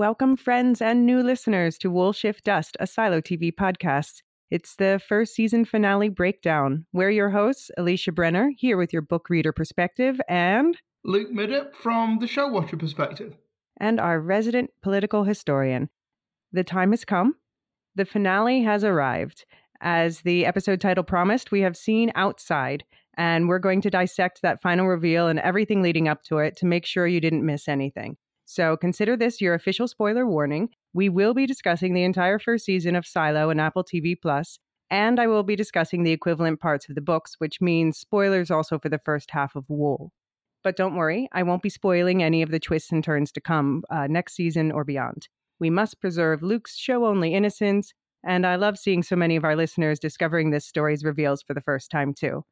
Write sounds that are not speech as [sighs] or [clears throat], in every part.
Welcome, friends and new listeners, to Wool Shift Dust, a Silo TV podcast. It's the first season finale breakdown. We're your hosts, Elysia Brenner, here with your book reader perspective, and Luke Middup from the show watcher perspective. and our resident political historian. The time has come. The finale has arrived. As the episode title promised, we have seen Outside, and we're going to dissect that final reveal and everything leading up to it to make sure you didn't miss anything. So consider this your official spoiler warning. We will be discussing the entire first season of Silo and Apple TV Plus, and I will be discussing the equivalent parts of the books, which means spoilers also for the first half of Wool. But don't worry, I won't be spoiling any of the twists and turns to come uh, next season or beyond. We must preserve Luke's show only innocence, and I love seeing so many of our listeners discovering this story's reveals for the first time, too.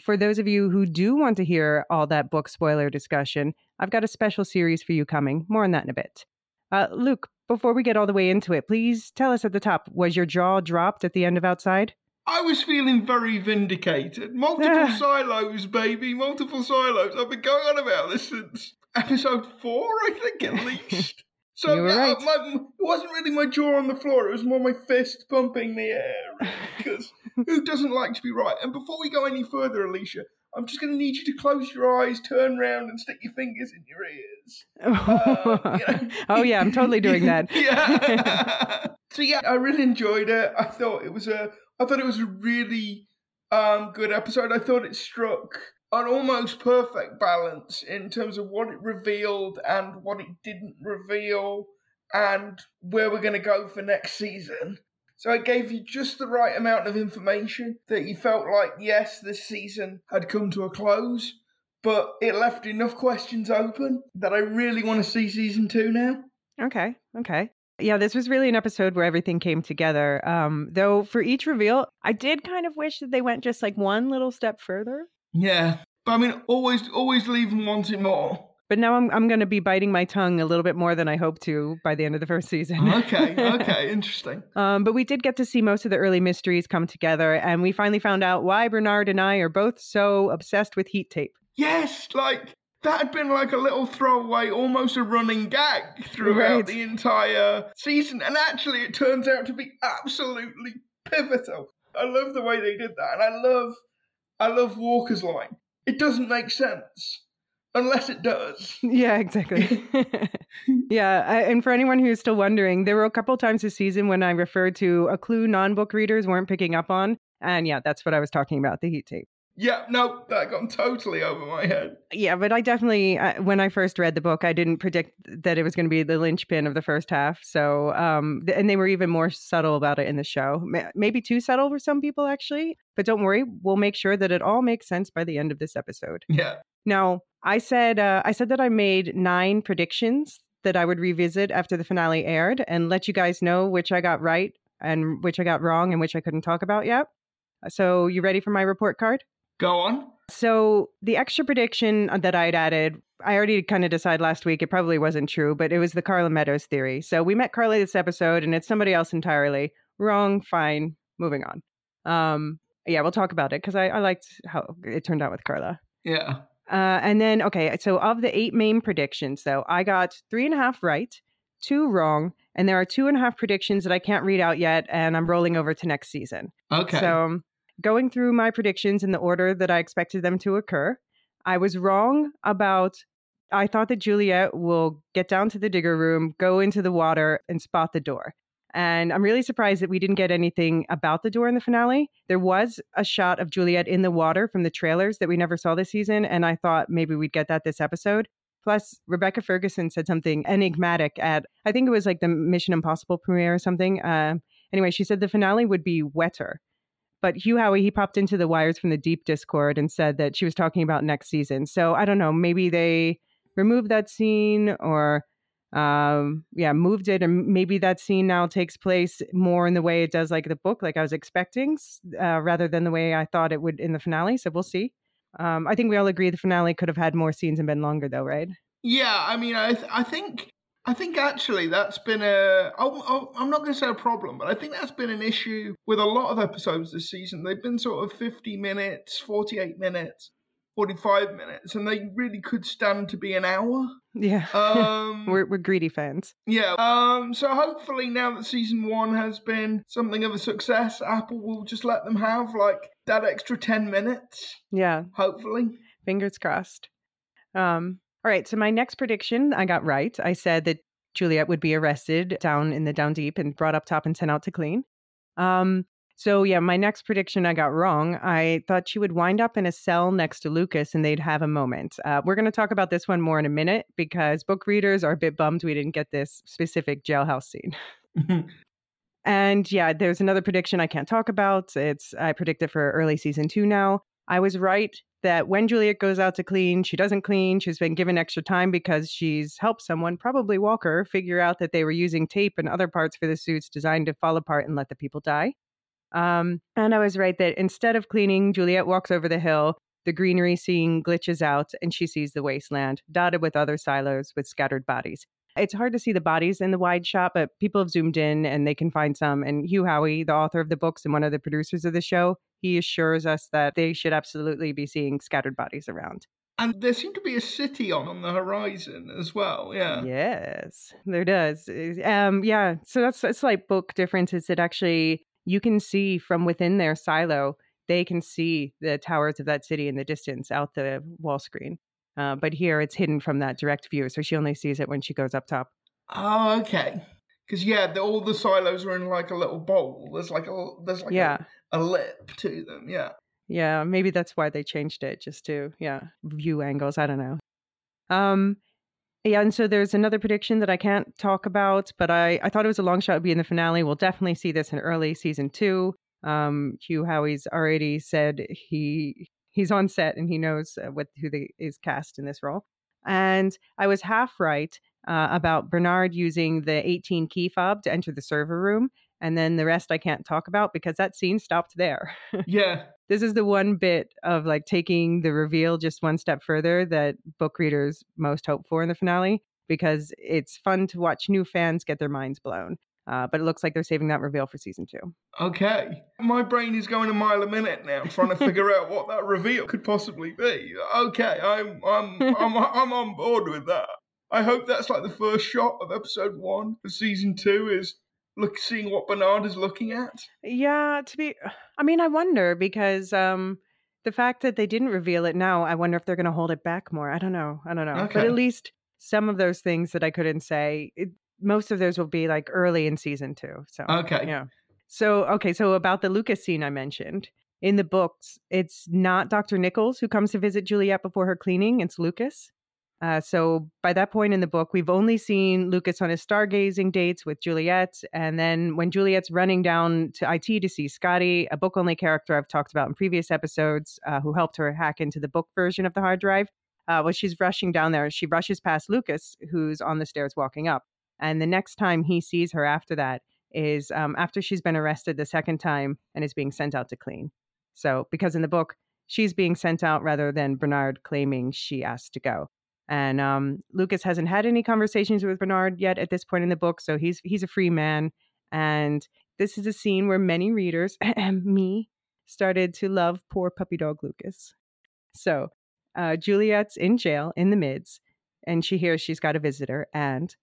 For those of you who do want to hear all that book spoiler discussion, I've got a special series for you coming. More on that in a bit. Uh, Luke, before we get all the way into it, please tell us at the top was your jaw dropped at the end of Outside? I was feeling very vindicated. Multiple [laughs] silos, baby, multiple silos. I've been going on about this since episode four, I think, at least. So You were uh, right. my, it wasn't really my jaw on the floor, it was more my fist pumping the air. [laughs] Because who doesn't like to be right? And before we go any further, Elysia, I'm just going to need you to close your eyes, turn around, and stick your fingers in your ears. [laughs] Uh, you know. oh, yeah, I'm totally doing [laughs] that. yeah. so yeah, I really enjoyed it. I thought it was a I thought it was a really um good episode. I thought it struck an almost perfect balance in terms of what it revealed and what it didn't reveal and where we're going to go for next season. So it gave you just the right amount of information that you felt like, yes, this season had come to a close, but it left enough questions open that I really want to see season two now. Okay. Okay. Yeah, this was really an episode where everything came together. Um, though for each reveal, I did kind of wish that they went just like one little step further. Yeah, but I mean, always, always leave them wanting more. But now I'm I'm going to be biting my tongue a little bit more than I hope to by the end of the first season. Okay, [laughs] okay, interesting. Um, but we did get to see most of the early mysteries come together, and we finally found out why Bernard and I are both so obsessed with heat tape. Yes, like that had been like a little throwaway, almost a running gag throughout Right. the entire season, and actually, it turns out to be absolutely pivotal. I love the way they did that, and I love, I love Walker's line. It doesn't make sense unless it does. [laughs] Yeah, exactly. [laughs] yeah, I, and for anyone who's still wondering, there were a couple times this season when I referred to a clue non-book readers weren't picking up on, and yeah, that's what I was talking about the heat tape. Yeah, no, that got totally over my head. Yeah, but I definitely, uh, when I first read the book, I didn't predict that it was going to be the linchpin of the first half. So, um, th- and they were even more subtle about it in the show. Ma- Maybe too subtle for some people, actually. But don't worry, we'll make sure that it all makes sense by the end of this episode. Yeah, Now, I said, uh, I said that I made nine predictions that I would revisit after the finale aired and let you guys know which I got right and which I got wrong and which I couldn't talk about yet. So, you ready for my report card? Go on. So the extra prediction that I'd added, I already kind of decided last week it probably wasn't true, but it was the Carla Meadows theory. So we met Carla this episode, and it's somebody else entirely. Wrong. Fine. Moving on. Um, yeah, we'll talk about it because I, I liked how it turned out with Carla. Yeah, Uh, and then, okay, so of the eight main predictions, though, I got three and a half right, two wrong, and there are two and a half predictions that I can't read out yet, and I'm rolling over to next season. okay. So, going through my predictions in the order that I expected them to occur, I was wrong about. I thought that Juliet will get down to the digger room, go into the water, and spot the door. And I'm really surprised that we didn't get anything about the door in the finale. There was a shot of Juliet in the water from the trailers that we never saw this season, and I thought maybe we'd get that this episode. Plus, Rebecca Ferguson said something enigmatic at, I think it was like the Mission Impossible premiere or something. Uh, anyway, she said the finale would be wetter. But Hugh Howey, he popped into the Wires from the Deep Discord and said that she was talking about next season. So I don't know, maybe they removed that scene or, um, yeah, moved it, and maybe that scene now takes place more in the way it does, like the book, like I was expecting, uh, rather than the way I thought it would in the finale. So we'll see. Um, I think we all agree the finale could have had more scenes and been longer, though, right? Yeah, I mean, I th- I think I think actually that's been a I'm not going to say a problem, but I think that's been an issue with a lot of episodes this season. They've been sort of 50 minutes, 48 minutes, 45 minutes, and they really could stand to be an hour. Yeah. [laughs] Um, we're, we're greedy fans. yeah. Um, so hopefully now that season one has been something of a success, Apple will just let them have like that extra 10 minutes. Yeah. Hopefully. Fingers crossed. Um, all right. So my next prediction, I got right. I said that Juliet would be arrested down in the down deep and brought up top and sent out to clean. Um, so yeah, my next prediction I got wrong. I thought she would wind up in a cell next to Lucas and they'd have a moment. Uh, we're going to talk about this one more in a minute because book readers are a bit bummed we didn't get this specific jailhouse scene. And yeah, there's another prediction I can't talk about. It's I predicted for early season two now. I was right that when Juliet goes out to clean, she doesn't clean. She's been given extra time because she's helped someone, probably Walker, figure out that they were using tape and other parts for the suits designed to fall apart and let the people die. Um, and I was right that instead of cleaning, Juliet walks over the hill. The greenery scene glitches out, and she sees the wasteland dotted with other silos with scattered bodies. It's hard to see the bodies in the wide shot, but people have zoomed in and they can find some. And Hugh Howey, the author of the books and one of the producers of the show, he assures us that they should absolutely be seeing scattered bodies around. And there seemed to be a city on on the horizon as well. Yeah. Yes, there does. Um, yeah. So that's a slight book difference is that actually you can see from within their silo, they can see the towers of that city in the distance out the wall screen. Uh, but here it's hidden from that direct view, so she only sees it when she goes up top. Oh, okay. Because yeah, the, all the silos are in like a little bowl. There's like a there's like Yeah. a, a lip to them. Yeah. Yeah, maybe that's why they changed it, just to yeah view angles. I don't know. Um, yeah, and so there's another prediction that I can't talk about, but I I thought it was a long shot to be in the finale. We'll definitely see this in early season two. Um, Hugh Howey's already said he he's on set and he knows uh, what who the, is cast in this role. And I was half right uh, about Bernard using the 18 key fob to enter the server room, and then the rest I can't talk about because that scene stopped there. [laughs] Yeah. this is the one bit of like taking the reveal just one step further that book readers most hope for in the finale because it's fun to watch new fans get their minds blown. Uh, but it looks like they're saving that reveal for season two. Okay. My brain is going a mile a minute now, trying to figure out what that reveal could possibly be. Okay, I'm I'm [laughs] I'm I'm on board with that. I hope that's like the first shot of episode one of season two is look seeing what Bernard is looking at. Yeah, to be, I mean, I wonder because um, the fact that they didn't reveal it now, I wonder if they're going to hold it back more. I don't know. I don't know. But at least some of those things that I couldn't say, it, most of those will be like early in season two. So Okay. yeah. So okay, so about the Lucas scene I mentioned in the books, it's not Dr. Nichols who comes to visit Juliet before her cleaning. It's Lucas. Uh, so by that point in the book, we've only seen Lucas on his stargazing dates with Juliet, and then when Juliet's running down to IT to see Scotty, a book-only character I've talked about in previous episodes, uh, who helped her hack into the book version of the hard drive. Uh, well, she's rushing down there. She rushes past Lucas, who's on the stairs walking up, and the next time he sees her after that is um, after she's been arrested the second time and is being sent out to clean. So, because in the book, she's being sent out rather than Bernard claiming she asked to go. And um, Lucas hasn't had any conversations with Bernard yet at this point in the book, so he's he's a free man. And this is a scene where many readers, [clears throat] me, started to love poor puppy dog Lucas. So uh, Juliet's in jail in the mids, and she hears she's got a visitor. And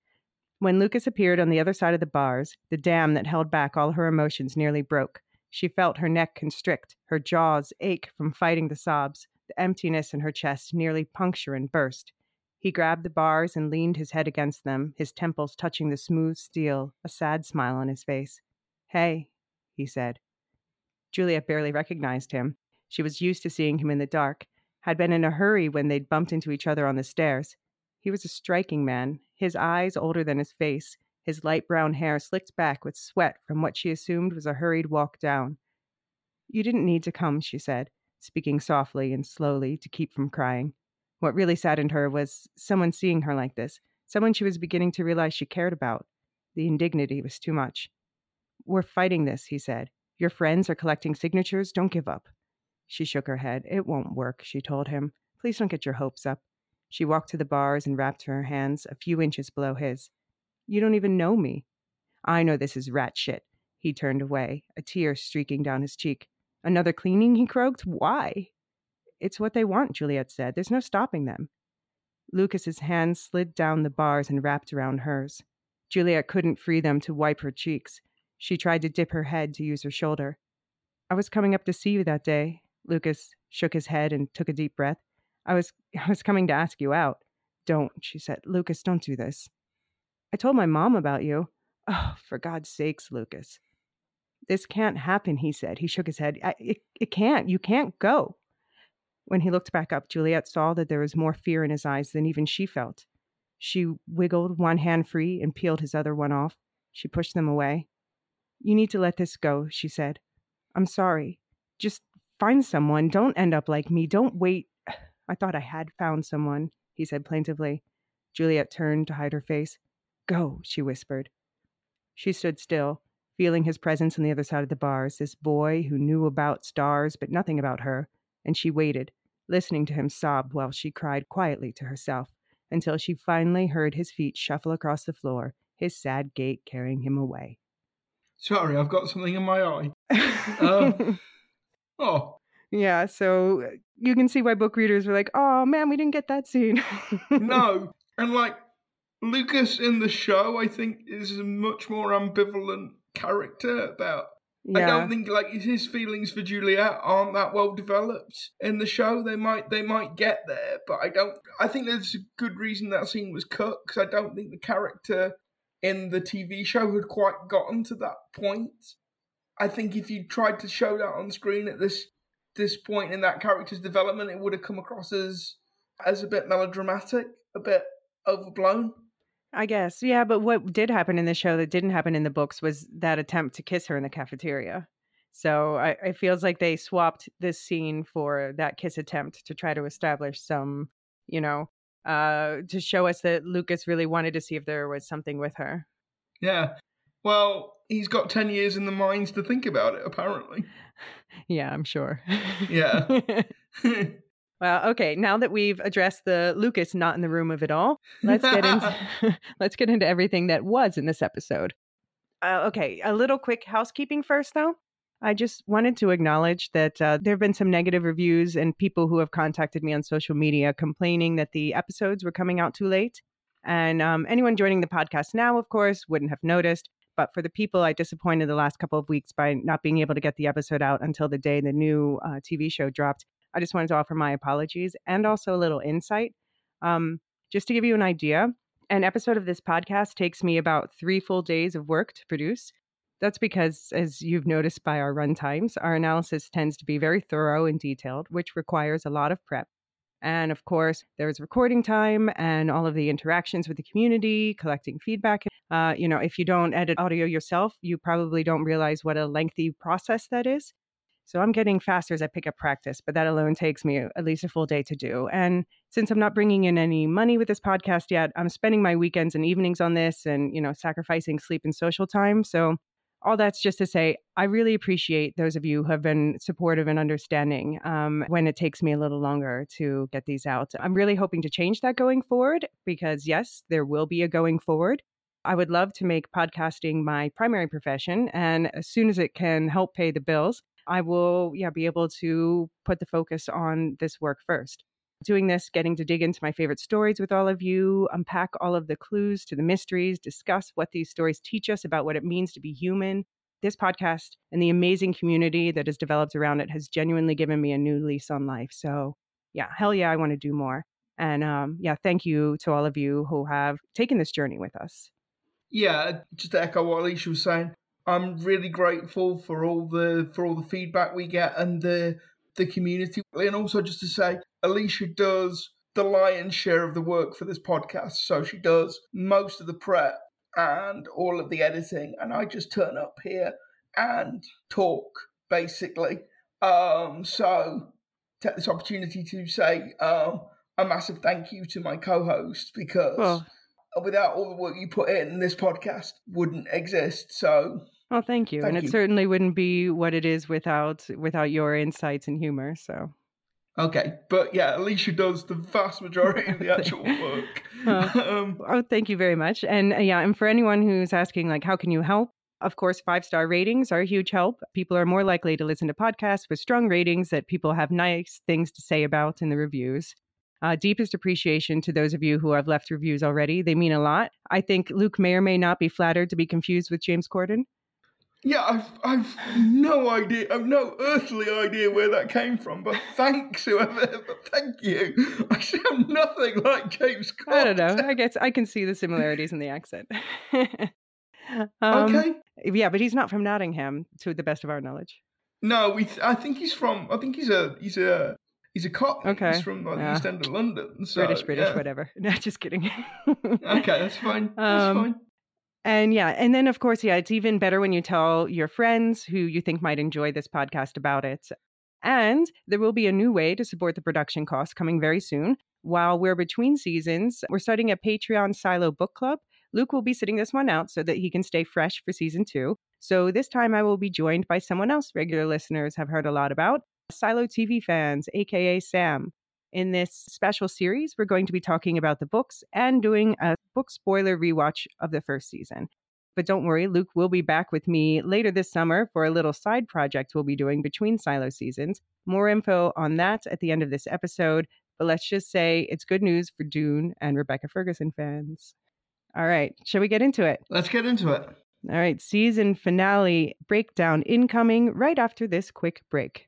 when Lucas appeared on the other side of the bars, the dam that held back all her emotions nearly broke. She felt her neck constrict, her jaws ache from fighting the sobs, the emptiness in her chest nearly puncture and burst. He grabbed the bars and leaned his head against them, his temples touching the smooth steel, a sad smile on his face. Hey, he said. Juliet barely recognized him. She was used to seeing him in the dark, had been in a hurry when they'd bumped into each other on the stairs. He was a striking man, his eyes older than his face, his light brown hair slicked back with sweat from what she assumed was a hurried walk down. You didn't need to come, she said, speaking softly and slowly to keep from crying. What really saddened her was someone seeing her like this, someone she was beginning to realize she cared about. The indignity was too much. We're fighting this, he said. Your friends are collecting signatures. Don't give up. She shook her head. It won't work, she told him. Please don't get your hopes up. She walked to the bars and wrapped her hands a few inches below his. You don't even know me. I know this is rat shit. He turned away, a tear streaking down his cheek. Another cleaning, he croaked. Why? It's what they want, Juliet said. There's no stopping them. Lucas's hand slid down the bars and wrapped around hers. Juliet couldn't free them to wipe her cheeks. She tried to dip her head to use her shoulder. I was coming up to see you that day. Lucas shook his head and took a deep breath. I was [laughs] I was coming to ask you out. Don't, she said. Lucas, don't do this. I told my mom about you. Oh, for God's sakes, Lucas. This can't happen, he said. He shook his head. it, it can't. You can't go. When he looked back up, Juliet saw that there was more fear in his eyes than even she felt. She wiggled one hand free and peeled his other one off. She pushed them away. You need to let this go, she said. I'm sorry. Just find someone. Don't end up like me. Don't wait. [sighs] I thought I had found someone, he said plaintively. Juliet turned to hide her face. Go, she whispered. She stood still, feeling his presence on the other side of the bars, this boy who knew about stars but nothing about her, and she waited, listening to him sob while she cried quietly to herself, until she finally heard his feet shuffle across the floor, his sad gait carrying him away. Sorry, I've got something in my eye. um, [laughs] oh. Yeah, so you can see why book readers were like, oh man, we didn't get that scene. [laughs] no. And like, Lucas in the show, I think, is a much more ambivalent character about. Yeah. I don't think like his feelings for Juliet aren't that well developed in the show. They might they might get there, but I don't. I think there's a good reason that scene was cut because I don't think the character in the TV show had quite gotten to that point. I think if you tried to show that on screen at this this point in that character's development, it would have come across as as a bit melodramatic, a bit overblown. I guess. Yeah, but what did happen in the show that didn't happen in the books was that attempt to kiss her in the cafeteria. So I, it feels like they swapped this scene for that kiss attempt to try to establish some, you know, uh, to show us that Lucas really wanted to see if there was something with her. Yeah. Well, he's got 10 years in the mines to think about it, apparently. [laughs] Yeah, I'm sure. Yeah. [laughs] [laughs] Well, okay. Now that we've addressed the Lucas not in the room of it all, let's get into [laughs] [laughs] let's get into everything that was in this episode. Uh, okay, a little quick housekeeping first, though. I just wanted to acknowledge that uh, there have been some negative reviews and people who have contacted me on social media complaining that the episodes were coming out too late. And um, anyone joining the podcast now, of course, wouldn't have noticed. But for the people I disappointed the last couple of weeks by not being able to get the episode out until the day the new uh, TV show dropped, I just wanted to offer my apologies and also a little insight. Um, just to give you an idea, an episode of this podcast takes me about three full days of work to produce. That's because, as you've noticed by our run times, our analysis tends to be very thorough and detailed, which requires a lot of prep. And of course, there's recording time and all of the interactions with the community, collecting feedback. Uh, you know, if you don't edit audio yourself, you probably don't realize what a lengthy process that is. So I'm getting faster as I pick up practice, but that alone takes me at least a full day to do. And since I'm not bringing in any money with this podcast yet, I'm spending my weekends and evenings on this and, you know, sacrificing sleep and social time. So all that's just to say, I really appreciate those of you who have been supportive and understanding um, when it takes me a little longer to get these out. I'm really hoping to change that going forward because, yes, there will be a going forward. I would love to make podcasting my primary profession. And as soon as it can help pay the bills, I will yeah be able to put the focus on this work first. Doing this, getting to dig into my favorite stories with all of you, unpack all of the clues to the mysteries, discuss what these stories teach us about what it means to be human. This podcast and the amazing community that has developed around it has genuinely given me a new lease on life. So, yeah, hell yeah, I want to do more. And um, yeah, thank you to all of you who have taken this journey with us. Yeah, just to echo what Elysia was saying, I'm really grateful for all the for all the feedback we get and the the community, and also just to say, Elysia does the lion's share of the work for this podcast. So she does most of the prep and all of the editing, and I just turn up here and talk basically. Um, so take this opportunity to say um, a massive thank you to my co-host because. Well without all the work you put in, this podcast wouldn't exist. So well, thank you. Thank and you. it certainly wouldn't be what it is without without your insights and humor. So Okay, but yeah, Elysia does the vast majority of the [laughs] actual work. [laughs] um, oh, thank you very much. And uh, yeah, and for anyone who's asking, like, how can you help? Of course, five star ratings are a huge help. People are more likely to listen to podcasts with strong ratings that people have nice things to say about in the reviews. Uh, deepest appreciation to those of you who have left reviews already. They mean a lot. I think Luke may or may not be flattered to be confused with James Corden. Yeah, I've I've no idea, I've no earthly idea where that came from. But thanks, whoever. But thank you. I sound nothing like James Corden. I don't know. I guess I can see the similarities in the accent. [laughs] um, okay. Yeah, but he's not from Nottingham, to the best of our knowledge. No, we. Th- I think he's from. I think he's a. He's a. He's a cop. Okay. He's from like, the East End of London. So, British, British, yeah. whatever. [laughs] No, just kidding. [laughs] okay, that's fine. That's Um, fine. And yeah, and then of course, yeah, it's even better when you tell your friends who you think might enjoy this podcast about it. And there will be a new way to support the production costs coming very soon. While we're between seasons, we're starting a Patreon Silo book club. Luke will be sitting this one out so that he can stay fresh for season two. So this time I will be joined by someone else regular listeners have heard a lot about Silo TV fans, aka Sam. In this special series, we're going to be talking about the books and doing a book spoiler rewatch of the first season. But don't worry, Luke will be back with me later this summer for a little side project we'll be doing between Silo seasons. More info on that at the end of this episode. But let's just say it's good news for Dune and Rebecca Ferguson fans. All right, shall we get into it? Let's get into it. All right, season finale breakdown incoming right after this quick break.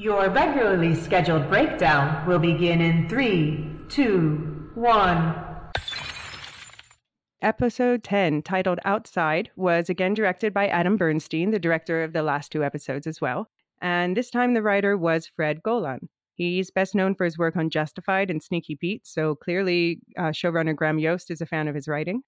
Your regularly scheduled breakdown will begin in three, two, one. Episode 10, titled Outside, was again directed by Adam Bernstein, the director of the last two episodes as well. And this time the writer was Fred Golan. He's best known for his work on Justified and Sneaky Pete, so clearly uh, showrunner Graham Yost is a fan of his writing.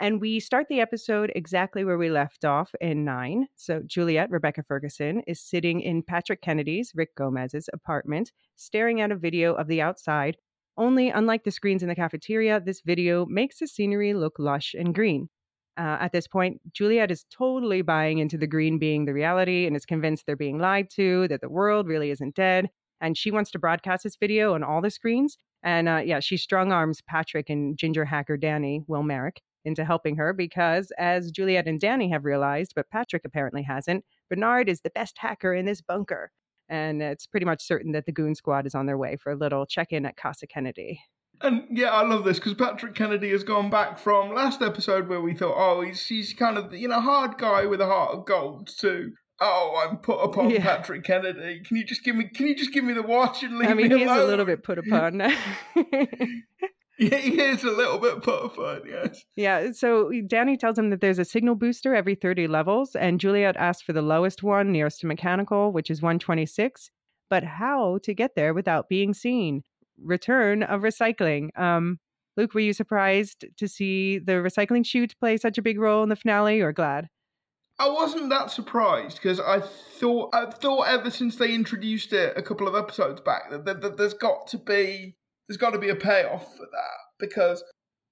And we start the episode exactly where we left off in nine. So Juliet, Rebecca Ferguson, is sitting in Patrick Kennedy's, Rick Gomez's apartment, staring at a video of the outside. Only, unlike the screens in the cafeteria, this video makes the scenery look lush and green. Uh, at this point, Juliet is totally buying into the green being the reality and is convinced they're being lied to, that the world really isn't dead. And she wants to broadcast this video on all the screens. And uh, yeah, she strong arms Patrick and ginger hacker Danny, Will Merrick, into helping her because, as Juliet and Danny have realized, but Patrick apparently hasn't, Bernard is the best hacker in this bunker. And it's pretty much certain that the Goon Squad is on their way for a little check in at Casa Kennedy. And yeah, I love this because Patrick Kennedy has gone back from last episode where we thought, oh, he's he's kind of you know hard guy with a heart of gold to oh, I'm put upon Yeah. Patrick Kennedy. Can you just give me can you just give me the watch and leave me alone? I mean, me he is alone? a little bit put upon. [laughs] [laughs] Yeah, he is a little bit put upon. Yes. yeah, so Danny tells him that there's a signal booster every 30 levels, and Juliet asks for the lowest one nearest to mechanical, which is 126. But how to get there without being seen? Return of recycling. Um, Luke, were you surprised to see the recycling chute play such a big role in the finale, or glad? I wasn't that surprised because I thought I thought ever since they introduced it a couple of episodes back that, that, that there's got to be there's got to be a payoff for that because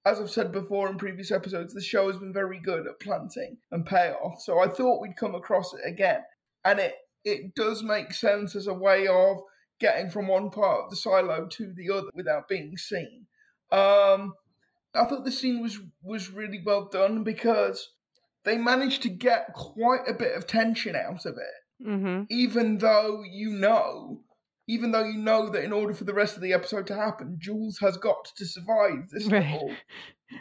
as I've said before in previous episodes, the show has been very good at planting and payoff. So I thought we'd come across it again, and it it does make sense as a way of getting from one part of the silo to the other without being seen. Um, I thought the scene was was really well done because they managed to get quite a bit of tension out of it, Mm-hmm. even though you know, even though you know that in order for the rest of the episode to happen, Jules has got to survive this Right. [laughs]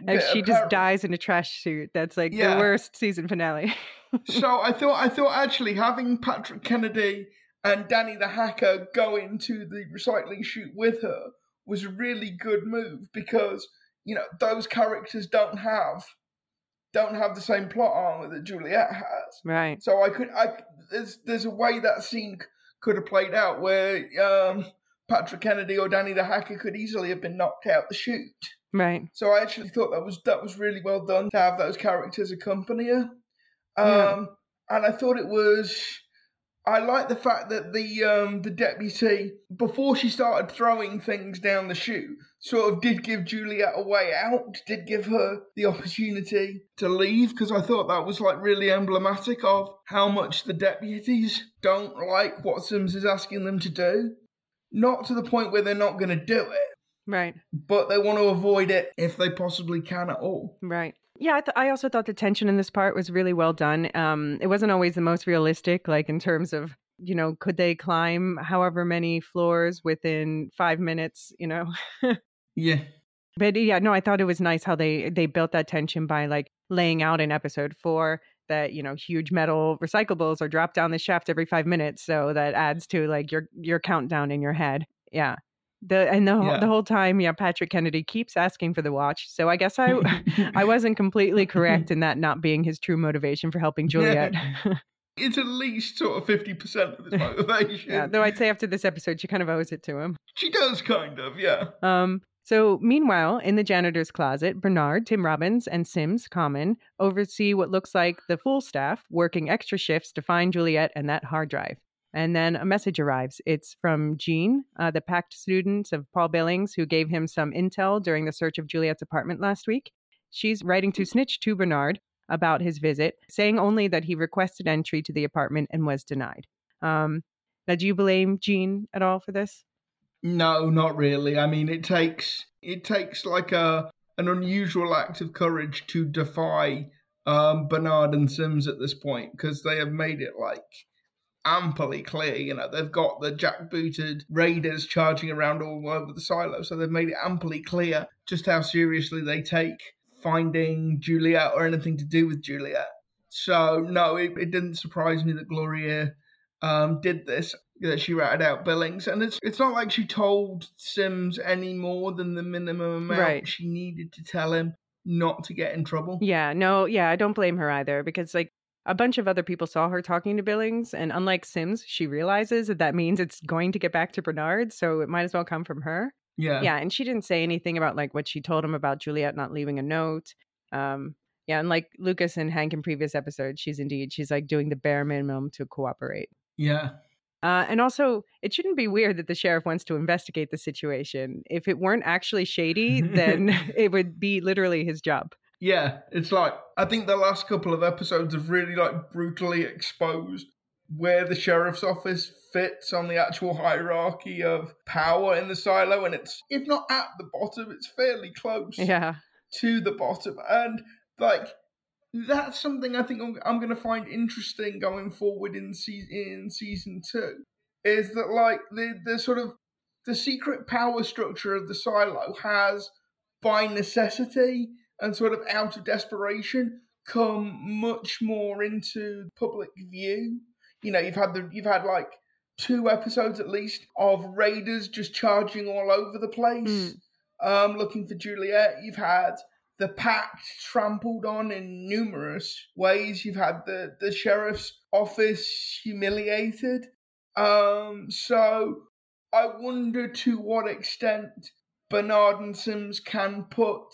If she just dies in a trash suit, that's like Yeah. the worst season finale. [laughs] so I thought I thought actually having Patrick Kennedy and Danny the hacker go into the recycling chute with her was a really good move because you know those characters don't have don't have the same plot armor that Juliet has. right. So I could I there's there's a way that scene could have played out where um, Patrick Kennedy or Danny the hacker could easily have been knocked out the chute. Right. So I actually thought that was that was really well done to have those characters accompany her. Um, Yeah. and I thought it was. I like the fact that the um, the deputy, before she started throwing things down the chute, sort of did give Juliet a way out, did give her the opportunity to leave, because I thought that was like really emblematic of how much the deputies don't like what Sims is asking them to do. Not to the point where they're not going to do it, Right. but they want to avoid it if they possibly can at all. Right. Yeah, I, th- I also thought the tension in this part was really well done. Um, it wasn't always the most realistic, like in terms of, you know, could they climb however many floors within five minutes, you know? [laughs] Yeah. But yeah, no, I thought it was nice how they they built that tension by like laying out in episode four that you know huge metal recyclables are dropped down the shaft every five minutes, so that adds to like your your countdown in your head. Yeah. The and the whole Yeah. the whole time, yeah, Patrick Kennedy keeps asking for the watch. So I guess I [laughs] [laughs] I wasn't completely correct in that not being his true motivation for helping Juliet. [laughs] It's at least sort of 50% of his motivation. yeah, though I'd say after this episode, she kind of owes it to him. She does kind of, yeah. Um, so meanwhile, in the janitor's closet, Bernard, Tim Robbins, and Sims Common oversee what looks like the full staff working extra shifts to find Juliet and that hard drive. And then a message arrives. It's from Jean, uh, the pact student of Paul Billings, who gave him some intel during the search of Juliet's apartment last week. She's writing to snitch to Bernard about his visit, saying only that he requested entry to the apartment and was denied. Um, now, do you blame Jean at all for this? No, not really. I mean, it takes it takes like a an unusual act of courage to defy um, Bernard and Sims at this point because they have made it like amply clear. You know, they've got the jackbooted raiders charging around all over the silo, so they've made it amply clear just how seriously they take finding Juliet or anything to do with Juliet. So no, it, it didn't surprise me that Gloria um, did this. That she ratted out Billings, and it's it's not like she told Sims any more than the minimum amount Right. she needed to tell him not to get in trouble. Yeah, no, yeah, I don't blame her either because like a bunch of other people saw her talking to Billings, and unlike Sims, she realizes that that means it's going to get back to Bernard, so it might as well come from her. Yeah, Yeah, and she didn't say anything about like what she told him about Juliet not leaving a note. Um, yeah, and like Lucas and Hank in previous episodes, she's indeed she's like doing the bare minimum to cooperate. yeah, Uh, and also, it shouldn't be weird that the sheriff wants to investigate the situation. If it weren't actually shady, [laughs] then [laughs] it would be literally his job. Yeah. It's like I think the last couple of episodes have really like brutally exposed where the sheriff's office fits on the actual hierarchy of power in the silo, and it's if not at the bottom, it's fairly close. Yeah. to the bottom. And like that's something I think I'm, I'm going to find interesting going forward in season in season two. Is that like the the sort of the secret power structure of the silo has by necessity and sort of out of desperation come much more into public view. You know, you've had the you've had like two episodes at least of raiders just charging all over the place um, looking for Juliet. You've had the pact trampled on in numerous ways. You've had the, the sheriff's office humiliated. Um, so I wonder to what extent Bernard and Sims can put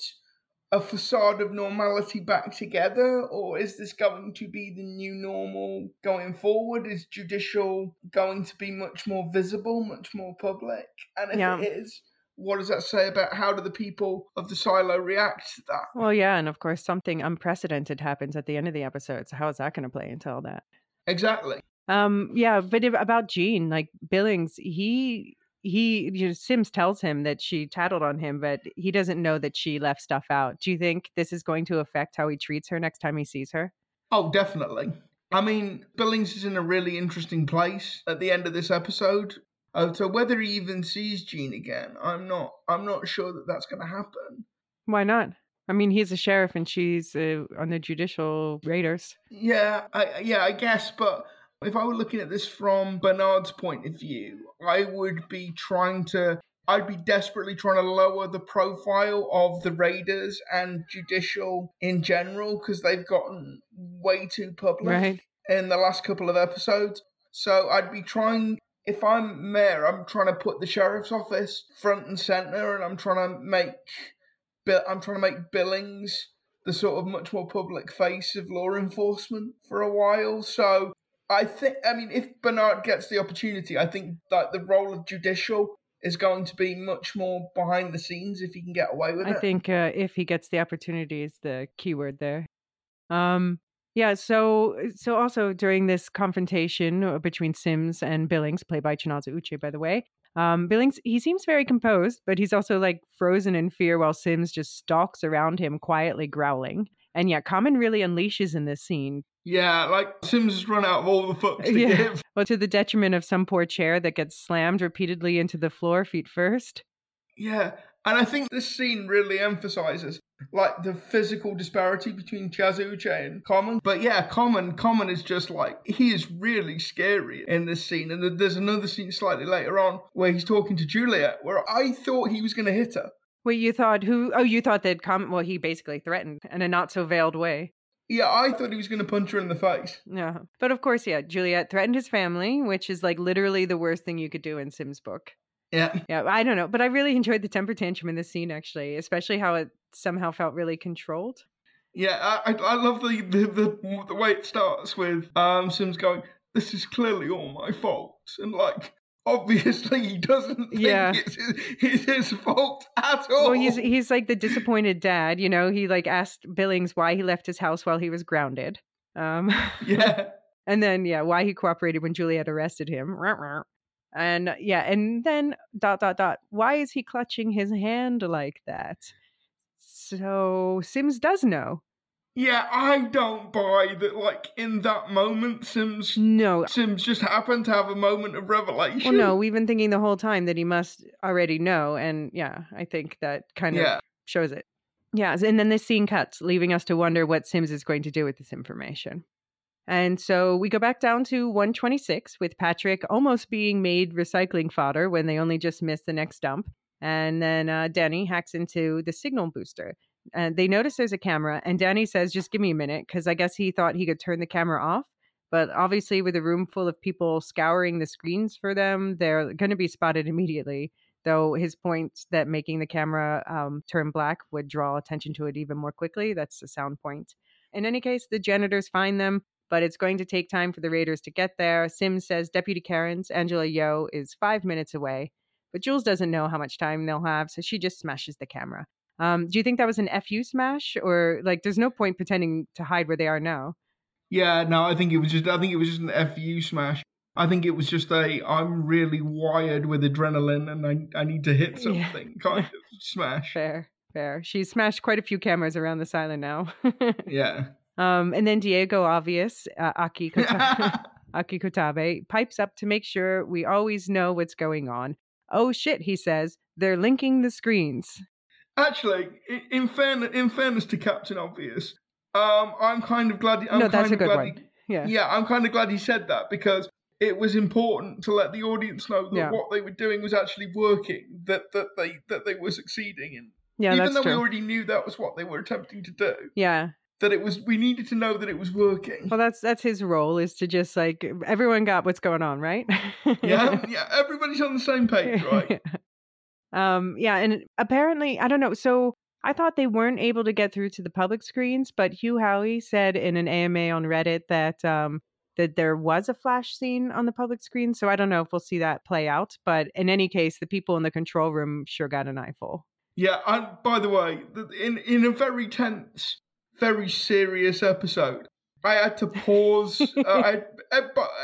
a facade of normality back together, or is this going to be the new normal going forward? Is judicial going to be much more visible, much more public? And if Yeah. it is, what does that say about how do the people of the silo react to that? Well, yeah, and of course, something unprecedented happens at the end of the episode. So how is that going to play into all that? Exactly. Um, yeah, but if, about Jean, like Billings, he he you know, Sims tells him that she tattled on him, but he doesn't know that she left stuff out. Do you think this is going to affect how he treats her next time he sees her? Oh, definitely. I mean, Billings is in a really interesting place at the end of this episode. Uh, so whether he even sees Jean again, I'm not. I'm not sure that that's going to happen. Why not? I mean, he's a sheriff and she's uh, on the judicial raiders. Yeah, I, yeah, I guess. But if I were looking at this from Bernard's point of view, I would be trying to. I'd be desperately trying to lower the profile of the Raiders and judicial in general because they've gotten way too public Right. in the last couple of episodes. So I'd be trying. If I'm mayor, I'm trying to put the sheriff's office front and center, and I'm trying to make, I'm trying to make Billings the sort of much more public face of law enforcement for a while. So I think, I mean, if Bernard gets the opportunity, I think that the role of judicial is going to be much more behind the scenes if he can get away with I it. I think uh, if he gets the opportunity is the keyword there. Um, yeah. So, so also during this confrontation uh, between Sims and Billings, played by Chinaza Uche, by the way, um, Billings he seems very composed, but he's also like frozen in fear while Sims just stalks around him, quietly growling. And yeah, Common really unleashes in this scene. Yeah, like Sims has run out of all the fucks to [laughs] Yeah. give. Well, to the detriment of some poor chair that gets slammed repeatedly into the floor, feet first. Yeah, and I think this scene really emphasizes like the physical disparity between Chinaza Uche and Common. But yeah, Common, Common is just like he is really scary in this scene. And there's another scene slightly later on where he's talking to Juliet, where I thought he was going to hit her. Wait, you thought who? Oh, you thought that Common. Well, he basically threatened in a not so veiled way. Yeah, I thought he was going to punch her in the face. Yeah. But of course, yeah, Juliet threatened his family, which is like literally the worst thing you could do in Sim's book. Yeah, Yeah, I don't know. But I really enjoyed the temper tantrum in this scene, actually, especially how it somehow felt really controlled. yeah, I, I, I love the, the the the way it starts with um Sims going, "This is clearly all my fault," and like. Obviously, he doesn't think Yeah. it's, his, it's his fault at all. Well, he's he's like the disappointed dad, you know. He like asked Billings why he left his house while he was grounded. Um [laughs] yeah, and then yeah, why he cooperated when Juliet arrested him. And uh, yeah, and then dot dot dot. Why is he clutching his hand like that? So Sims does know. Yeah, I don't buy that. Like in that moment, Sims No. Sims just happened to have a moment of revelation. Well, no, we've been thinking the whole time that he must already know, and yeah, I think that kind of Yeah. shows it. Yeah, and then this scene cuts, leaving us to wonder what Sims is going to do with this information. And so we go back down to 126 with Patrick almost being made recycling fodder when they only just missed the next dump. And then uh, Danny hacks into the signal booster. And they notice there's a camera, and Danny says, Just give me a minute, because I guess he thought he could turn the camera off. But obviously, with a room full of people scouring the screens for them, they're going to be spotted immediately. Though his point that making the camera um, turn black would draw attention to it even more quickly, that's a sound point. In any case, the janitors find them, but it's going to take time for the raiders to get there. Sims says Deputy Karen's Angela Yo is five minutes away, but Jules doesn't know how much time they'll have, so she just smashes the camera. Um, do you think that was an FU smash, or like, there's no point pretending to hide where they are now? Yeah, no, I think it was just. I think it was just an fu smash. I think it was just a. I'm really wired with adrenaline, and I I need to hit Yeah. something kind of smash. Fair, fair. She's smashed quite a few cameras around this island now. Yeah. [laughs] um, and then Diego Obvious, uh, Aki, [laughs] [laughs] Aki Kotabe, pipes up to make sure we always know what's going on. Oh shit, he says, they're linking the screens. Actually, in fairness, in fairness to Captain Obvious, um, I'm kind of glad. I'm no, that's kind a good one. Yeah. He, yeah, I'm kind of glad he said that because it was important to let the audience know that Yeah. what they were doing was actually working. That that they that they were succeeding in. Yeah, Even though we already knew that was what they were attempting to do, Yeah. that it was we needed to know that it was working. Well, that's that's his role is to just like everyone got what's going on, right? yeah, [laughs] yeah, everybody's on the same page, right? [laughs] um, yeah, and apparently, I don't know. So I thought they weren't able to get through to the public screens, but Hugh Howey said in an AMA on Reddit that um that there was a flash scene on the public screen. So I don't know if we'll see that play out. But in any case, the people in the control room sure got an eyeful. Yeah, and by the way, in in a very tense, very serious episode, I had to pause. uh, I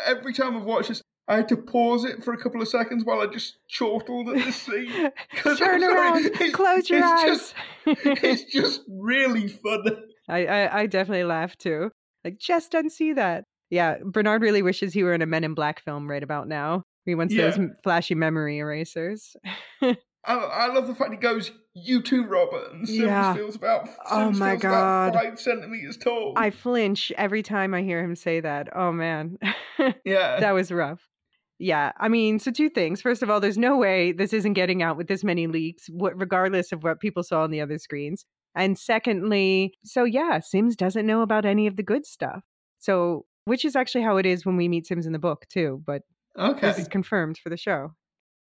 every time I've watched this, I had to pause it for a couple of seconds while I just chortled at the scene. [laughs] Turn around, it's- close your it's eyes. just- [laughs] it's [laughs] just really funny. I, I I definitely laughed too. Like just unsee that. Yeah, Bernard really wishes he were in a Men in Black film right about now. He wants those Yeah. m- flashy memory erasers. I, I love the fact he goes, "You too, Robert," and Sims Yeah. feels about. Oh my God. five centimeters tall. I flinch every time I hear him say that. Oh man, yeah, that was rough. Yeah, I mean, so two things. First of all, there's no way this isn't getting out with this many leaks, regardless of what people saw on the other screens. And secondly, so yeah, Sims doesn't know about any of the good stuff. So, which is actually how it is when we meet Sims in the book too. But okay. this is confirmed for the show.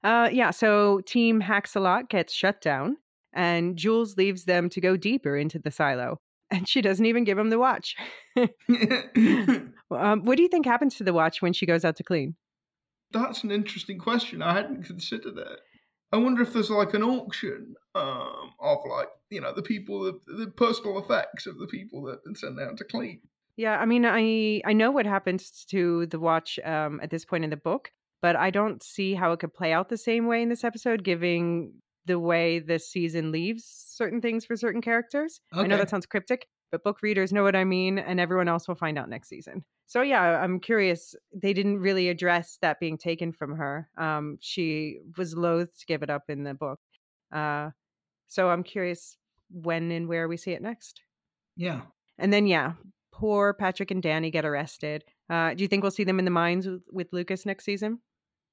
Uh, yeah, so Team Hacks a Lot gets shut down, and Jules leaves them to go deeper into the silo. [laughs] and she doesn't even give him the watch. [laughs] [laughs] um, what do you think happens to the watch when she goes out to clean? That's an interesting question. I hadn't considered it. I wonder if there's like an auction um, of like you know the people the, the personal effects of the people that have been sent out to clean. Yeah, I mean, I I know what happens to the watch um, at this point in the book, but I don't see how it could play out the same way in this episode, giving the way this season leaves certain things for certain characters. I know that sounds cryptic, but book readers know what I mean, and everyone else will find out next season. So yeah, I'm curious. They didn't really address that being taken from her. Um, she was loath to give it up in the book. Uh, so I'm curious when and where we see it next. Yeah. And then yeah, poor Patrick and Danny get arrested. Uh, do you think we'll see them in the mines with, with Lucas next season?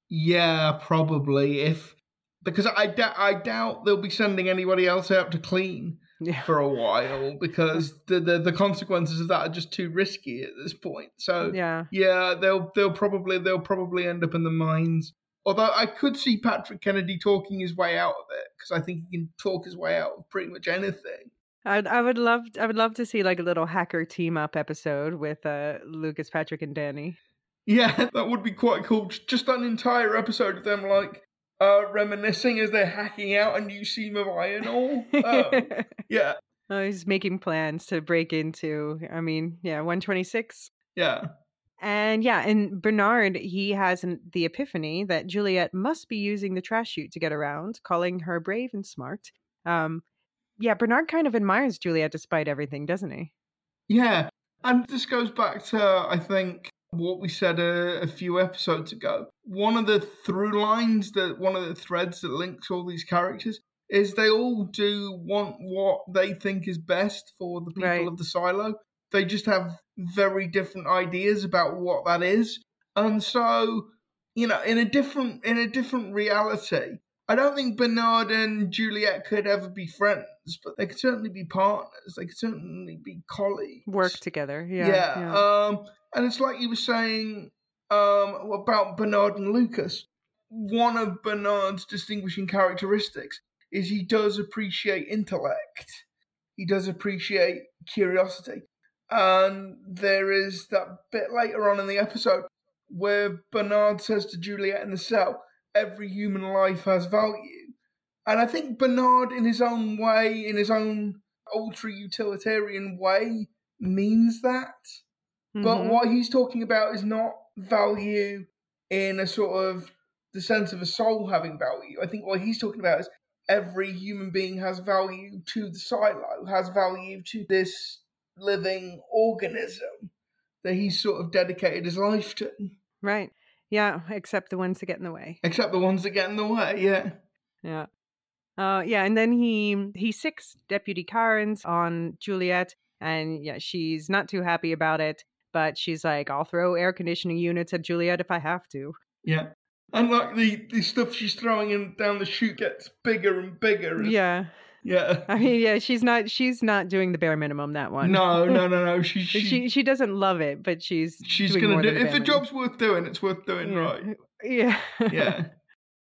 Yeah, probably. If because I, da- I doubt they'll be sending anybody else out to clean Yeah. for a while [laughs] because the, the the consequences of that are just too risky at this point. So Yeah. yeah, they'll they'll probably they'll probably end up in the mines. Although I could see Patrick Kennedy talking his way out of it because I think he can talk his way out of pretty much anything. I'd, I would love I would love to see like a little hacker team up episode with uh, Lucas, Patrick, and Danny. Yeah, [laughs] that would be quite cool. Just an entire episode of them like uh reminiscing as they're hacking out a new seam of iron ore. Um, [laughs] yeah, oh, he's making plans to break into. I mean, yeah, one twenty six. yeah. And yeah, and Bernard, he has an, the epiphany that Juliet must be using the trash chute to get around, calling her brave and smart. Um, yeah, Bernard kind of admires Juliet despite everything, doesn't he? Yeah, and this goes back to I think what we said a, a few episodes ago. One of the through lines that one of the threads that links all these characters is they all do want what they think is best for the people Right. of the silo. They just have very different ideas about what that is, and so you know, in a different in a different reality. I don't think Bernard and Juliet could ever be friends, but they could certainly be partners. They could certainly be colleagues. Work together. Yeah. Yeah. Um, and it's like you were saying um, about Bernard and Lucas. One of Bernard's distinguishing characteristics is he does appreciate intellect. He does appreciate curiosity. And there is that bit later on in the episode where Bernard says to Juliet in the cell, every human life has value. And I think Bernard, in his own way, in his own ultra utilitarian way, means that. But Mhm. what he's talking about is not value in a sort of the sense of a soul having value. I think what he's talking about is every human being has value to the silo, has value to this living organism that he's sort of dedicated his life to. Right. Yeah, except the ones that get in the way. Except the ones that get in the way, yeah. Yeah. Uh, yeah, and then he he sicks Deputy Carnes on Juliet, and yeah, she's not too happy about it. But she's like, "I'll throw air conditioning units at Juliet if I have to." Yeah. And like the, the stuff she's throwing in down the chute gets bigger and bigger. and- Yeah, Yeah. I mean, yeah, she's not she's not doing the bare minimum that one. No, no, no, no. [laughs] She, she she, she, doesn't love it, but she's she's gonna do. If the job's worth doing, it's worth doing yeah. right. [laughs] Yeah, Yeah.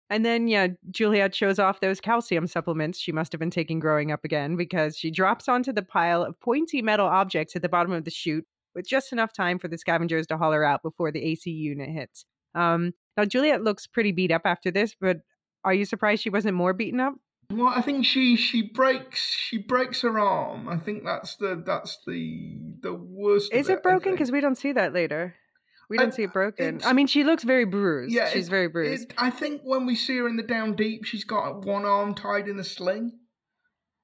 And then, yeah, Juliet shows off those calcium supplements she must have been taking growing up again because she drops onto the pile of pointy metal objects at the bottom of the chute with just enough time for the scavengers to haul her out before the AC unit hits. Um, now, Juliet looks pretty beat up after this, but are you surprised she wasn't more beaten up? Well, I think she she breaks she breaks her arm. I think that's the that's the the worst. Is it I broken? Because we don't see that later. We I- don't see it broken. I mean, she looks very bruised. Yeah, she's it- very bruised. It, I think when we see her in the down deep, she's got one arm tied in a sling.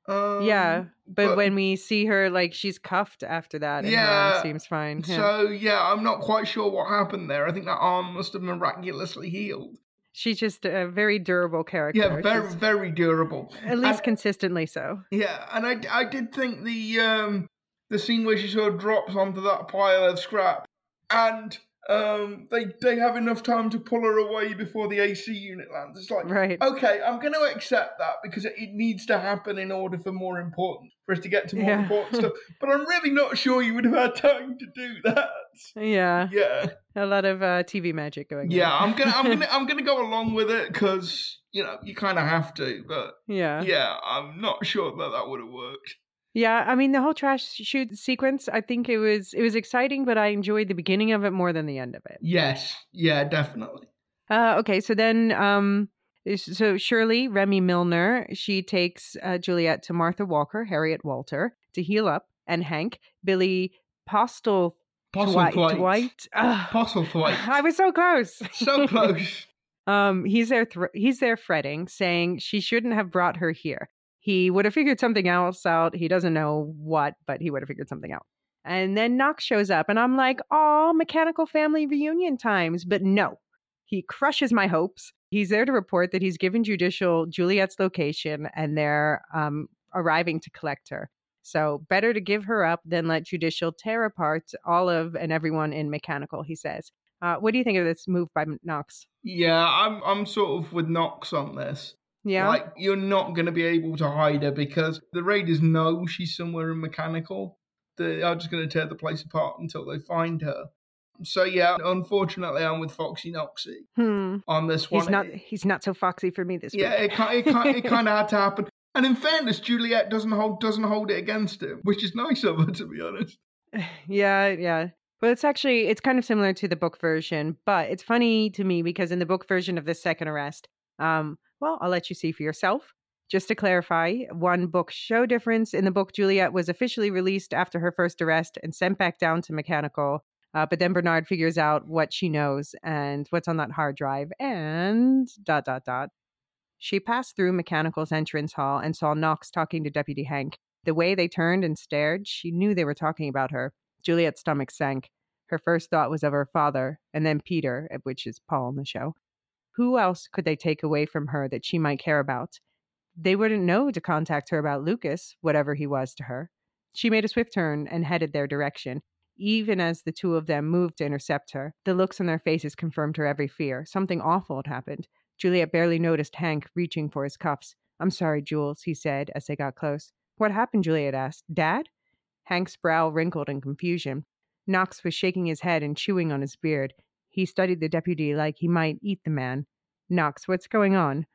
Um, yeah, but, but- when we see her, like she's cuffed after that, and Yeah, seems fine. Yeah. So yeah, I'm not quite sure what happened there. I think that arm must have miraculously healed. She's just a very durable character. Yeah, very She's- very durable. at least And- consistently so. Yeah, and I, I did think the um the scene where she sort of drops onto that pile of scrap, and um they they have enough time to pull her away before the AC unit lands. It's like Right. okay, I'm going to accept that because it, it needs to happen in order for more important for us to get to more Yeah. important stuff. [laughs] But I'm really not sure you would have had time to do that. Yeah, Yeah, a lot of uh, TV magic going yeah, on. I'm gonna I'm gonna [laughs] I'm gonna go along with it because you know you kind of have to, but yeah. yeah, I'm not sure that that would have worked. Yeah, I mean the whole trash chute sequence, I think it was it was exciting, but I enjoyed the beginning of it more than the end of it. Yes, yeah, definitely. Uh, okay, so then um so Shirley, Remmie Milner, she takes uh, Juliet to Martha Walker, Harriet Walter, to heal up, and Hank, Billy Postle Dwight. Dwight. Postlethwaite. I was so close. So [laughs] close. um, he's there. Thr- he's there fretting, saying she shouldn't have brought her here. He would have figured something else out. He doesn't know what, but he would have figured something out. And then Knox shows up, and I'm like, "Oh, mechanical family reunion times!" But no, he crushes my hopes. He's there to report that he's given Judicial Juliet's location, and they're um, arriving to collect her. So better to give her up than let Judicial tear apart all of and everyone in Mechanical, he says. Uh, what do you think of this move by Knox? Yeah, I'm I'm sort of with Knox on this. Yeah. Like you're not going to be able to hide her because the raiders know she's somewhere in mechanical. They are just going to tear the place apart until they find her. So yeah, unfortunately, I'm with Foxy Noxy hmm. on this one. He's not. He's not so foxy for me this week. yeah, week. it, it, it, it kind of had to happen. And in fairness, Juliet doesn't hold doesn't hold it against him, which is nice of her to be honest. [sighs] yeah, yeah. But it's actually it's kind of similar to the book version, but it's funny to me because in the book version of the second arrest, um, well, I'll let you see for yourself. Just to clarify, one book show difference. In the book, Juliet was officially released after her first arrest and sent back down to mechanical. Uh, but then Bernard figures out what she knows and what's on that hard drive, and dot dot dot. She passed through Mechanical's entrance hall and saw Knox talking to Deputy Hank. The way they turned and stared, she knew they were talking about her. Juliet's stomach sank. Her first thought was of her father, and then Peter, which is Paul in the show. Who else could they take away from her that she might care about? They wouldn't know to contact her about Lucas, whatever he was to her. She made a swift turn and headed their direction. Even as the two of them moved to intercept her, the looks on their faces confirmed her every fear. Something awful had happened. Juliet barely noticed Hank reaching for his cuffs. I'm sorry, Jules, he said as they got close. What happened? Juliet asked. Dad? Hank's brow wrinkled in confusion. Knox was shaking his head and chewing on his beard. He studied the deputy like he might eat the man. Knox, what's going on?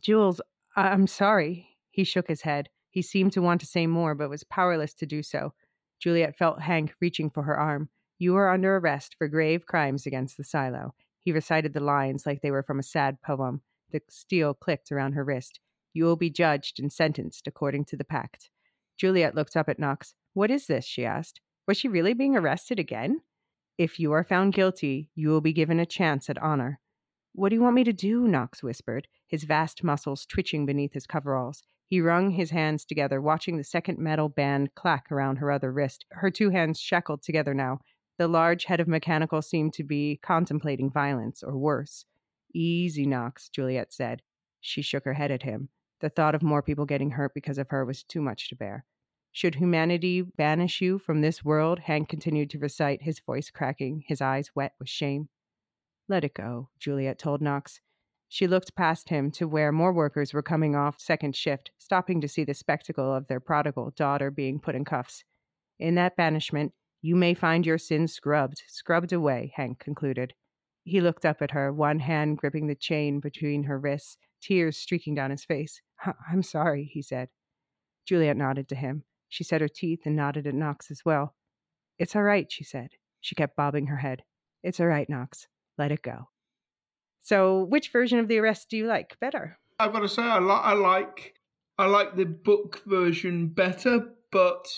Jules, I- I'm sorry. He shook his head. He seemed to want to say more, but was powerless to do so. Juliet felt Hank reaching for her arm. You are under arrest for grave crimes against the silo. He recited the lines like they were from a sad poem. The steel clicked around her wrist. You will be judged and sentenced according to the pact. Juliet looked up at Knox. What is this? she asked. Was she really being arrested again? If you are found guilty, you will be given a chance at honor. What do you want me to do? Knox whispered, his vast muscles twitching beneath his coveralls. He wrung his hands together, watching the second metal band clack around her other wrist, her two hands shackled together now. The large head of mechanical seemed to be contemplating violence, or worse. Easy, Knox, Juliet said. She shook her head at him. The thought of more people getting hurt because of her was too much to bear. Should humanity banish you from this world? Hank continued to recite, his voice cracking, his eyes wet with shame. Let it go, Juliet told Knox. She looked past him to where more workers were coming off second shift, stopping to see the spectacle of their prodigal daughter being put in cuffs. In that banishment, you may find your sins scrubbed, scrubbed away, Hank concluded. He looked up at her, one hand gripping the chain between her wrists, tears streaking down his face. I'm sorry, he said. Juliet nodded to him. She set her teeth and nodded at Knox as well. It's all right, she said. She kept bobbing her head. It's all right, Knox. Let it go. So, which version of the arrest do you like better? I've got to say, I, li- I like I like the book version better, but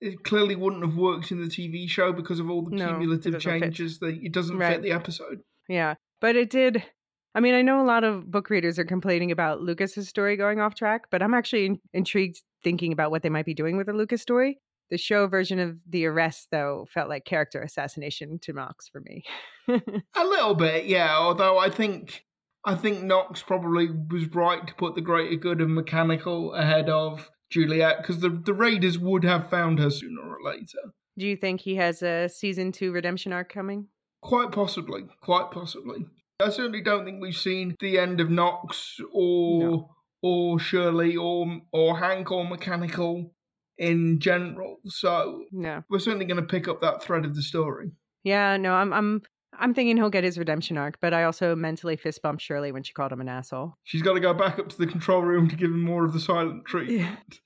it clearly wouldn't have worked in the TV show because of all the No, cumulative fit. changes. That it doesn't Right. fit the episode. Yeah, but it did. I mean, I know a lot of book readers are complaining about Lucas's story going off track, but I'm actually in- intrigued thinking about what they might be doing with the Lucas story. The show version of the arrest, though, felt like character assassination to Knox for me. [laughs] A little bit, yeah. Although I think I think Knox probably was right to put the greater good of Mechanical ahead of Juliet because the the Raiders would have found her sooner or later. Do you think he has a season two redemption arc coming? Quite possibly, quite possibly. I certainly don't think we've seen the end of Knox or No. Or Shirley or or Hank or Mechanical in general. So No. we're certainly going to pick up that thread of the story. Yeah, no, I'm I'm I'm thinking he'll get his redemption arc, but I also mentally fist bumped Shirley when she called him an asshole. She's got to go back up to the control room to give him more of the silent [laughs] treatment.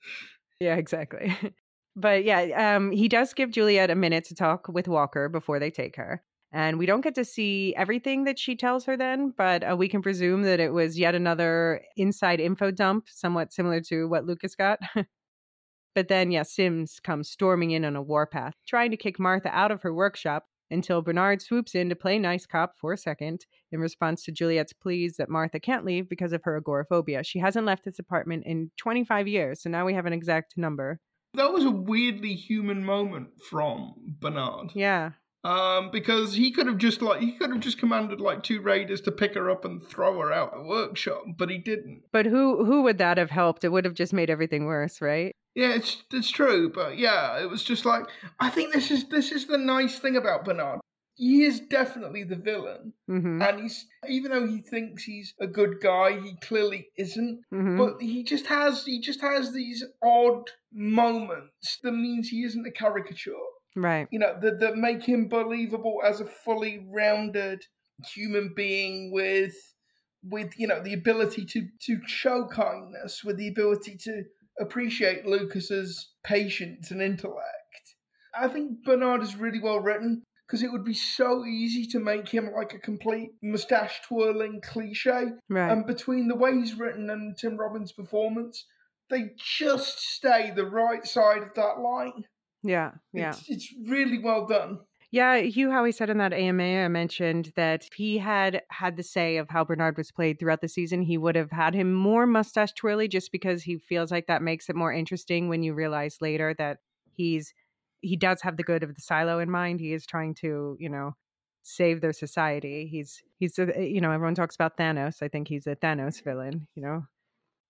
Yeah, exactly. [laughs] But yeah, um, he does give Juliet a minute to talk with Walker before they take her. And we don't get to see everything that she tells her then, but uh, we can presume that it was yet another inside info dump, somewhat similar to what Lucas got. [laughs] but then, yeah, Sims comes storming in on a warpath, trying to kick Martha out of her workshop until Bernard swoops in to play nice cop for a second in response to Juliet's pleas that Martha can't leave because of her agoraphobia. She hasn't left this apartment in 25 years, so now we have an exact number. That was a weirdly human moment from Bernard. Yeah. Um, because he could have just like he could have just commanded like two raiders to pick her up and throw her out the workshop, but he didn't. But who who would that have helped? It would have just made everything worse, right? Yeah, it's it's true, but yeah, it was just like I think this is this is the nice thing about Bernard. He is definitely the villain, Mm-hmm. and he's even though he thinks he's a good guy, he clearly isn't. Mhm. But he just has he just has these odd moments that means he isn't a caricature. Right. You know that that make him believable as a fully rounded human being with with you know the ability to to show kindness, with the ability to appreciate Lucas's patience and intellect. I think Bernard is really well written because it would be so easy to make him like a complete mustache twirling cliche. Right. And between the way he's written and Tim Robbins' performance, they just stay the right side of that line. Yeah. Yeah. It's, it's really well done. Yeah, Hugh Howey said in that AMA I mentioned that if he had had the say of how Bernard was played throughout the season, he would have had him more mustache twirly just because he feels like that makes it more interesting when you realize later that he's he does have the good of the silo in mind. He is trying to, you know, save their society. He's he's a, you know, everyone talks about Thanos. I think he's a Thanos villain, you know.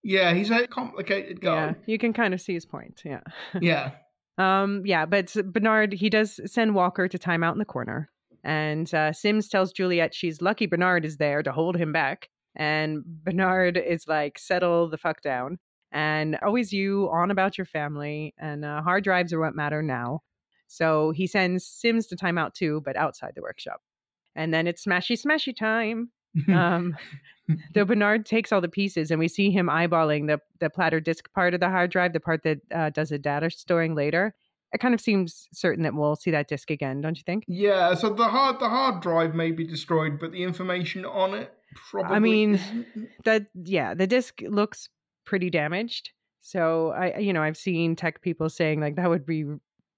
Yeah, he's a complicated guy. Yeah, guy. you can kind of see his point. Yeah. Yeah. Um, yeah, but Bernard, he does send Walker to time out in the corner. And uh, Sims tells Juliet she's lucky Bernard is there to hold him back. And Bernard is like, settle the fuck down. And always you on about your family. And uh, hard drives are what matter now. So he sends Sims to time out too, but outside the workshop. And then it's smashy smashy time. Um, [laughs] though Bernard takes all the pieces, and we see him eyeballing the the platter disk part of the hard drive, the part that uh, does the data storing later. It kind of seems certain that we'll see that disk again, don't you think? yeah, so the hard the hard drive may be destroyed, but the information on it probably I mean, isn't. That yeah, the disk looks pretty damaged. So I, you know, I've seen tech people saying like that would be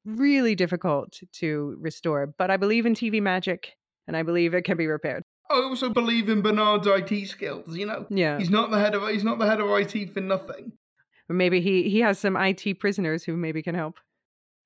really difficult to restore. But I believe in TV magic, and I believe it can be repaired. I also believe in Bernard's IT skills, you know. Yeah, He's not the head of he's not the head of IT for nothing. maybe he he has some IT prisoners who maybe can help.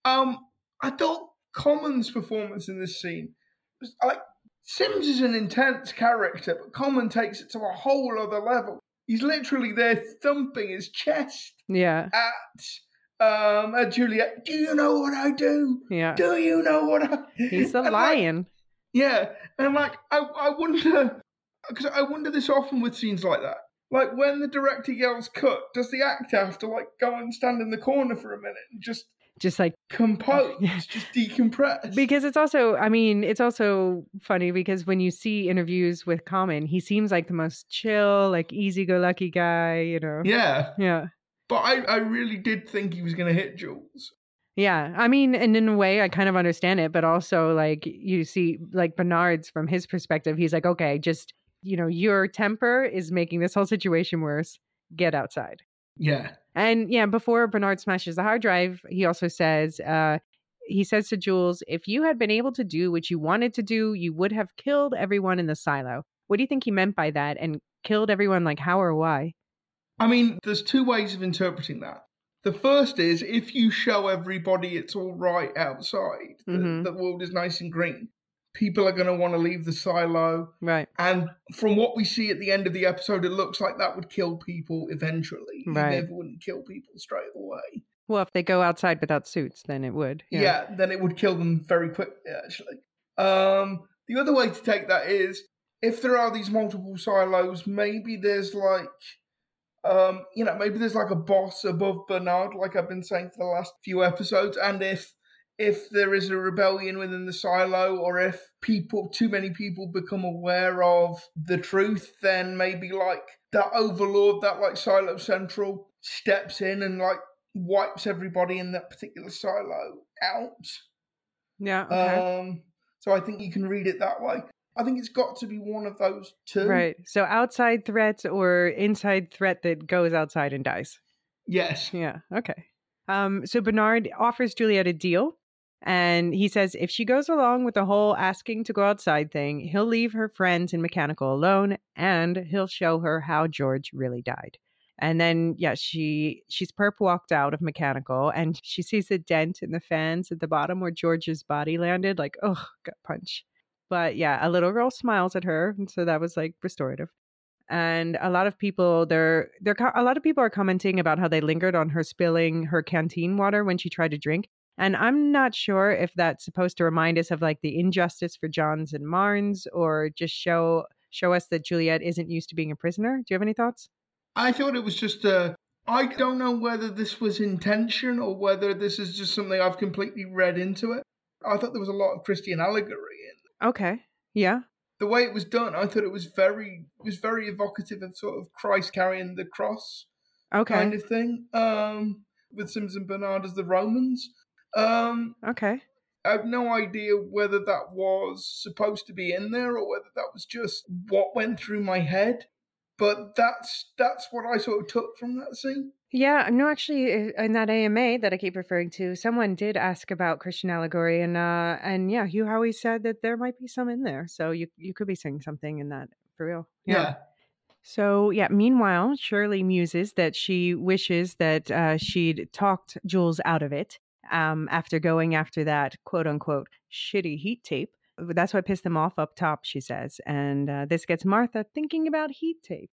Um, I thought Common's performance in this scene was like Sims is an intense character, but Common takes it to a whole other level. He's literally there thumping his chest Yeah, at um at Juliet. Do you know what I do? yeah. Do you know what I? He's a [laughs] And, lion. Yeah, and I'm like, I I wonder because I wonder this often with scenes like that. Like when the director yells cut, does the actor have to like go and stand in the corner for a minute and just Just like compose, [laughs] Yeah. just decompress? because it's also i mean it's also funny because when you see interviews with common he seems like the most chill like easy-go-lucky guy you know yeah, yeah but I I really did think he was gonna hit Jules. Yeah i mean and in a way i kind of understand it but also like you see like bernard's from his perspective he's like okay just you know your temper is making this whole situation worse get outside Yeah, And yeah, before Bernard smashes the hard drive, he also says, uh, he says to Jules, if you had been able to do what you wanted to do, you would have killed everyone in the silo. What do you think he meant by that? And killed everyone like how or why? I mean, there's two ways of interpreting that. The first is if you show everybody it's all right outside, the- Mhm. the world is nice and green. People are going to want to leave the silo. Right. And from what we see at the end of the episode, it looks like that would kill people eventually. Right. It wouldn't kill people straight away. Well, if they go outside without suits, then it would. Yeah. then it would kill them very quickly, actually. Um, the other way to take that is if there are these multiple silos, maybe there's like, um, you know, maybe there's like a boss above Bernard, like I've been saying for the last few episodes, and if if there is a rebellion within the silo or if people too many people become aware of the truth then maybe like that overlord that like silo central steps in and like wipes everybody in that particular silo out. Yeah. Okay. Um, so I think you can read it that way. I think it's got to be one of those two. right. So outside threat or inside threat that goes outside and dies. Yes. Yeah. Okay. Um, so Bernard offers Juliet a deal. And he says if she goes along with the whole asking to go outside thing, he'll leave her friends in mechanical alone and he'll show her how George really died. And then yeah, she she's perp walked out of mechanical and she sees the dent in the fans at the bottom where George's body landed, like, oh, gut punch. But yeah, a little girl smiles at her, and so that was like restorative. And a lot of people, they're they're a lot of people are commenting about how they lingered on her spilling her canteen water when she tried to drink. And I'm not sure if that's supposed to remind us of like the injustice for Jahns and Marnes, or just show show us that Juliet isn't used to being a prisoner. Do you have any thoughts? I thought it was just a. I don't know whether this was intention or whether this is just something I've completely read into it. I thought there was a lot of Christian allegory in Okay. Yeah. the way it was done. I thought it was very it was very evocative of sort of Christ carrying the cross Okay. kind of thing. Um, with Sims and Bernard as the Romans. Um, Okay. I have no idea whether that was supposed to be in there or whether that was just what went through my head. But that's that's what I sort of took from that scene. Yeah, no, actually, in that AMA that I keep referring to, someone did ask about Christian allegory, and uh, and yeah, Hugh Howey said that there might be some in there, so you you could be seeing something in that for real. Yeah. So yeah. Meanwhile, Shirley muses that she wishes that uh, she'd talked Jules out of it um, after going after that quote unquote shitty heat tape. That's what pissed them off up top, she says, and uh, this gets Martha thinking about heat tape.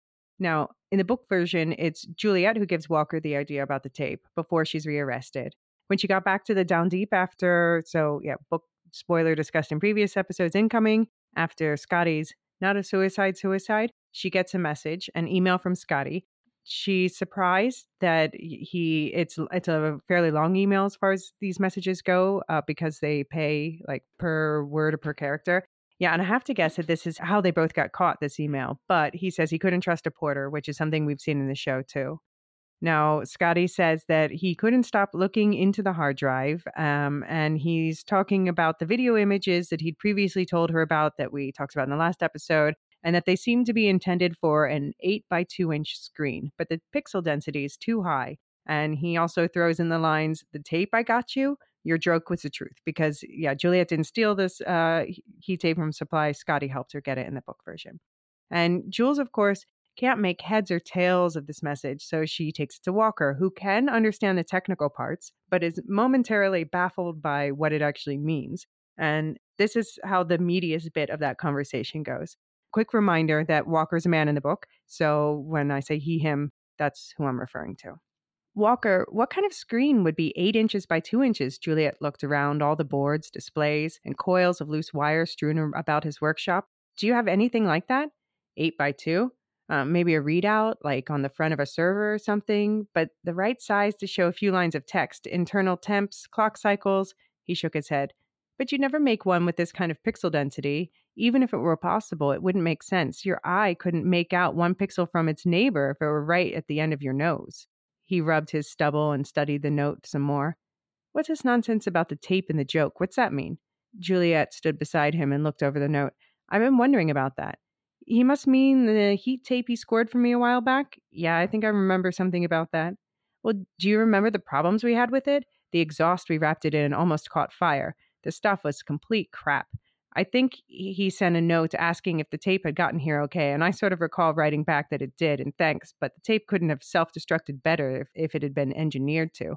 Now, in the book version, it's Juliet who gives Walker the idea about the tape before she's rearrested. When she got back to the Down Deep after, so yeah, book spoiler discussed in previous episodes incoming, after Scotty's not a suicide suicide, she gets a message, an email from Scotty. She's surprised that he it's it's a fairly long email as far as these messages go uh, because they pay like per word or per character. Yeah, and I have to guess that this is how they both got caught this email. But he says he couldn't trust a porter, which is something we've seen in the show too. Now, Scotty says that he couldn't stop looking into the hard drive, um, and he's talking about the video images that he'd previously told her about that we talked about in the last episode, and that they seem to be intended for an 8 by 2 inch screen, but the pixel density is too high. And he also throws in the lines, The tape I got you, your joke was the truth. Because, yeah, Juliet didn't steal this uh, heat tape from Supply. Scotty helped her get it in the book version. And Jules, of course, can't make heads or tails of this message, so she takes it to Walker, who can understand the technical parts, but is momentarily baffled by what it actually means. And this is how the meatiest bit of that conversation goes. Quick reminder that Walker's a man in the book, so when I say he, him, that's who I'm referring to. Walker, what kind of screen would be eight inches by two inches? Juliet looked around all the boards, displays, and coils of loose wire strewn about his workshop. Do you have anything like that? Eight by two? Um, maybe a readout, like on the front of a server or something, but the right size to show a few lines of text, internal temps, clock cycles. He shook his head. But you'd never make one with this kind of pixel density. Even if it were possible, it wouldn't make sense. Your eye couldn't make out one pixel from its neighbor if it were right at the end of your nose. He rubbed his stubble and studied the note some more. What's this nonsense about the tape and the joke? What's that mean? Juliet stood beside him and looked over the note. I've been wondering about that. He must mean the heat tape he scored for me a while back? Yeah, I think I remember something about that. Well, do you remember the problems we had with it? The exhaust we wrapped it in almost caught fire. The stuff was complete crap. I think he sent a note asking if the tape had gotten here okay, and I sort of recall writing back that it did, and thanks, but the tape couldn't have self destructed better if, if it had been engineered to.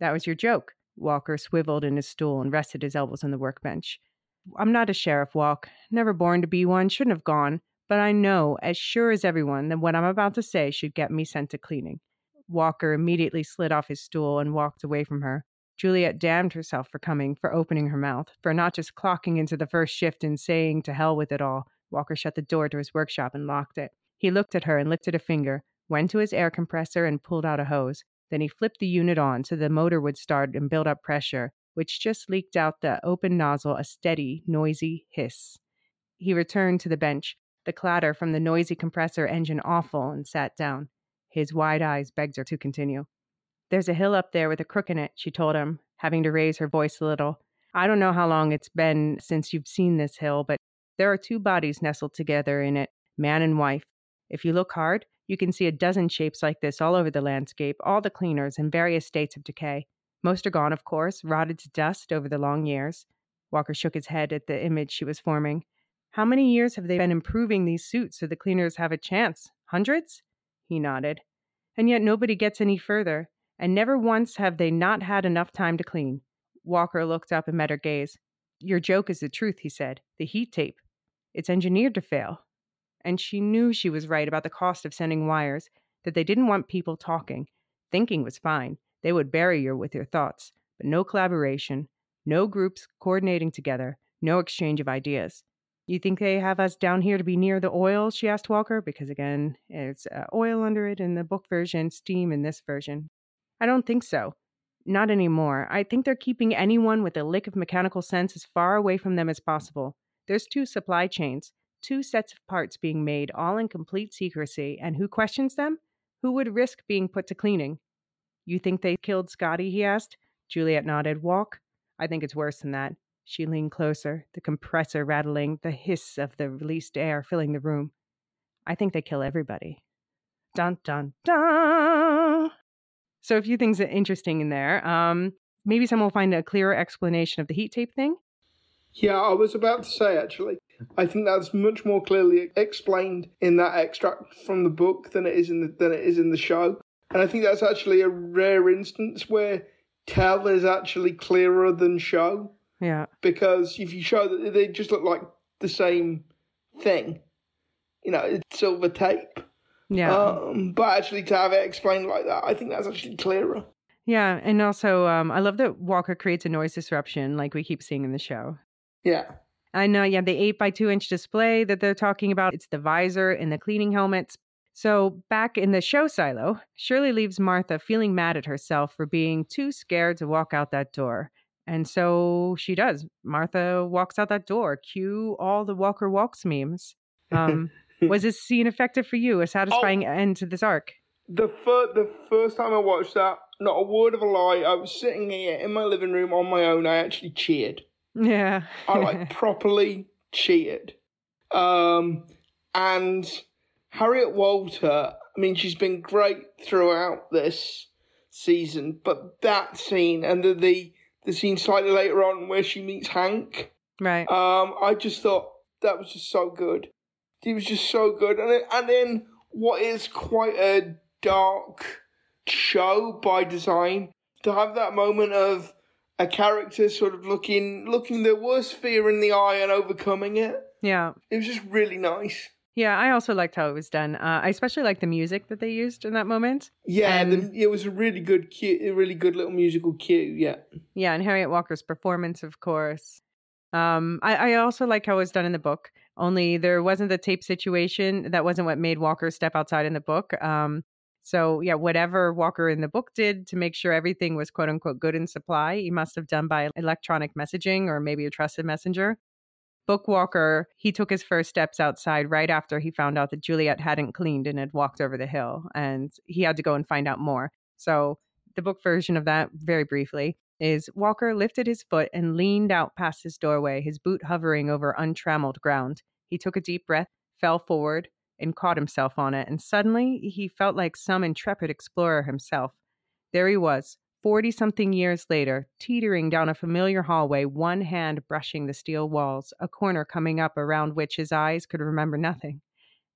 That was your joke. Walker swiveled in his stool and rested his elbows on the workbench. I'm not a sheriff, Walk. Never born to be one, shouldn't have gone. But I know, as sure as everyone, that what I'm about to say should get me sent to cleaning. Walker immediately slid off his stool and walked away from her. Juliet damned herself for coming, for opening her mouth, for not just clocking into the first shift and saying to hell with it all. Walker shut the door to his workshop and locked it. He looked at her and lifted a finger, went to his air compressor and pulled out a hose. Then he flipped the unit on so the motor would start and build up pressure, which just leaked out the open nozzle a steady, noisy hiss. He returned to the bench, the clatter from the noisy compressor engine awful, and sat down. His wide eyes begged her to continue. There's a hill up there with a crook in it, she told him, having to raise her voice a little. I don't know how long it's been since you've seen this hill, but there are two bodies nestled together in it, man and wife. If you look hard, you can see a dozen shapes like this all over the landscape, all the cleaners in various states of decay. Most are gone, of course, rotted to dust over the long years. Walker shook his head at the image she was forming. How many years have they been improving these suits so the cleaners have a chance? Hundreds? He nodded. And yet nobody gets any further, and never once have they not had enough time to clean. Walker looked up and met her gaze. Your joke is the truth, he said. The heat tape. It's engineered to fail. And she knew she was right about the cost of sending wires, that they didn't want people talking. Thinking was fine. They would bury you with your thoughts, but no collaboration, no groups coordinating together, no exchange of ideas. You think they have us down here to be near the oil? She asked Walker, because again, it's uh, oil under it in the book version, steam in this version. I don't think so. Not anymore. I think they're keeping anyone with a lick of mechanical sense as far away from them as possible. There's two supply chains, two sets of parts being made, all in complete secrecy, and who questions them? Who would risk being put to cleaning? You think they killed Scotty? he asked. Juliet nodded. Walk? I think it's worse than that. She leaned closer, the compressor rattling, the hiss of the released air filling the room. I think they kill everybody. Dun dun dun. So a few things are interesting in there. Um, maybe someone will find a clearer explanation of the heat tape thing. Yeah, I was about to say actually. I think that's much more clearly explained in that extract from the book than it is in the than it is in the show. And I think that's actually a rare instance where tell is actually clearer than show. Yeah. Because if you show that they just look like the same thing, you know, it's silver tape. Yeah. Um, but actually, to have it explained like that, I think that's actually clearer. Yeah, and also, um, I love that Walker creates a noise disruption, like we keep seeing in the show. Yeah. I know. Yeah, the eight by two inch display that they're talking about. It's the visor and the cleaning helmets. So back in the show silo, Shirley leaves Martha feeling mad at herself for being too scared to walk out that door. And so she does. Martha walks out that door. Cue all the Walker Walks memes. [laughs] Um, [laughs] was this scene effective for you? A satisfying oh, end to this arc? The, fir- the first time I watched that, not a word of a lie, I was sitting here in my living room on my own. I actually cheered. Yeah. I like [laughs] properly cheered. Um, and Harriet Walter, I mean, she's been great throughout this season, but that scene and the, the the scene slightly later on where she meets Hank. Right. Um, I just thought that was just so good. He was just so good, and then, and then what is quite a dark show by design to have that moment of a character sort of looking looking their worst fear in the eye and overcoming it. Yeah. It was just really nice. Yeah, I also liked how it was done. Uh, I especially liked the music that they used in that moment. Yeah, and, the, it was a really good cue, a really good little musical cue. Yeah, yeah, and Harriet Walker's performance, of course. Um, I, I also like how it was done in the book. Only there wasn't the tape situation. That wasn't what made Walker step outside in the book. Um, so yeah, whatever Walker in the book did to make sure everything was quote unquote good in supply, he must have done by electronic messaging or maybe a trusted messenger. Book Walker, he took his first steps outside right after he found out that Juliet hadn't cleaned and had walked over the hill, and he had to go and find out more. So, the book version of that, very briefly, is Walker lifted his foot and leaned out past his doorway, his boot hovering over untrammeled ground. He took a deep breath, fell forward, and caught himself on it, and suddenly he felt like some intrepid explorer himself. There he was, Forty something years later, teetering down a familiar hallway, one hand brushing the steel walls, a corner coming up around which his eyes could remember nothing.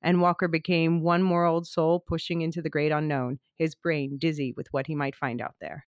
And Walker became one more old soul pushing into the great unknown, his brain dizzy with what he might find out there.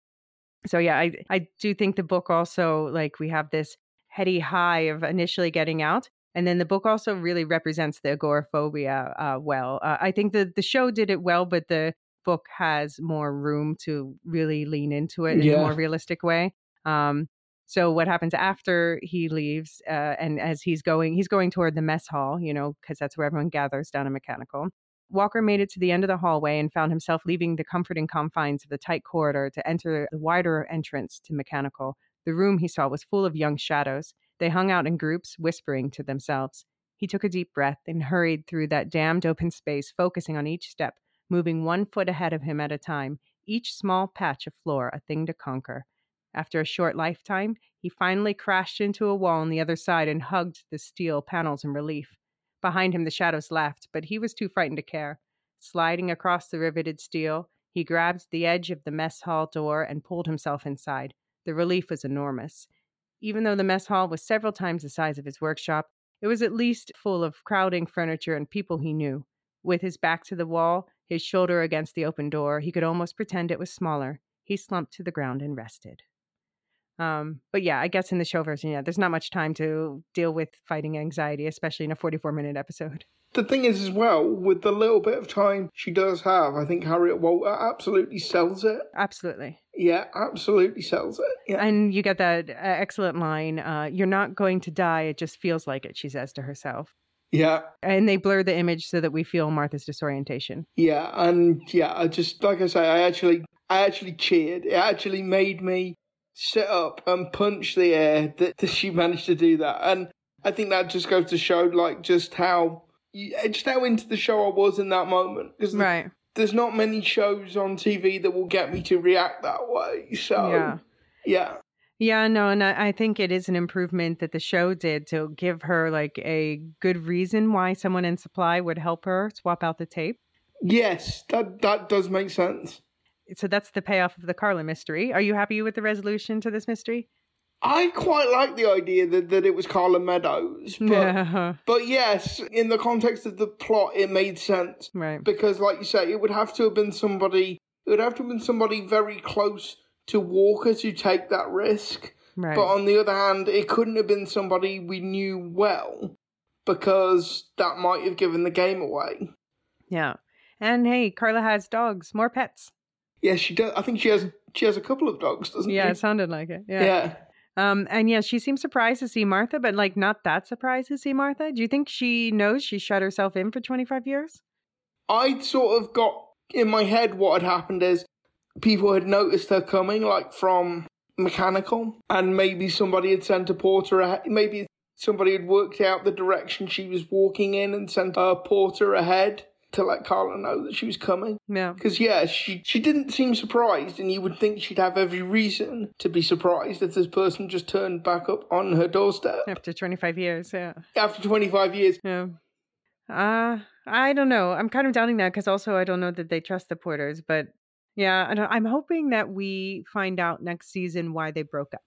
So yeah, I I do think the book also like we have this heady high of initially getting out, and then the book also really represents the agoraphobia uh, well. Uh, I think the the show did it well, but the book has more room to really lean into it in yeah. a more realistic way. Um, so what happens after he leaves, uh, and as he's going, he's going toward the mess hall, you know, because that's where everyone gathers down in mechanical. Walker made it to the end of the hallway and found himself leaving the comforting confines of the tight corridor to enter the wider entrance to mechanical. The room he saw was full of young shadows. They hung out in groups, whispering to themselves. He took a deep breath and hurried through that damned open space, focusing on each step, moving one foot ahead of him at a time, each small patch of floor a thing to conquer. After a short lifetime, he finally crashed into a wall on the other side and hugged the steel panels in relief. Behind him, the shadows laughed, but he was too frightened to care. Sliding across the riveted steel, he grabbed the edge of the mess hall door and pulled himself inside. The relief was enormous. Even though the mess hall was several times the size of his workshop, it was at least full of crowding furniture and people he knew. With his back to the wall, his shoulder against the open door, he could almost pretend it was smaller. He slumped to the ground and rested. Um, but yeah, I guess in the show version, yeah, there's not much time to deal with fighting anxiety, especially in a 44 minute episode. The thing is, as well, with the little bit of time she does have, I think Harriet Walter absolutely sells it. Absolutely. Yeah, absolutely sells it. Yeah. And you get that uh, excellent line uh, You're not going to die, it just feels like it, she says to herself. Yeah. And they blur the image so that we feel Martha's disorientation. Yeah, and yeah, I just like I say, I actually I actually cheered. It actually made me sit up and punch the air that, that she managed to do that. And I think that just goes to show like just how just how into the show I was in that moment. Because right. there's not many shows on TV that will get me to react that way. So yeah. Yeah. Yeah, no, and I, I think it is an improvement that the show did to give her like a good reason why someone in supply would help her swap out the tape. Yes, that that does make sense. So that's the payoff of the Carla mystery. Are you happy with the resolution to this mystery? I quite like the idea that, that it was Carla Meadows, [laughs] but Yeah. but yes, in the context of the plot, it made sense right. because, like you say, it would have to have been somebody. It would have to have been somebody very close to Walker to take that risk. Right. But on the other hand, it couldn't have been somebody we knew well because that might have given the game away. yeah. And hey, Carla has dogs, more pets. Yeah, she does. I think she has. She has a couple of dogs, doesn't Yeah, she? Yeah, it sounded like it. Yeah. yeah. Um, and yeah, she seems surprised to see Martha, but like not that surprised to see Martha. Do you think she knows she shut herself in for 25 years? I sort of got in my head what had happened is people had noticed her coming, like from mechanical, and maybe somebody had sent a porter ahead. Maybe somebody had worked out the direction she was walking in and sent a porter ahead to let Carla know that she was coming. Yeah. Because yeah, she she didn't seem surprised, and you would think she'd have every reason to be surprised if this person just turned back up on her doorstep After 25 years, yeah. after twenty five years. Yeah. Uh, I don't know. I'm kind of doubting that because also I don't know that they trust the Porters. But yeah, I don't, I'm hoping that we find out next season why they broke up.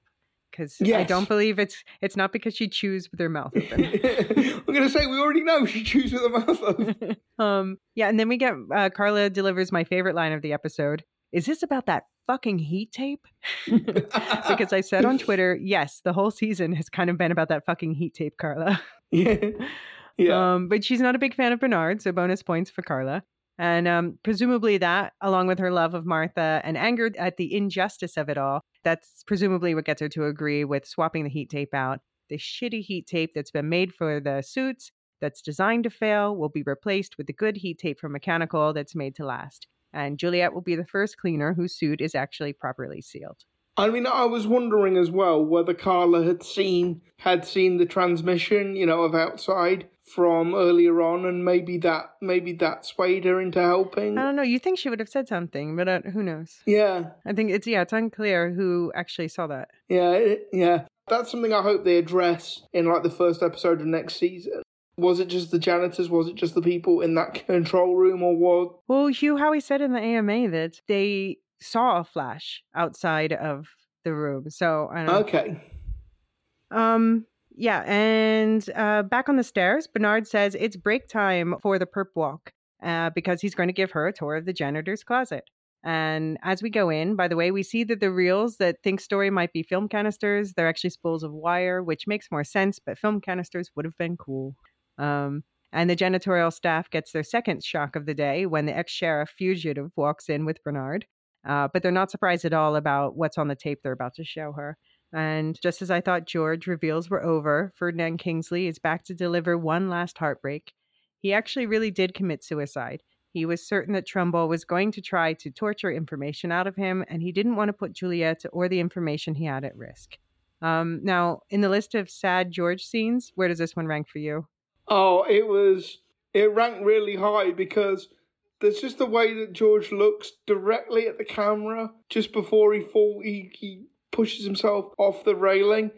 Because I don't believe it's it's not because she chews with her mouth [laughs] open. I'm gonna say we already know she chews with her mouth open. [laughs] um, yeah, and then we get uh, Carla delivers my favorite line of the episode. Is this about that fucking heat tape? [laughs] because I said on Twitter, yes, the whole season has kind of been about that fucking heat tape, Carla. yeah, yeah. Um, but she's not a big fan of Bernard, so bonus points for Carla. And um, presumably that, along with her love of Martha and anger at the injustice of it all, that's presumably what gets her to agree with swapping the heat tape out. The shitty heat tape that's been made for the suits, that's designed to fail, will be replaced with the good heat tape from Mechanical that's made to last. And Juliet will be the first cleaner whose suit is actually properly sealed. I mean, I was wondering as well whether Carla had seen had seen the transmission, you know, of outside from earlier on, and maybe that maybe that swayed her into helping. I don't know. You think she would have said something, but uh, who knows? Yeah, I think it's, yeah, it's unclear who actually saw that. yeah, it- yeah. That's something I hope they address in like the first episode of next season. Was it just the janitors? Was it just the people in that control room, or what? Well, Hugh Howey said in the AMA that they saw a flash outside of the room. So I don't know. Okay. Um, yeah, and uh, back on the stairs, Bernard says it's break time for the perp walk uh, because he's going to give her a tour of the janitor's closet. And as we go in, by the way, we see that the reels that think story might be film canisters. They're actually spools of wire, which makes more sense, but film canisters would have been cool. Um, and the janitorial staff gets their second shock of the day when the ex sheriff fugitive walks in with Bernard. Uh, but they're not surprised at all about what's on the tape they're about to show her. And just as I thought George reveals were over, Ferdinand Kingsley is back to deliver one last heartbreak. He actually really did commit suicide. He was certain that Trumbull was going to try to torture information out of him, and he didn't want to put Juliet or the information he had at risk. Um, now, in the list of sad George scenes, where does this one rank for you? Oh, it was. It ranked really high because There's just the way that George looks directly at the camera just before he fall he, he pushes himself off the railing,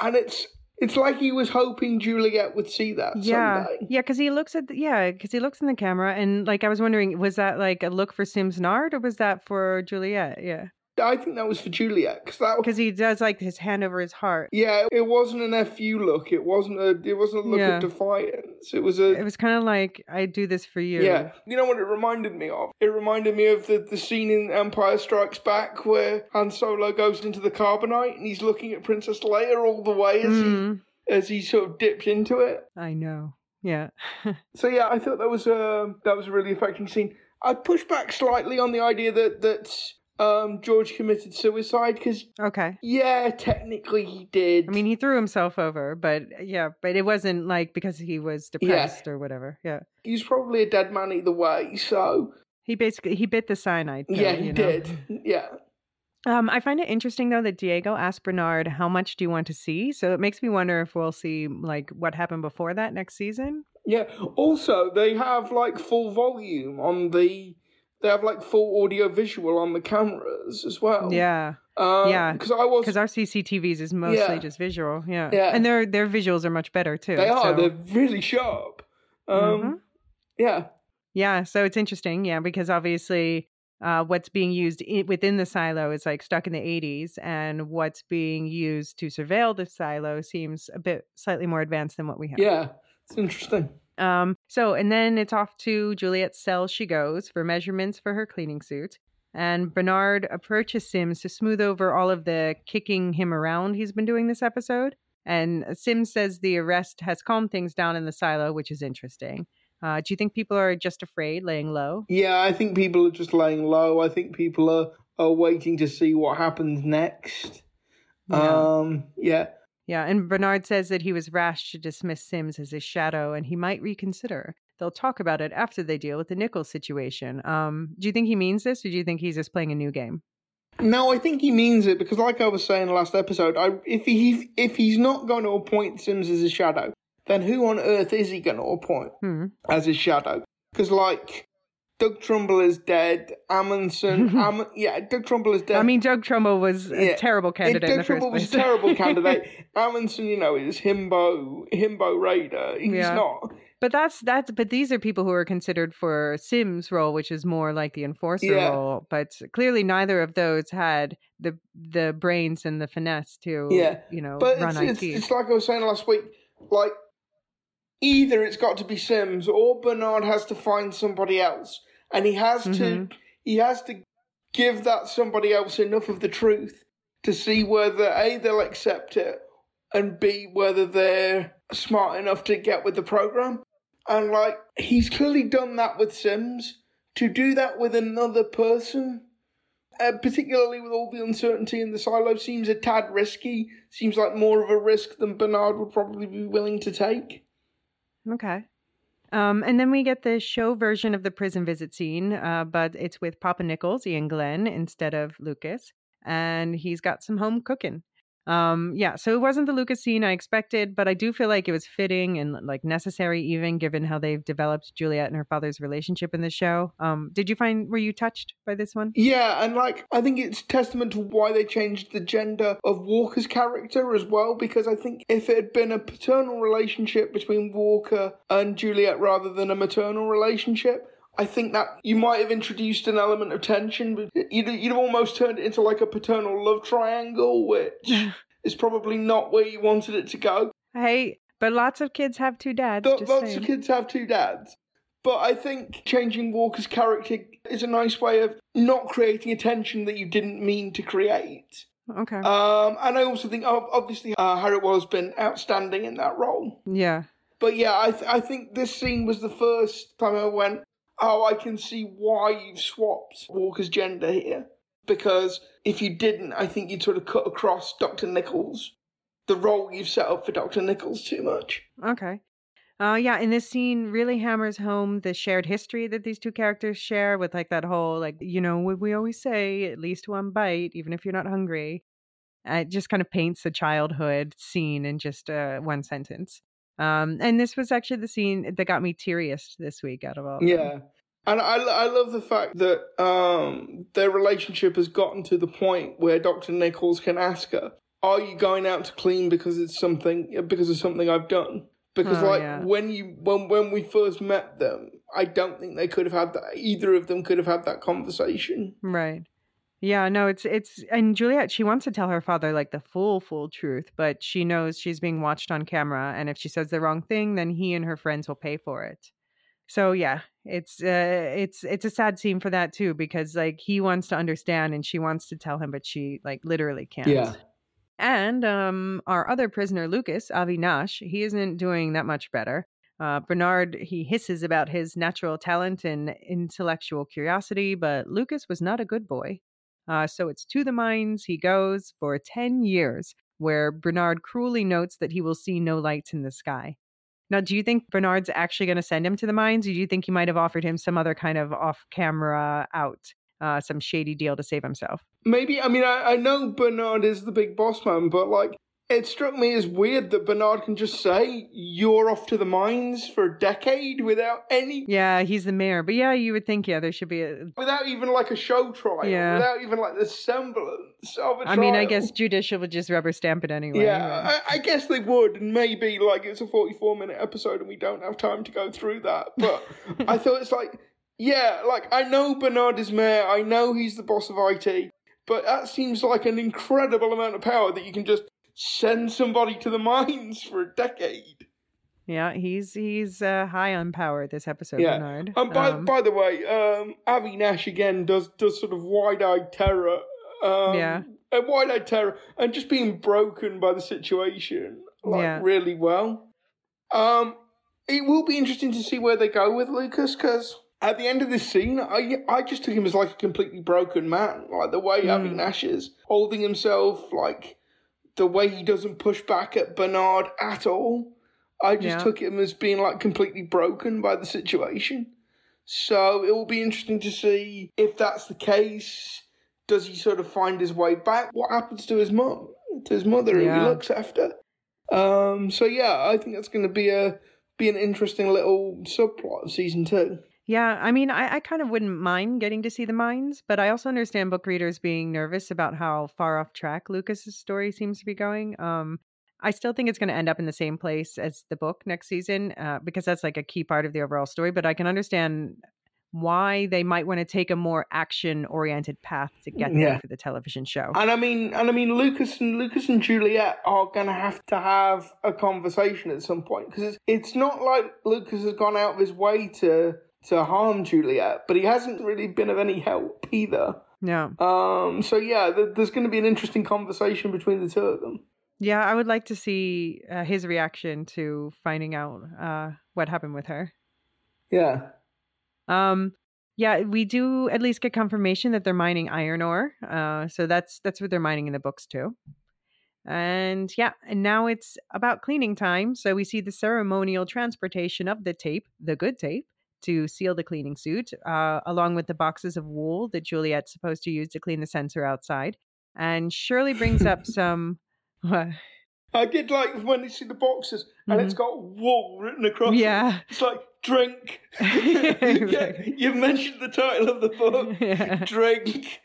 and it's it's like he was hoping Juliet would see that Yeah, someday. yeah, because he looks at the, yeah, because he looks in the camera, and like I was wondering, was that like a look for Simsnard or was that for Juliet? Yeah, I think that was for Juliet because that because he does like his hand over his heart. yeah, it wasn't an fu look. It wasn't a it wasn't a look Yeah. of defiance. It was a It was kind of like I do this for you. Yeah. You know what it reminded me of? It reminded me of the, the scene in Empire Strikes Back where Han Solo goes into the carbonite and he's looking at Princess Leia all the way as Mm, he as he sort of dipped into it. I know. Yeah. [laughs] So yeah, I thought that was a that was a really affecting scene. I'd push back slightly on the idea that that um, George committed suicide because okay. yeah, technically he did. I mean, he threw himself over, but yeah, but it wasn't like because he was depressed or whatever. Yeah. he's probably a dead man either way. So He basically he bit the cyanide. pill, yeah, he you know? did. [laughs] Yeah. Um, I find it interesting though that Diego asked Bernard, "How much do you want to see?" So it makes me wonder if we'll see like what happened before that next season. Yeah. Also, they have like full volume on the. They have like full audio visual on the cameras as well. Yeah, Um, yeah, Because I was. because our CCTVs is mostly Yeah. just visual. Yeah, Yeah. and their their visuals are much better too. They are. so- They're really sharp. Um. Mhm. Yeah. Yeah, so it's interesting, yeah, because obviously uh, what's being used i- within the silo is like stuck in the 80s, and what's being used to surveil the silo seems a bit slightly more advanced than what we have. Yeah. It's interesting. Um, so, and then it's off to Juliet's cell she goes for measurements for her cleaning suit. And Bernard approaches Sims to smooth over all of the kicking him around he's been doing this episode. And Sims says the arrest has calmed things down in the silo, which is interesting. Uh, do you think people are just afraid, laying low? Yeah, I think people are just laying low. I think people are are waiting to see what happens next. Um. Yeah. Yeah, and Bernard says that he was rash to dismiss Sims as his shadow and he might reconsider. They'll talk about it after they deal with the Nichols situation. Um, do you think he means this or do you think he's just playing a new game? No, I think he means it because, like I was saying last episode, I, if he if he's not going to appoint Sims as a shadow, then who on earth is he going to appoint Hmm. as his shadow? Because like Doug Trumbull is dead, Amundsen, [laughs] Am- yeah, Doug Trumbull is dead. I mean, Doug Trumbull was a Yeah. terrible candidate in Doug the first Trumbull was a terrible [laughs] candidate. Amundsen, you know, is himbo himbo raider. He's Yeah. not. but that's that's but these are people who are considered for Sims' role, which is more like the enforcer Yeah. role. But clearly, neither of those had the the brains and the finesse to Yeah. you know But run it's, IT. it's, it's like I was saying last week. Like either it's got to be Sims or Bernard has to find somebody else, and he has to Mhm. he has to give that somebody else enough of the truth to see whether a they'll accept it and b whether they're smart enough to get with the program. And like he's clearly done that with Sims. To do that with another person uh, particularly with all the uncertainty in the silo, seems a tad risky. Seems like more of a risk than Bernard would probably be willing to take. Okay. Um, and then we get the show version of the prison visit scene, uh, but it's with Papa Nichols, Iain Glen, instead of Lucas. And he's got some home cooking. Um, yeah, so it wasn't the Lucas scene I expected, but I do feel like it was fitting and like necessary, even given how they've developed Juliet and her father's relationship in the show. Um, did you find were you touched by this one? Yeah, and like I think it's testament to why they changed the gender of Walker's character as well, because I think if it had been a paternal relationship between Walker and Juliet rather than a maternal relationship, I think that you might have introduced an element of tension. But you'd, you'd have almost turned it into like a paternal love triangle, which is probably not where you wanted it to go. Hey, but lots of kids have two dads. Th- lots saying. of kids have two dads. But I think changing Walker's character is a nice way of not creating a tension that you didn't mean to create. Okay. Um, and I also think, obviously, uh, Harriet Wall's been outstanding in that role. yeah. But yeah, I, th- I think this scene was the first time I went, oh, I can see why you've swapped Walker's gender here. Because if you didn't, I think you'd sort of cut across Dr. Nichols, the role you've set up for Dr. Nichols, too much. Okay. Uh, yeah, and this scene really hammers home the shared history that these two characters share with like that whole like you know what we always say at least one bite even if you're not hungry. It just kind of paints the childhood scene in just uh, one sentence. Um, and this was actually the scene that got me teariest this week out of all. of them. Yeah. And I, I love the fact that um, their relationship has gotten to the point where Dr. Nichols can ask her, are you going out to clean because it's something because of something I've done? Because Oh, like yeah. when you when when we first met them, I don't think they could have had that either of them could have had that conversation. Right. Yeah, no, it's it's and Juliet, she wants to tell her father like the full full truth, but she knows she's being watched on camera and if she says the wrong thing, then he and her friends will pay for it. So yeah, it's uh it's it's a sad scene for that too because like he wants to understand and she wants to tell him but she like literally can't. Yeah. And um our other prisoner Lucas, Avi Nash, he isn't doing that much better. Uh, Bernard, he hisses about his natural talent and intellectual curiosity, but Lucas was not a good boy. Uh, so it's to the mines he goes for 10 years, where Bernard cruelly notes that he will see no lights in the sky. Now, do you think Bernard's actually going to send him to the mines, or do you think he might have offered him some other kind of off camera out, uh, some shady deal to save himself? Maybe I mean I, I know Bernard is the big boss man, but like it struck me as weird that Bernard can just say you're off to the mines for a decade without any Yeah, he's the mayor, but yeah, you would think, yeah, there should be a. without even like a show trial, Yeah. without even like the semblance of a I mean, I guess judicial would just rubber stamp it anyway. Yeah, I, I guess they would, and maybe like it's a forty-four minute episode, and we don't have time to go through that. But [laughs] I thought it's like, yeah, like I know Bernard is mayor, I know he's the boss of IT, but that seems like an incredible amount of power that you can just send somebody to the mines for a decade. Yeah, he's he's uh, high on power this episode, Yeah. Bernard. And by Um, by the way, um, Avi Nash again does does sort of wide-eyed terror. Um, Yeah. and wide-eyed terror, and just being broken by the situation, like Yeah. really well. Um, it will be interesting to see where they go with Lucas because at the end of this scene, I I just took him as like a completely broken man, like the way Avi Mm. Nash is holding himself, like the way he doesn't push back at Bernard at all. I just Yeah. took him as being like completely broken by the situation. So it will be interesting to see if that's the case. Does he sort of find his way back? What happens to his mum, to his mother, who he looks after? Um, so yeah, I think that's going to be a be an interesting little subplot of season two. Yeah, I mean, I, I kind of wouldn't mind getting to see the mines, but I also understand book readers being nervous about how far off track Lucas's story seems to be going. Um, I still think it's going to end up in the same place as the book next season uh, because that's like a key part of the overall story. But I can understand why they might want to take a more action oriented path to get there for the television show. And I mean, and I mean, Lucas and Lucas and Juliet are going to have to have a conversation at some point because it's, it's not like Lucas has gone out of his way to to harm Juliet, but he hasn't really been of any help either. yeah. Um, so yeah, th- there's going to be an interesting conversation between the two of them. Yeah, I would like to see uh, his reaction to finding out uh, what happened with her. Yeah. Um, yeah, we do at least get confirmation that they're mining iron ore. Uh, so that's that's what they're mining in the books too. And yeah, and now it's about cleaning time. So we see the ceremonial transportation of the tape, the good tape, to seal the cleaning suit, uh, along with the boxes of wool that Juliet's supposed to use to clean the sensor outside. And Shirley brings up [laughs] some. What? I did like when you see the boxes and it's got wool written across. it. Yeah. It's like drink. [laughs] Exactly. [laughs] You've mentioned the title of the book. Yeah. Drink.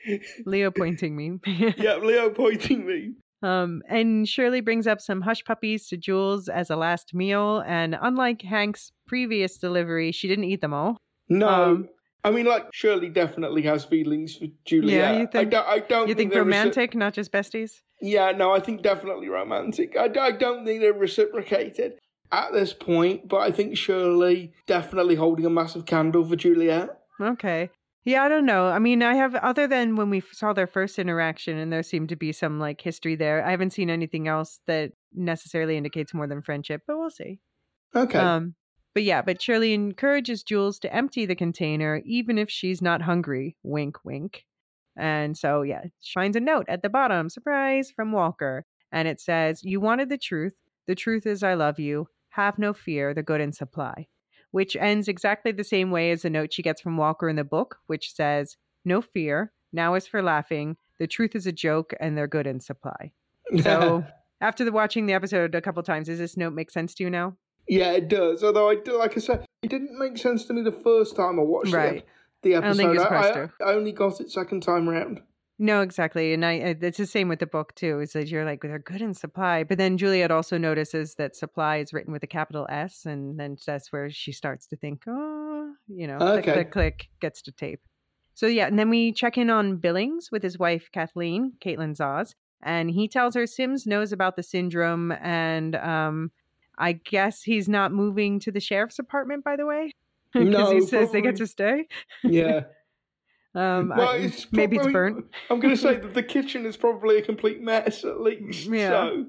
Leo pointing me. yeah, Leo pointing me. Um, and Shirley brings up some hush puppies to Jules as a last meal. And unlike Hank's previous delivery, she didn't eat them all. No. Um, I mean, like Shirley definitely has feelings for Juliet. Yeah, you think- I don't. I don't You think reci- romantic, not just besties? yeah, no, I think definitely romantic. I, I don't think they're reciprocated at this point, but I think Shirley definitely holding a massive candle for Juliet. Okay. Yeah, I don't know. I mean, I have, other than when we saw their first interaction and there seemed to be some like history there, I haven't seen anything else that necessarily indicates more than friendship, but we'll see. Okay. Um, but yeah, but Shirley encourages Jules to empty the container even if she's not hungry. Wink, wink. And so, yeah, she finds a note at the bottom, surprise, from Walker. And it says, You wanted the truth. The truth is, I love you. Have no fear. The good in supply. Which ends exactly the same way as the note she gets from Walker in the book, which says, No fear. Now is for laughing. The truth is a joke, and they're good in supply. So, [laughs] after the watching the episode a couple times, does this note make sense to you now? Yeah, it does. Although I do, like I said, it didn't make sense to me the first time I watched Right. it. The episode, don't think it's I, I- I only got it second time round. No, exactly. And I, I- it's the same with the book too. Is that you're like they're good in supply, but then Juliet also notices that supply is written with a capital S, and then that's where she starts to think, oh, you know, click, Okay. click, click, gets to tape. So yeah, and then we check in on Billings with his wife Kathleen, Caitlin Zoz, and he tells her Sims knows about the syndrome, and um, I guess he's not moving to the sheriff's apartment. By the way, [laughs] because No, he says they get to stay. Yeah. Um, Well, I- it's maybe it's burnt. [laughs] I'm going to say that the [laughs] kitchen is probably a complete mess at least. Yeah. So,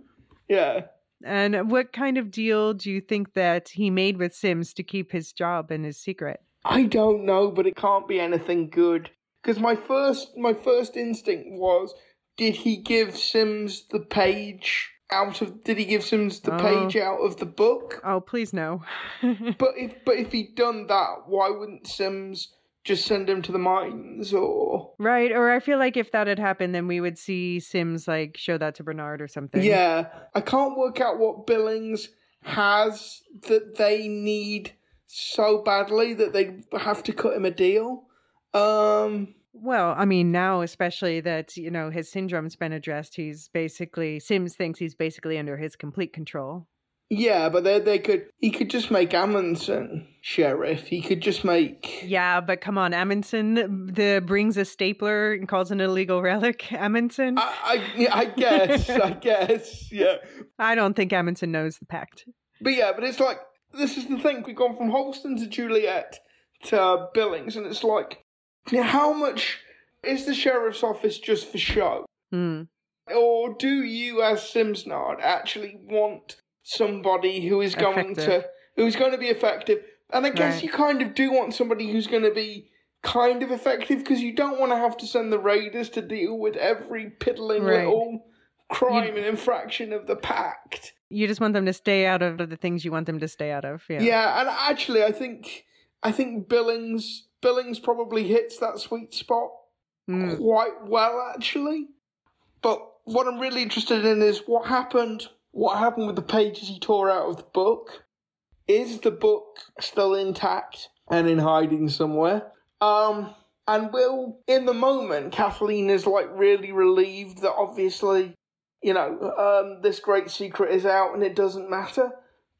yeah. And what kind of deal do you think that he made with Sims to keep his job and his secret? I don't know, but it can't be anything good. Because my first, my first instinct was, did he give Sims the page out of? Did he give Sims the Oh. page out of the book? Oh, please no. [laughs] But if, but if he'd done that, why wouldn't Sims just send him to the mines or? right, or I feel like if that had happened, then we would see Sims like show that to Bernard or something. Yeah, I can't work out what Billings has that they need so badly that they have to cut him a deal. Um, Well, I mean, now especially that you know his syndrome's been addressed, he's basically Sims thinks he's basically under his complete control. Yeah, but they they could he could just make Amundsen sheriff. He could just make Yeah, but come on, Amundsen the brings a stapler and calls an illegal relic. Amundsen, I I, I guess [laughs] I guess yeah, I don't think Amundsen knows the pact. but yeah, but it's like this is the thing. We've gone from Holston to Juliet to Billings, and it's like how much is the sheriff's office just for show? Hmm. Or do you, as Simsnard, actually want somebody who is going Effective. to who's going to be effective? And I guess Right. you kind of do want somebody who's going to be kind of effective because you don't want to have to send the raiders to deal with every piddling Right. little crime and infraction of the pact. You just want them to stay out of the things you want them to stay out of. Yeah. Yeah. and actually, I think I think Billings Billings probably hits that sweet spot Mm. quite well actually. But what I'm really interested in is what happened what happened with the pages he tore out of the book. Is the book still intact and in hiding somewhere? Um and will in the moment Kathleen is like really relieved that obviously, you know, um this great secret is out and it doesn't matter.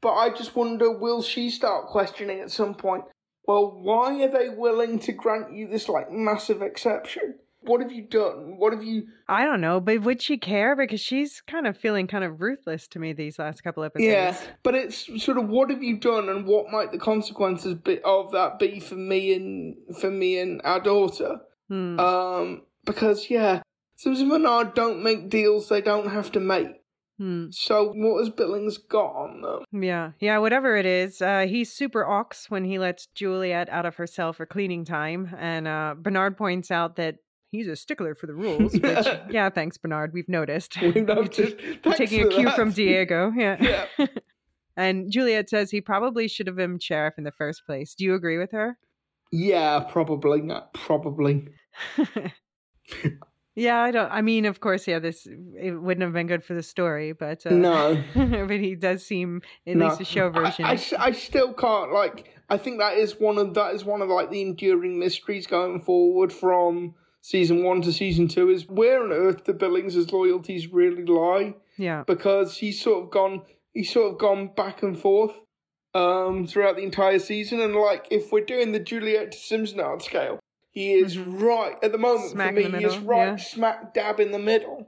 But I just wonder will she start questioning at some point well, why are they willing to grant you this like massive exception? What have you done? What have you? I don't know, but would she care? Because she's kind of feeling kind of ruthless to me these last couple episodes. Yeah, but it's sort of what have you done, and what might the consequences be of that be for me and for me and our daughter? Hmm. Um, because yeah, Sims and Bernard don't make deals they don't have to make. Hmm. So what has Billings got on them? Yeah, yeah, whatever it is. Uh, he's super ox when he lets Juliet out of her cell for cleaning time. And uh, Bernard points out that he's a stickler for the [laughs] rules. Which, yeah, thanks, Bernard. We've noticed. [laughs] We've noticed. Thanks taking a cue that. from Diego. Yeah. [laughs] Yeah. and Juliet says he probably should have been sheriff in the first place. Do you agree with her? Yeah, probably not. Probably. yeah, I don't. I mean, of course, yeah, this it wouldn't have been good for the story, but uh, No. but he does seem at No. least a show I- version. I still can't like. I think that is one of that is one of like the enduring mysteries going forward from season one to season two is where on earth do Billings' loyalties really lie yeah, because he's sort of gone he's sort of gone back and forth um throughout the entire season and like if we're doing the Juliet to Simsnard scale he is right at the moment Mm-hmm. Smack for me the he is right yeah. smack dab in the middle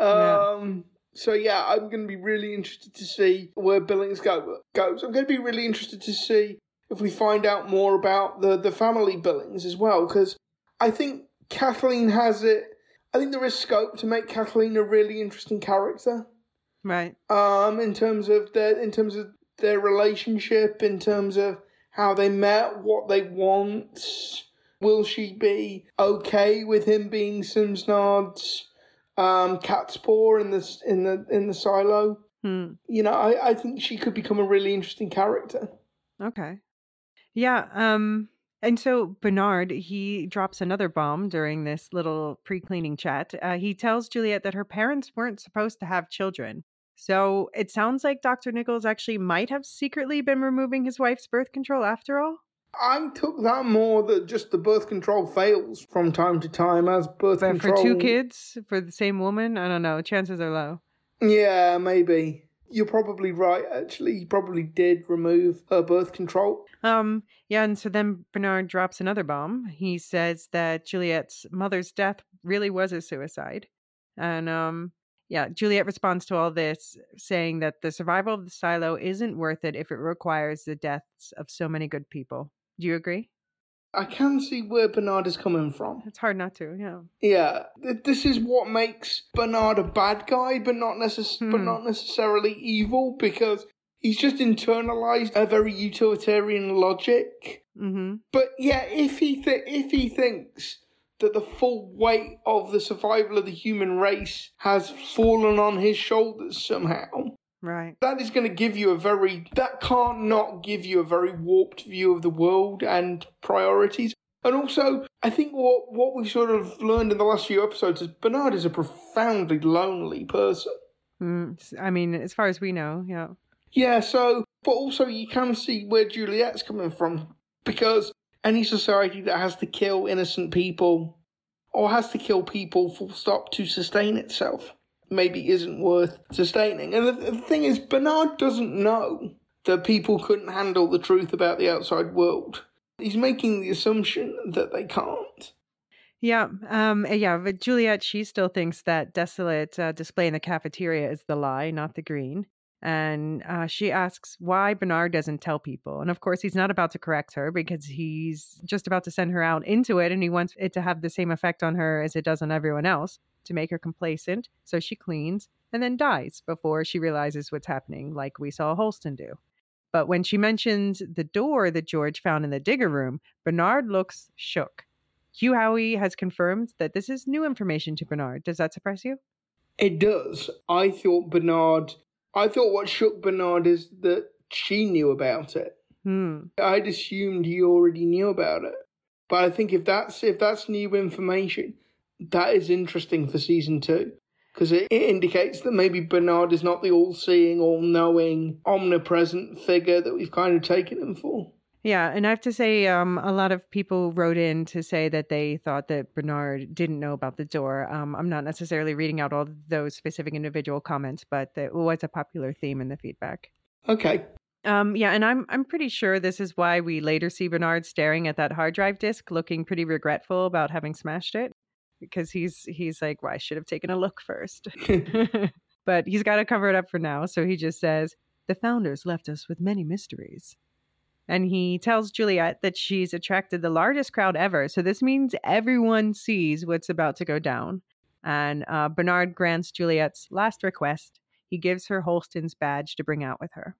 Yeah. um so yeah, I'm going to be really interested to see where Billings go, goes. I'm going to be really interested to see if we find out more about the the family Billings as well, because I think Kathleen has it. I think there is scope to make Kathleen a really interesting character. right. Um, in terms of their in terms of their relationship, in terms of how they met, what they want. Will she be okay with him being Simsnard's um, cat's paw in the in the in the silo? Hmm. You know, I, I think she could become a really interesting character. Okay. Yeah. Um. And so Bernard, he drops another bomb during this little pre-cleaning chat. Uh, he tells Juliet that her parents weren't supposed to have children, So it sounds like Dr. Nichols actually might have secretly been removing his wife's birth control after all. I took that more that just the birth control fails from time to time as birth But control. for two kids, for the same woman, I don't know. Chances are low. Yeah, maybe. You're probably right, actually. He probably did remove her birth control. Um, yeah, and so then Bernard drops another bomb. He says that Juliet's mother's death really was a suicide. And um, yeah, Juliet responds to all this saying that the survival of the silo isn't worth it if it requires the deaths of so many good people. Do you agree? I can see where Bernard is coming from. It's hard not to, yeah. Yeah, this is what makes Bernard a bad guy, but not necess- but Hmm. not necessarily evil because he's just internalized a very utilitarian logic. Mm-hmm. But yeah, if he th- if he thinks that the full weight of the survival of the human race has fallen on his shoulders somehow, Right. that is going to give you a very that can't not give you a very warped view of the world and priorities. And also, I think what what we've sort of learned in the last few episodes is Bernard is a profoundly lonely person. Mm, I mean, as far as we know, yeah. Yeah, so, but also you can see where Juliet's coming from because any society that has to kill innocent people or has to kill people full stop to sustain itself maybe isn't worth sustaining. And the, the thing is, Bernard doesn't know that people couldn't handle the truth about the outside world. He's making the assumption that they can't. Yeah, um, uh, yeah, but Juliet, she still thinks that desolate uh, display in the cafeteria is the lie, not the green. And uh, she asks why Bernard doesn't tell people. And of course, he's not about to correct her because he's just about to send her out into it and he wants it to have the same effect on her as it does on everyone else to make her complacent. So she cleans and then dies before she realizes what's happening, like we saw Holston do. But when she mentions the door that George found in the digger room, Bernard looks shook. Hugh Howey has confirmed that this is new information to Bernard. Does that surprise you? It does. I thought Bernard, I thought what shook Bernard is that she knew about it. Hmm. I'd assumed he already knew about it. But I think if that's if that's new information, that is interesting for season two. Because it, it indicates that maybe Bernard is not the all seeing, all knowing, omnipresent figure that we've kind of taken him for. Yeah, and I have to say, um, a lot of people wrote in to say that they thought that Bernard didn't know about the door. Um, I'm not necessarily reading out all those specific individual comments, but it was a popular theme in the feedback. Okay. Um, yeah, and I'm I'm pretty sure this is why we later see Bernard staring at that hard drive disk, looking pretty regretful about having smashed it, because he's he's like, "Well, I should have taken a look first. [laughs] [laughs] but he's got to cover it up for now, so he just says, "The founders left us with many mysteries." And he tells Juliet that she's attracted the largest crowd ever. So this means everyone sees what's about to go down. And uh, Bernard grants Juliet's last request. He gives her Holston's badge to bring out with her.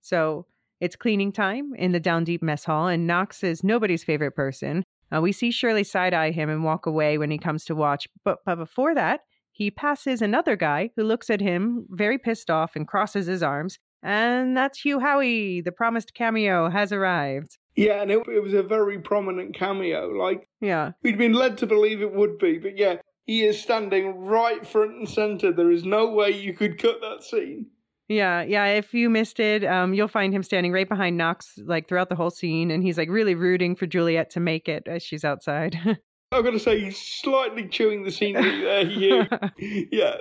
So it's cleaning time in the Down Deep mess hall, and Knox is nobody's favorite person. Uh, we see Shirley side eye him and walk away when he comes to watch. But, but before that, he passes another guy who looks at him very pissed off and crosses his arms. And that's Hugh Howey. The promised cameo has arrived. Yeah, and it, it was a very prominent cameo. Like, Yeah. we'd been led to believe it would be, but yeah, he is standing right front and center. There is no way you could cut that scene. Yeah, yeah. If you missed it, um, you'll find him standing right behind Knox, like throughout the whole scene, and he's like really rooting for Juliet to make it as she's outside. [laughs] I've got to say, he's slightly chewing the scenery there, Hugh. [laughs] yeah.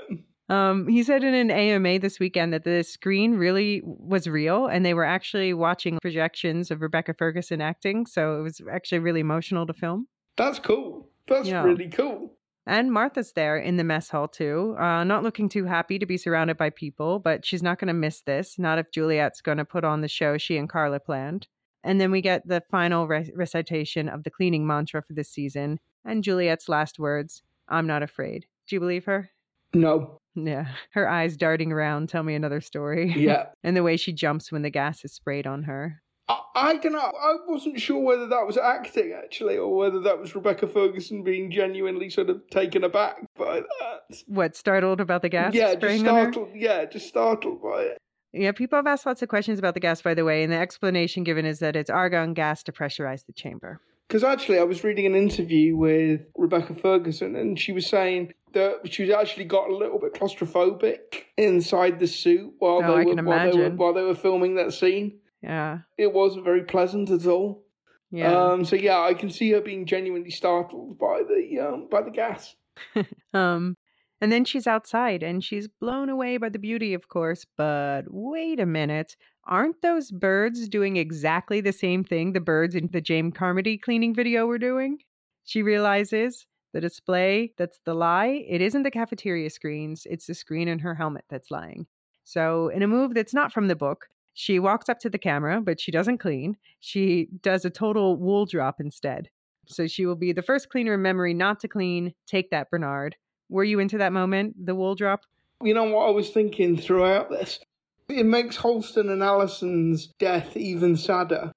um, he said in an AMA this weekend that the screen really was real, and they were actually watching projections of Rebecca Ferguson acting, so it was actually really emotional to film. That's cool. That's Yeah. really cool. And Martha's there in the mess hall too, uh, not looking too happy to be surrounded by people, but she's not going to miss this. Not if Juliet's going to put on the show she and Carla planned. And then we get the final re- recitation of the cleaning mantra for this season, and Juliet's last words: "I'm not afraid." Do you believe her? No. Yeah, her eyes darting around tell me another story. Yeah. [laughs] and the way she jumps when the gas is sprayed on her. I, I don't know. I wasn't sure whether that was acting, actually, or whether that was Rebecca Ferguson being genuinely sort of taken aback by that. What startled about the gas yeah, just spraying on her? startled. Yeah, just startled by it. Yeah, people have asked lots of questions about the gas, by the way, and the explanation given is that it's argon gas to pressurize the chamber. Because actually, I was reading an interview with Rebecca Ferguson, and she was saying that she actually got a little bit claustrophobic inside the suit while Oh, they were while they were while they were filming that scene. Yeah. It wasn't very pleasant at all. Yeah. Um, so yeah, I can see her being genuinely startled by the um, by the gas. [laughs] Um, and then she's outside and she's blown away by the beauty, of course. But wait a minute. Aren't those birds doing exactly the same thing the birds in the James Carmody cleaning video were doing? She realizes the display that's the lie. It isn't the cafeteria screens, it's the screen in her helmet that's lying. So, in a move that's not from the book, she walks up to the camera, but she doesn't clean. She does a total wool drop instead. So she will be the first cleaner in memory not to clean. Take that, Bernard. Were you into that moment, the wool drop? You know what I was thinking throughout this? It makes Holston and Allison's death even sadder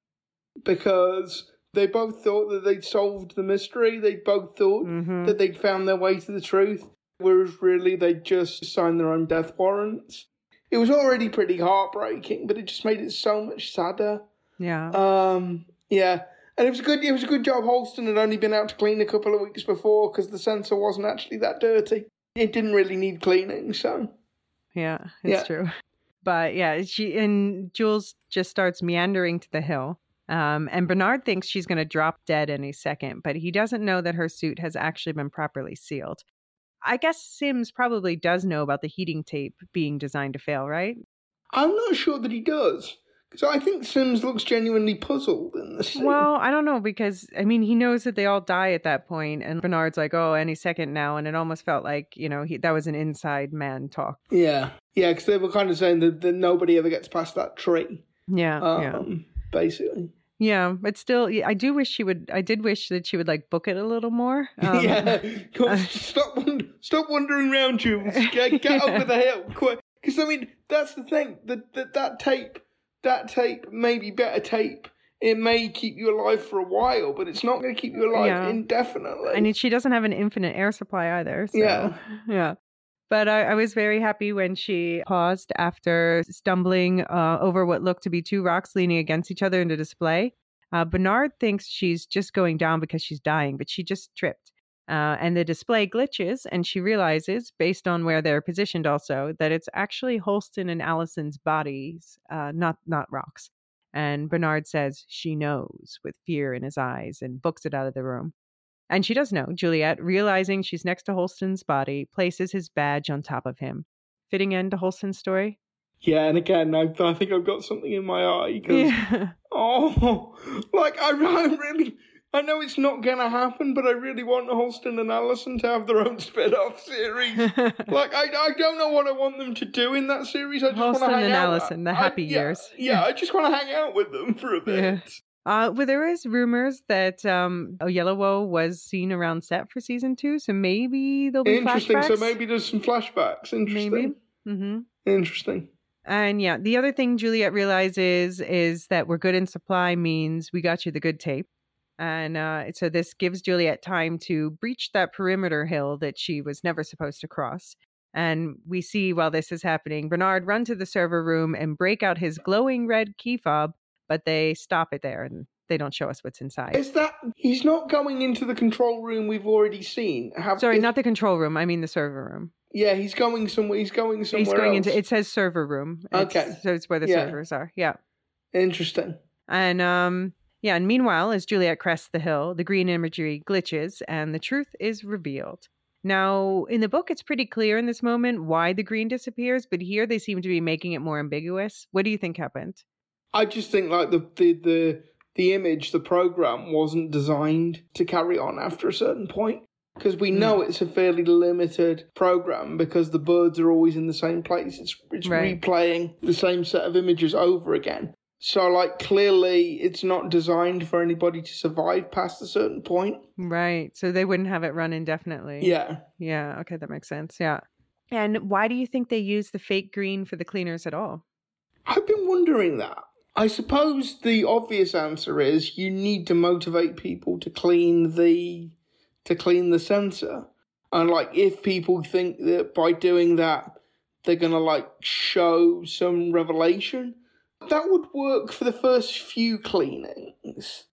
because they both thought that they'd solved the mystery. They both thought Mhm. that they'd found their way to the truth, whereas really they'd just signed their own death warrants. It was already pretty heartbreaking, but it just made it so much sadder. Yeah. Um, yeah, and it was a good. It was a good job. Holston had only been out to clean a couple of weeks before because the sensor wasn't actually that dirty. It didn't really need cleaning, so yeah, it's yeah. true. But yeah, she and Jules just starts meandering to the hill. Um, and Bernard thinks she's going to drop dead any second, but he doesn't know that her suit has actually been properly sealed. I guess Sims probably does know about the heating tape being designed to fail, right? I'm not sure that he does because I think Sims looks genuinely puzzled in this. Scene. Well, I don't know because I mean he knows that they all die at that point, and Bernard's like, "Oh, any second now," and it almost felt like you know he, that was an inside man talk. yeah, yeah, because they were kind of saying that, that nobody ever gets past that tree. Yeah, yeah, Um, basically. Yeah. But still, I do wish she would. I did wish that she would like book it a little more. [laughs] Um, yeah, [laughs] Go- stop, stop wandering around, Jules. [laughs] Get, get over the hill, quick. Because I mean, that's the thing. That that that tape, that tape may be better tape. It may keep you alive for a while, but it's not going to keep you alive Yeah. indefinitely. And she doesn't have an infinite air supply either. So, Yeah. yeah. But I, I was very happy when she paused after stumbling uh, over what looked to be two rocks leaning against each other in the display. Uh, Bernard thinks she's just going down because she's dying, but she just tripped. Uh, and the display glitches, and she realizes, based on where they're positioned, also that it's actually Holston and Allison's bodies, uh, not not rocks. And Bernard says she knows with fear in his eyes and books it out of the room. And she does know. Juliet, realizing she's next to Holston's body, places his badge on top of him. Fitting end to Holston's story? yeah, and again, I, I think I've got something in my eye because Yeah. [laughs] Oh, like I, [laughs] I really, I know it's not gonna happen, but I really want Holston and Allison to have their own [laughs] spin-off series. like I, I don't know what I want them to do in that series. I just want to Holston hang and out. Allison, the I- happy yeah, years. Yeah, I just want to hang out with them for a bit. Uh, well, there is rumors that um, Oyelowo was seen around set for season two, so maybe there'll be Interesting. flashbacks. So maybe there's some flashbacks. Interesting. Maybe. hmm Interesting. And yeah, the other thing Juliet realizes is that we're good in supply means we got you the good tape. And uh, so this gives Juliet time to breach that perimeter hill that she was never supposed to cross. And we see while this is happening, Bernard run to the server room and break out his glowing red key fob, but they stop it there and they don't show us what's inside. Is that he's not going into the control room we've already seen? Have, Sorry, is- not the control room. I mean the server room. Yeah, he's going somewhere. He's going somewhere. He's going else. into it says server room. It's- Okay. so it's where the Yeah. servers are. Yeah. Interesting. And um yeah, and meanwhile, as Juliet crests the hill, the green imagery glitches and the truth is revealed. Now, in the book, it's pretty clear in this moment why the green disappears, but here they seem to be making it more ambiguous. What do you think happened? I just think like the the the the image, the program wasn't designed to carry on after a certain point because we know hmm. it's a fairly limited program because the birds are always in the same place. It's it's Right. replaying the same set of images over again. So like clearly it's not designed for anybody to survive past a certain point. Right. So they wouldn't have it run indefinitely. Yeah. Yeah. Okay. That makes sense. Yeah. And why do you think they use the fake green for the cleaners at all? I've been wondering that. I suppose the obvious answer is you need to motivate people to clean the to clean the sensor. And like if people think that by doing that they're gonna like show some revelation, that would work for the first few cleanings.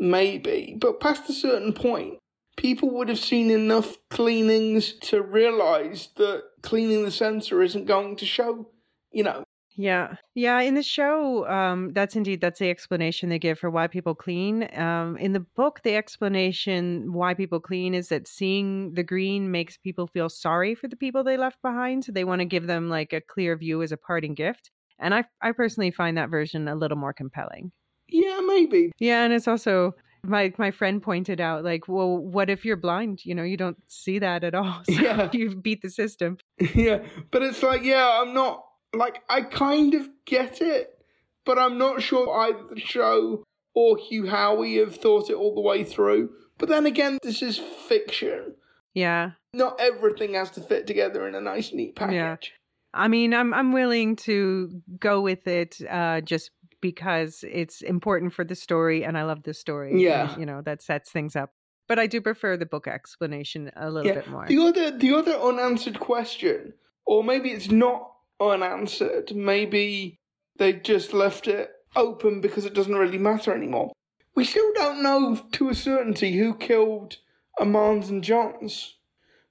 Maybe. But past a certain point, people would have seen enough cleanings to realize that cleaning the sensor isn't going to show, you know. Yeah. Yeah, in the show, um, that's indeed that's the explanation they give for why people clean. Um, in the book, the explanation why people clean is that seeing the green makes people feel sorry for the people they left behind, so they want to give them like a clear view as a parting gift. And I I personally find that version a little more compelling. Yeah, maybe. Yeah, and it's also my my friend pointed out like, well, what if you're blind? You know, you don't see that at all. [laughs] So Yeah. you beat the system. [laughs] yeah, but it's like, yeah, I'm not like I kind of get it, but I'm not sure either the show or Hugh Howey have thought it all the way through. But then again, this is fiction. Yeah. Not everything has to fit together in a nice, neat package. Yeah. I mean, I'm I'm willing to go with it uh, just because it's important for the story, and I love the story. and, Yeah. you know that sets things up. But I do prefer the book explanation a little Yeah. bit more. The other, the other unanswered question, or maybe it's not unanswered. Maybe they just left it open because it doesn't really matter anymore. We still don't know to a certainty who killed Amans and Jahns.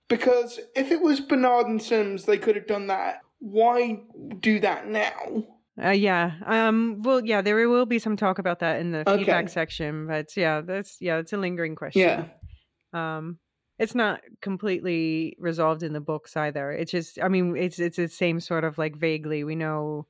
Because if it was Bernard and Sims, they could have done that. Why do that now? Uh, yeah. Um. Well, yeah. There will be some talk about that in the Okay. feedback section, but yeah, that's yeah, it's a lingering question. Yeah. Um. It's not completely resolved in the books either. It's just, I mean, it's it's the same sort of like vaguely. We know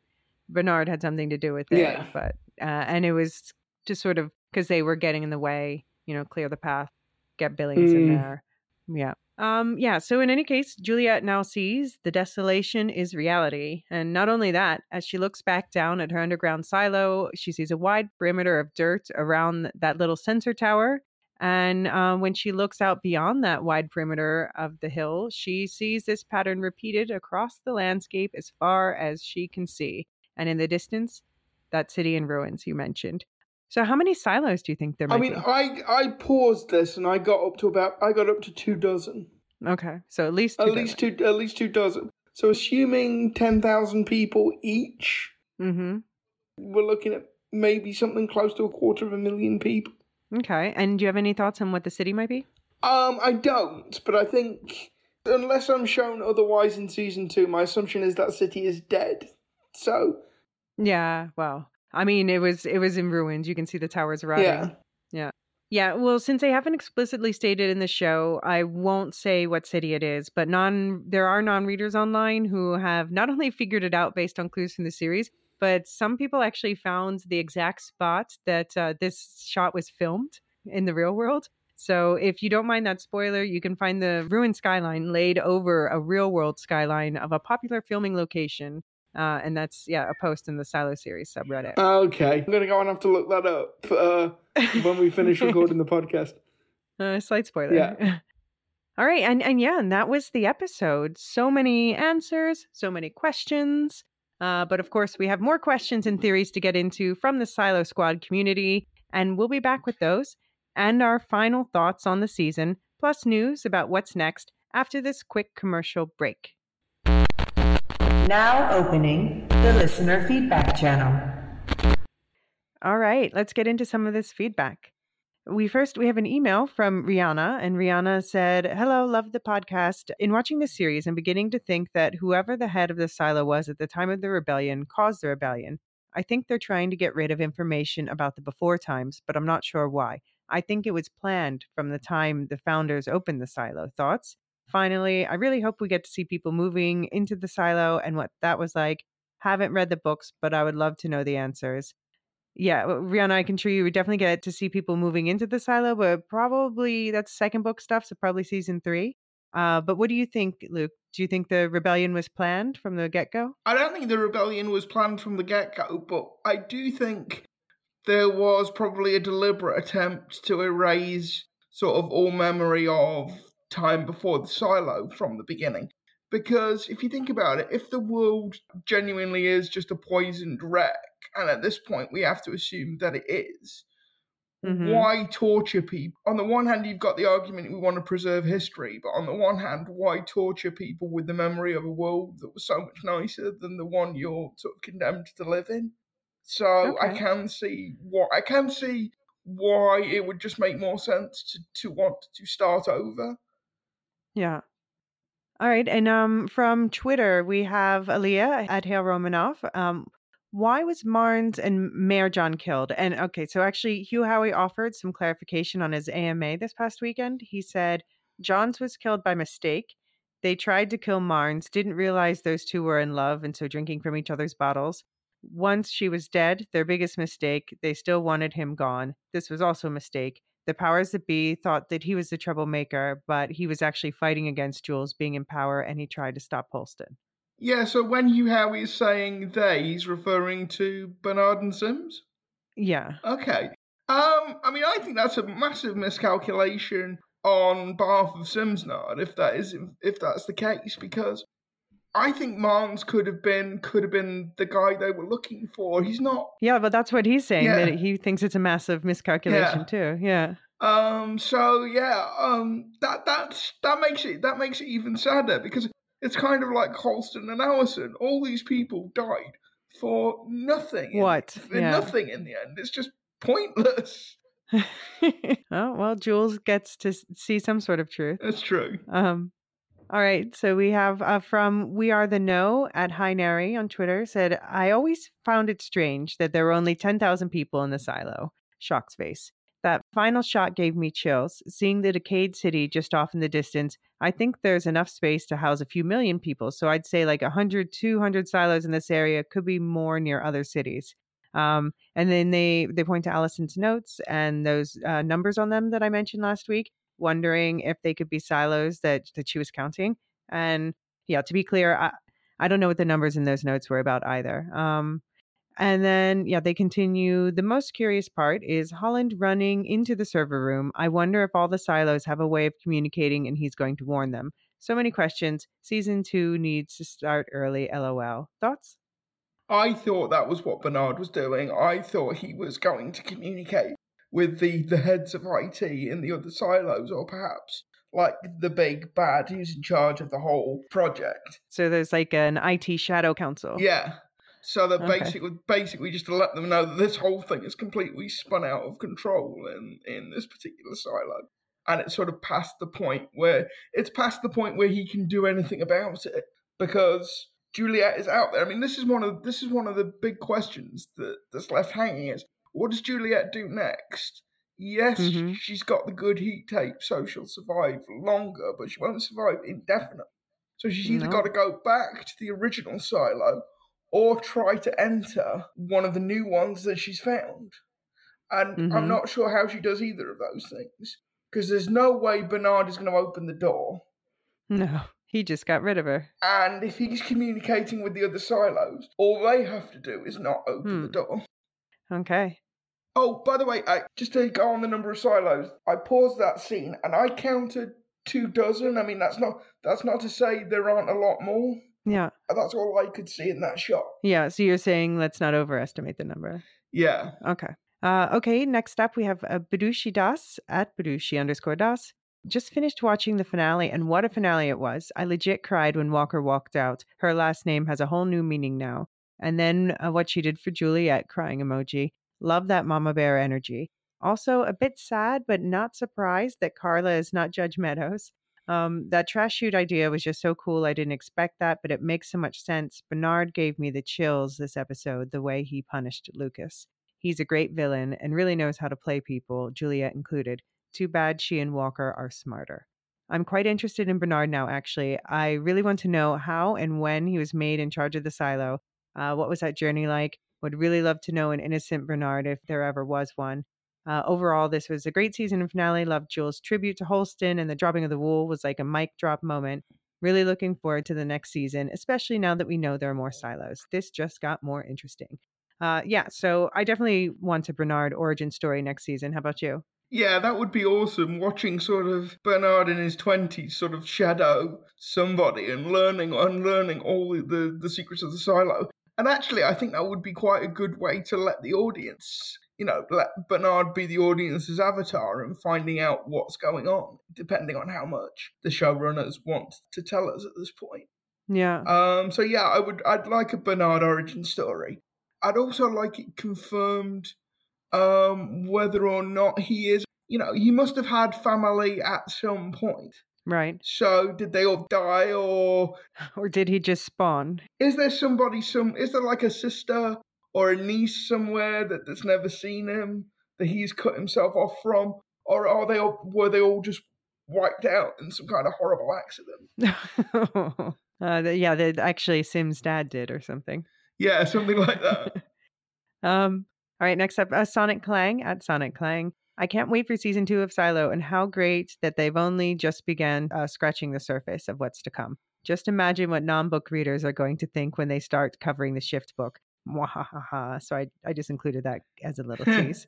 Bernard had something to do with it, Yeah. but uh, and it was just sort of because they were getting in the way, you know, clear the path, get Billings in Mm. there. Yeah. Um, yeah, so in any case, Juliet now sees the desolation is reality. And not only that, as she looks back down at her underground silo, she sees a wide perimeter of dirt around that little sensor tower. And uh, when she looks out beyond that wide perimeter of the hill, she sees this pattern repeated across the landscape as far as she can see. And in the distance, that city in ruins you mentioned. So, how many silos do you think there might I mean, be? I I paused this and I got up to about I got up to two dozen. Okay, so at least At least two at least two dozen. So assuming ten thousand people each, Mm-hmm. we're looking at maybe something close to a quarter of a million people. Okay. And do you have any thoughts on what the city might be? Um, I don't, but I think unless I'm shown otherwise in season two, my assumption is that city is dead. So Yeah. Well, I mean, it was it was in ruins. You can see the towers rotting. yeah, Yeah, Yeah, well, since they haven't explicitly stated in the show, I won't say what city it is, but non there are non-readers online who have not only figured it out based on clues from the series, but some people actually found the exact spot that uh, this shot was filmed in the real world. So if you don't mind that spoiler, you can find the ruined skyline laid over a real world skyline of a popular filming location. Uh, and that's yeah, a post in the Silo series subreddit. okay. I'm gonna go and have to look that up uh, when we finish recording the podcast. [laughs] Uh, slight spoiler. Yeah. [laughs] All right, and and yeah, and that was the episode. So many answers, so many questions. Uh, but of course, we have more questions and theories to get into from the Silo Squad community, and we'll be back with those and our final thoughts on the season, plus news about what's next after this quick commercial break. Now opening the listener feedback channel. All right, let's get into some of this feedback. We first we have an email from Rihanna, and Rihanna said, "Hello, love the podcast. In watching the series, I'm beginning to think that whoever the head of the silo was at the time of the rebellion caused the rebellion. I think they're trying to get rid of information about the before times, but I'm not sure why. I think it was planned from the time the founders opened the silo. Thoughts? Finally, I really hope we get to see people moving into the silo and what that was like. Haven't read the books, but I would love to know the answers." Yeah, Rihanna, I can assure you, we definitely get to see people moving into the silo, but probably that's second book stuff, so probably season three. Uh, but what do you think, Luke? Do you think the rebellion was planned from the get go? I don't think the rebellion was planned from the get go, but I do think there was probably a deliberate attempt to erase sort of all memory of time before the silo from the beginning. Because if you think about it, if the world genuinely is just a poisoned wreck, and at this point we have to assume that it is, Mhm. why torture people? On the one hand, you've got the argument we want to preserve history, but on the one hand, why torture people with the memory of a world that was so much nicer than the one you're sort of condemned to live in? So I can see what I can see why it would just make more sense to, to want to start over. Yeah. All right. And um, from Twitter, we have Aaliyah at Hale Romanoff. Um, why was Marnes and Mayor John killed? And okay, so actually, Hugh Howey offered some clarification on his AMA this past weekend. He said Jahns was killed by mistake. They tried to kill Marnes, didn't realize those two were in love, and so drinking from each other's bottles. Once she was dead, their biggest mistake, they still wanted him gone. This was also a mistake. The powers that be thought that he was the troublemaker, but he was actually fighting against Jules being in power and he tried to stop Holston. Yeah, so when Hugh Howey is saying they, he's referring to Bernard and Sims? Yeah. Okay. Um, I mean, I think that's a massive miscalculation on behalf of Simsnard, if that is if that's the case, because I think Marnes could have been could have been the guy they were looking for. He's not. Yeah, but that's what he's saying. Yeah. That he thinks it's a massive miscalculation yeah. too. Yeah. Um. So yeah. Um. That that's that makes it that makes it even sadder because it's kind of like Holston and Allison. All these people died for nothing. What? For yeah. nothing in the end. It's just pointless. [laughs] oh well, Jules gets to see some sort of truth. That's true. Um, all right, so we have uh, from We Are the No at High Nary on Twitter said, I always found it strange that there were only 10,000 people in the silo. Shock's face. That final shot gave me chills. Seeing the decayed city just off in the distance, I think there's enough space to house a few million people. So I'd say like 100, 200 silos in this area could be more near other cities. Um, and then they they point to Allison's notes and those uh, numbers on them that I mentioned last week, wondering if they could be silos that that she was counting. And yeah, to be clear, I, I don't know what the numbers in those notes were about either. Um, and then, yeah, they continue. The most curious part is Holland running into the server room. I wonder if all the silos have a way of communicating and he's going to warn them. So many questions. Season two needs to start early. LOL. Thoughts? I thought that was what Bernard was doing. I thought he was going to communicate with the, the heads of IT in the other silos, or perhaps like the big bad who's in charge of the whole project. So there's like an IT shadow council. Yeah. So that okay. basically basically just to let them know that this whole thing is completely spun out of control in, in this particular silo. And it's sort of past the point where it's past the point where he can do anything about it. Because Juliet is out there. I mean, this is one of this is one of the big questions that that's left hanging. Is what does Juliet do next? Yes, mm-hmm. she's got the good heat tape, so she'll survive longer, but she won't survive indefinitely. So she's either no. got to go back to the original silo or try to enter one of the new ones that she's found. And mm-hmm. I'm not sure how she does either of those things because there's no way Bernard is going to open the door. No. He just got rid of her. And if he's communicating with the other silos, all they have to do is not open hmm. the door. Okay. Oh, by the way, I, just to go on the number of silos, I paused that scene and I counted two dozen. I mean, that's not that's not to say there aren't a lot more. Yeah. That's all I could see in that shot. Yeah. So you're saying let's not overestimate the number. Yeah. Okay. Uh, okay. Next up, we have uh, Badushi Das at Badushi underscore Das just finished watching the finale, and what a finale it was. I legit cried when Walker walked out. Her last name has a whole new meaning now. And then uh, what she did for Juliet, crying emoji. Love that Mama Bear energy. Also, a bit sad, but not surprised that Carla is not Judge Meadows. Um, that trash chute idea was just so cool. I didn't expect that, but it makes so much sense. Bernard gave me the chills this episode, the way he punished Lucas. He's a great villain and really knows how to play people, Juliet included. Too bad she and Walker are smarter. I'm quite interested in Bernard now, actually. I really want to know how and when he was made in charge of the silo. Uh, what was that journey like? Would really love to know an innocent Bernard if there ever was one. Uh, overall, this was a great season and finale. Loved Jules' tribute to Holston, and the dropping of the wool was like a mic drop moment. Really looking forward to the next season, especially now that we know there are more silos. This just got more interesting. Uh, yeah, so I definitely want a Bernard origin story next season. How about you? Yeah, that would be awesome. Watching sort of Bernard in his twenties sort of shadow somebody and learning unlearning all the, the secrets of the silo. And actually, I think that would be quite a good way to let the audience, you know, let Bernard be the audience's avatar and finding out what's going on, depending on how much the showrunners want to tell us at this point. Yeah. Um. So yeah, I would. I'd like a Bernard origin story. I'd also like it confirmed um, whether or not he is. You know, he must have had family at some point. Right. So did they all die, or [laughs] Or did he just spawn? is there somebody? Some is there like a sister or a niece somewhere that that's never seen him that he's cut himself off from, or are they all were they all just wiped out in some kind of horrible accident? [laughs] uh, yeah, the, actually, Sim's dad did or something. Yeah, something like that. [laughs] Um, all right, next up, uh, Sonic Clang at Sonic Clang. I can't wait for season two of Silo, and how great that they've only just began uh, scratching the surface of what's to come. Just imagine what non-book readers are going to think when they start covering the Shift book. Mwahaha. So I, I just included that as a little [laughs] tease.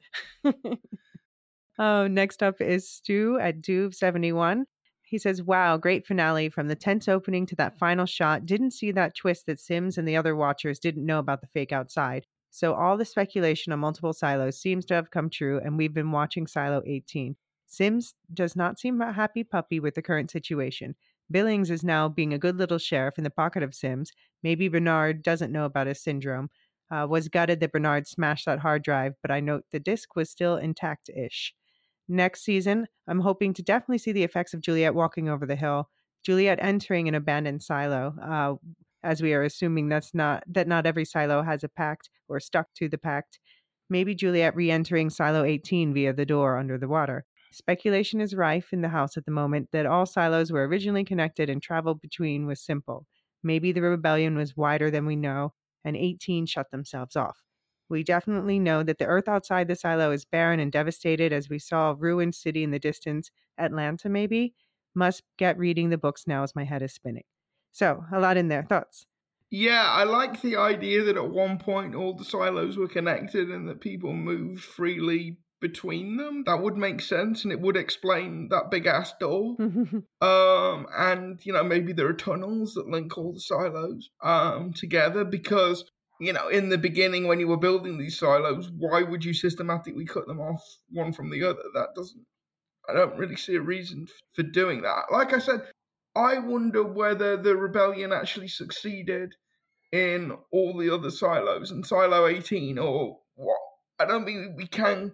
oh, next up is Stu at Duve71. He says, Wow, great finale from the tense opening to that final shot. Didn't see that twist that Sims and the other watchers didn't know about the fake outside. So all the speculation on multiple silos seems to have come true, and we've been watching Silo 18. Sims does not seem a happy puppy with the current situation. Billings is now being a good little sheriff in the pocket of Sims. Maybe Bernard doesn't know about his syndrome. Uh, was gutted that Bernard smashed that hard drive, but I note the disc was still intact ish. Next season, I'm hoping to definitely see the effects of Juliet walking over the hill, Juliet entering an abandoned silo, uh, as we are assuming that's not that not every silo has a pact or stuck to the pact. Maybe Juliet re-entering silo 18 via the door under the water. Speculation is rife in the house at the moment that all silos were originally connected and travel between was simple. Maybe the rebellion was wider than we know, and 18 shut themselves off. We definitely know that the earth outside the silo is barren and devastated, as we saw a ruined city in the distance, Atlanta maybe. Must get reading the books now as my head is spinning. So, a lot in there. Thoughts? Yeah, I like the idea that at one point all the silos were connected and that people moved freely between them. That would make sense and it would explain that big ass door. [laughs] Um, and you know, maybe there are tunnels that link all the silos um together because you know, in the beginning when you were building these silos, why would you systematically cut them off one from the other? That doesn't I don't really see a reason f- for doing that. Like I said, I wonder whether the rebellion actually succeeded in all the other silos and silo 18 or what. I don't think we can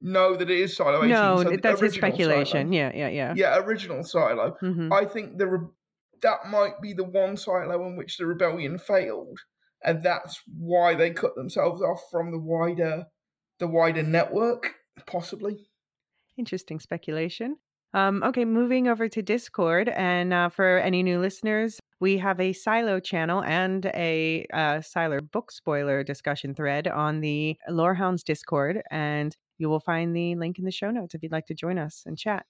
know that it is silo 18. no, so that's his speculation. silo- Yeah, yeah, yeah. yeah, original silo. Mhm. I think the re- that might be the one silo in which the rebellion failed, and that's why they cut themselves off from the wider the wider network, possibly. Interesting speculation. Um, okay, moving over to Discord. And uh, for any new listeners, we have a Silo channel and a uh, Silo book spoiler discussion thread on the Lorehounds Discord. And you will find the link in the show notes if you'd like to join us and chat.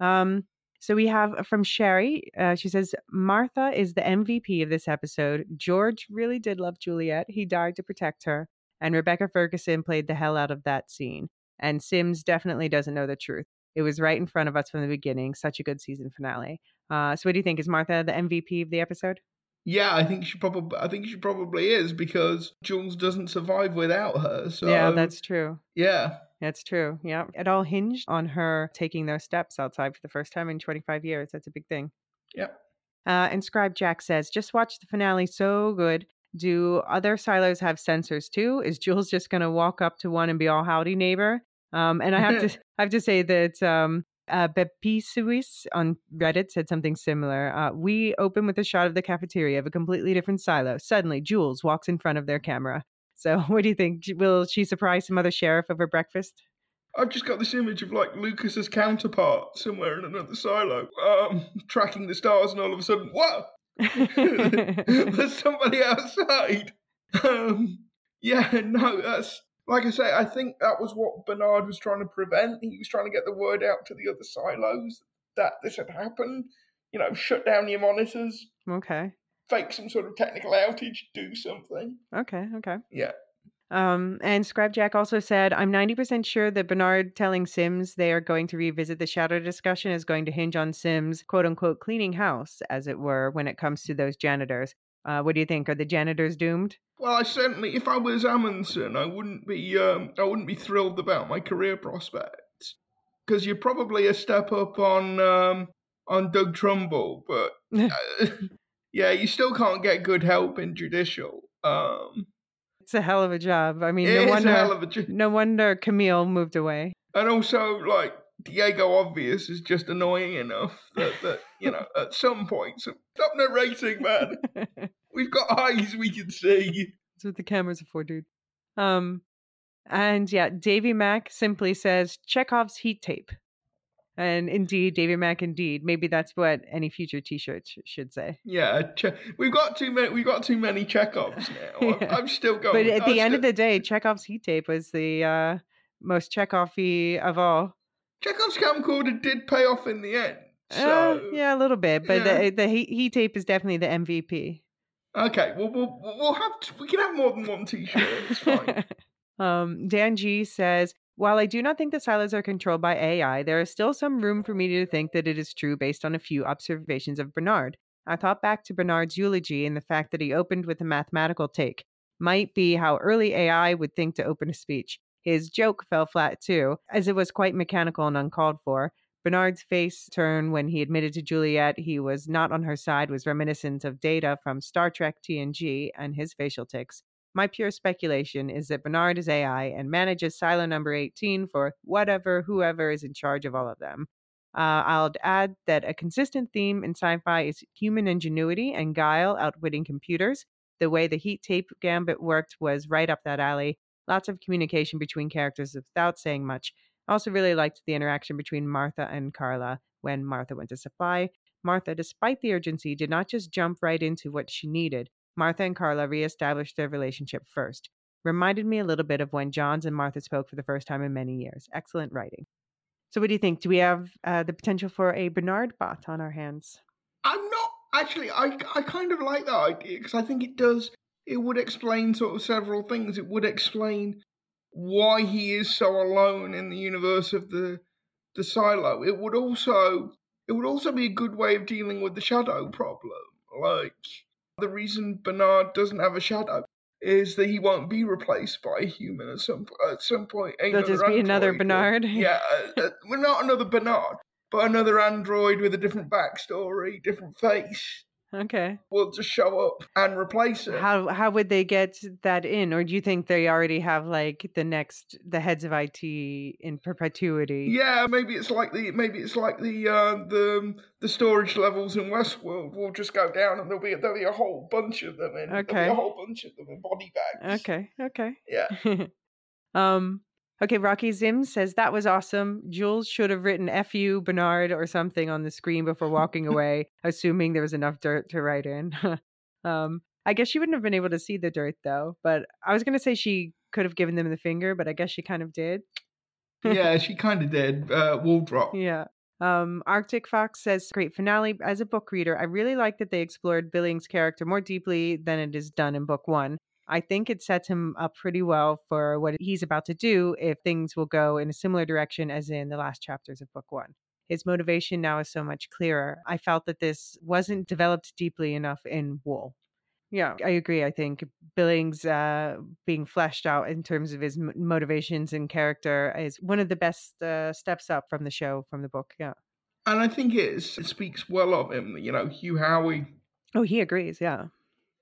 Um, so we have from Sherry. Uh, she says, Martha is the MVP of this episode. George really did love Juliet. He died to protect her. And Rebecca Ferguson played the hell out of that scene. And Sims definitely doesn't know the truth. It was right in front of us from the beginning. Such a good season finale. Uh, so, what do you think? Is Martha the MVP of the episode? Yeah, I think she probably I think she probably is because Jules doesn't survive without her. So yeah, that's true. yeah. That's true. Yeah. It all hinged on her taking those steps outside for the first time in 25 years. That's a big thing. Yeah. Uh, and Scribe Jack says, just watch the finale. So good. Do other silos have sensors too? Is Jules just going to walk up to one and be all howdy neighbor? Um, and I have to, [laughs] I have to say that um, uh, Bepisuis on Reddit said something similar. Uh, we open with a shot of the cafeteria of a completely different silo. Suddenly, Jules walks in front of their camera. So, [laughs] what do you think? Will she surprise some other sheriff over breakfast? I've just got this image of like Lucas's counterpart somewhere in another silo, um, tracking the stars, and all of a sudden, what? [laughs] There's [laughs] somebody outside. Um, yeah, no, that's like I say. I think that was what Bernard was trying to prevent. He was trying to get the word out to the other silos that this had happened. You know, shut down your monitors, okay. Fake some sort of technical outage, do something. Okay. Okay. Yeah. Um, and Scrapjack also said, I'm 90% sure that Bernard telling Sims they are going to revisit the shadow discussion is going to hinge on Sims, quote unquote, cleaning house, as it were, when it comes to those janitors. Uh, what do you think? Are the janitors doomed? Well, I certainly, if I was Amundsen, I wouldn't be, um, I wouldn't be thrilled about my career prospects because you're probably a step up on, um, on Doug Trumbull, but [laughs] uh, yeah, you still can't get good help in judicial. Um, it's a hell of a job. I mean, It no is wonder a hell of a job. no wonder Camille moved away. And also, like, Diego Obvious is just annoying enough that, that you know, at some point, so stop narrating, man. [laughs] We've got eyes we can see. That's what the cameras are for, dude. Um, and yeah, Davy Mack simply says Chekhov's heat tape. And indeed, Davy Mack, indeed. Maybe that's what any future T-shirt sh- should say. Yeah, che- we've got too many. We've got too many Chekhovs now. [laughs] I'm, I'm still going. but at I'm the end of the day, Chekhov's heat tape was the uh, most Chekhov-y of all. Chekhov's camcorder did pay off in the end. Uh, yeah, a little bit, but yeah. the the heat, heat tape is definitely the MVP. okay, well, we'll we'll have we can have more than one T-shirt. It's fine. [laughs] um, Dan G says, while I do not think the silos are controlled by AI, there is still some room for me to think that it is true based on a few observations of Bernard. I thought back to Bernard's eulogy and the fact that he opened with a mathematical take. Might be how early AI would think to open a speech. His joke fell flat too, as it was quite mechanical and uncalled for. Bernard's face turn when he admitted to Juliet he was not on her side was reminiscent of data from Star Trek TNG and his facial tics. My pure speculation is that Bernard is AI and manages silo number 18 for whatever, whoever is in charge of all of them. Uh, I'll add that a consistent theme in sci fi is human ingenuity and guile outwitting computers. The way the heat tape gambit worked was right up that alley. Lots of communication between characters without saying much. I also really liked the interaction between Martha and Carla when Martha went to supply. Martha, despite the urgency, did not just jump right into what she needed. Martha and Carla reestablished their relationship first. Reminded me a little bit of when Jahns and Martha spoke for the first time in many years. Excellent writing. So, what do you think? Do we have uh, the potential for a Bernard bot on our hands? I'm not actually. I I kind of like that idea because I think it does. It would explain sort of several things. It would explain why he is so alone in the universe of the the silo. It would also it would also be a good way of dealing with the shadow problem. Like the reason Bernard doesn't have a shadow is that he won't be replaced by a human at some at some point. There'll just be another Bernard. Yeah, uh, uh, well, not another Bernard, but another android with a different backstory, different face Okay. We'll just show up and replace it. How how would they get that in, or do you think they already have like the next the heads of IT in perpetuity? Yeah, maybe it's like the maybe it's like the uh, the the storage levels in Westworld will just go down and there'll be there'll be a whole bunch of them in there'll Okay. be a whole bunch of them in body bags. Okay. Okay. Yeah. [laughs] um. Okay. Rocky Zim says that was awesome. Jules should have written "F you, Bernard" or something on the screen before walking [laughs] away, assuming there was enough dirt to write in. [laughs] um. I guess she wouldn't have been able to see the dirt though. But I was gonna say she could have given them the finger, but I guess she kind of did. yeah, [laughs] she kind of did. Uh, wall drop. Yeah. Um, Arctic Fox says, great finale. As a book reader, I really like that they explored Billings' character more deeply than it is done in book one. I think it sets him up pretty well for what he's about to do if things will go in a similar direction as in the last chapters of book one. His motivation now is so much clearer. I felt that this wasn't developed deeply enough in Wool. Yeah, I agree. I think Billings uh, being fleshed out in terms of his motivations and character is one of the best uh, steps up from the show, from the book. Yeah. And I think it's, it speaks well of him. You know, Hugh Howey, Oh, he agrees. Yeah.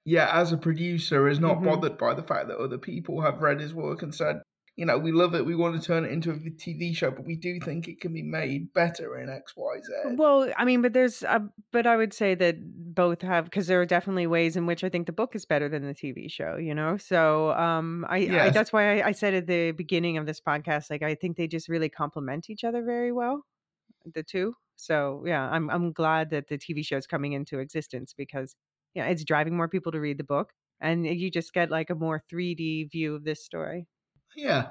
Yeah, as a producer, is not Mhm. bothered by the fact that other people have read his work and said, you know, we love it, we want to turn it into a TV show, but we do think it can be made better in X, Y, Z. Well, I mean, but there's, uh, but I would say that both have because there are definitely ways in which I think the book is better than the TV show. You know, so um, I, I that's why I, I said at the beginning of this podcast, like I think they just really complement each other very well, the two. So yeah, I'm I'm glad that the TV show is coming into existence because yeah, it's driving more people to read the book, and you just get like a more 3D view of this story. Yeah.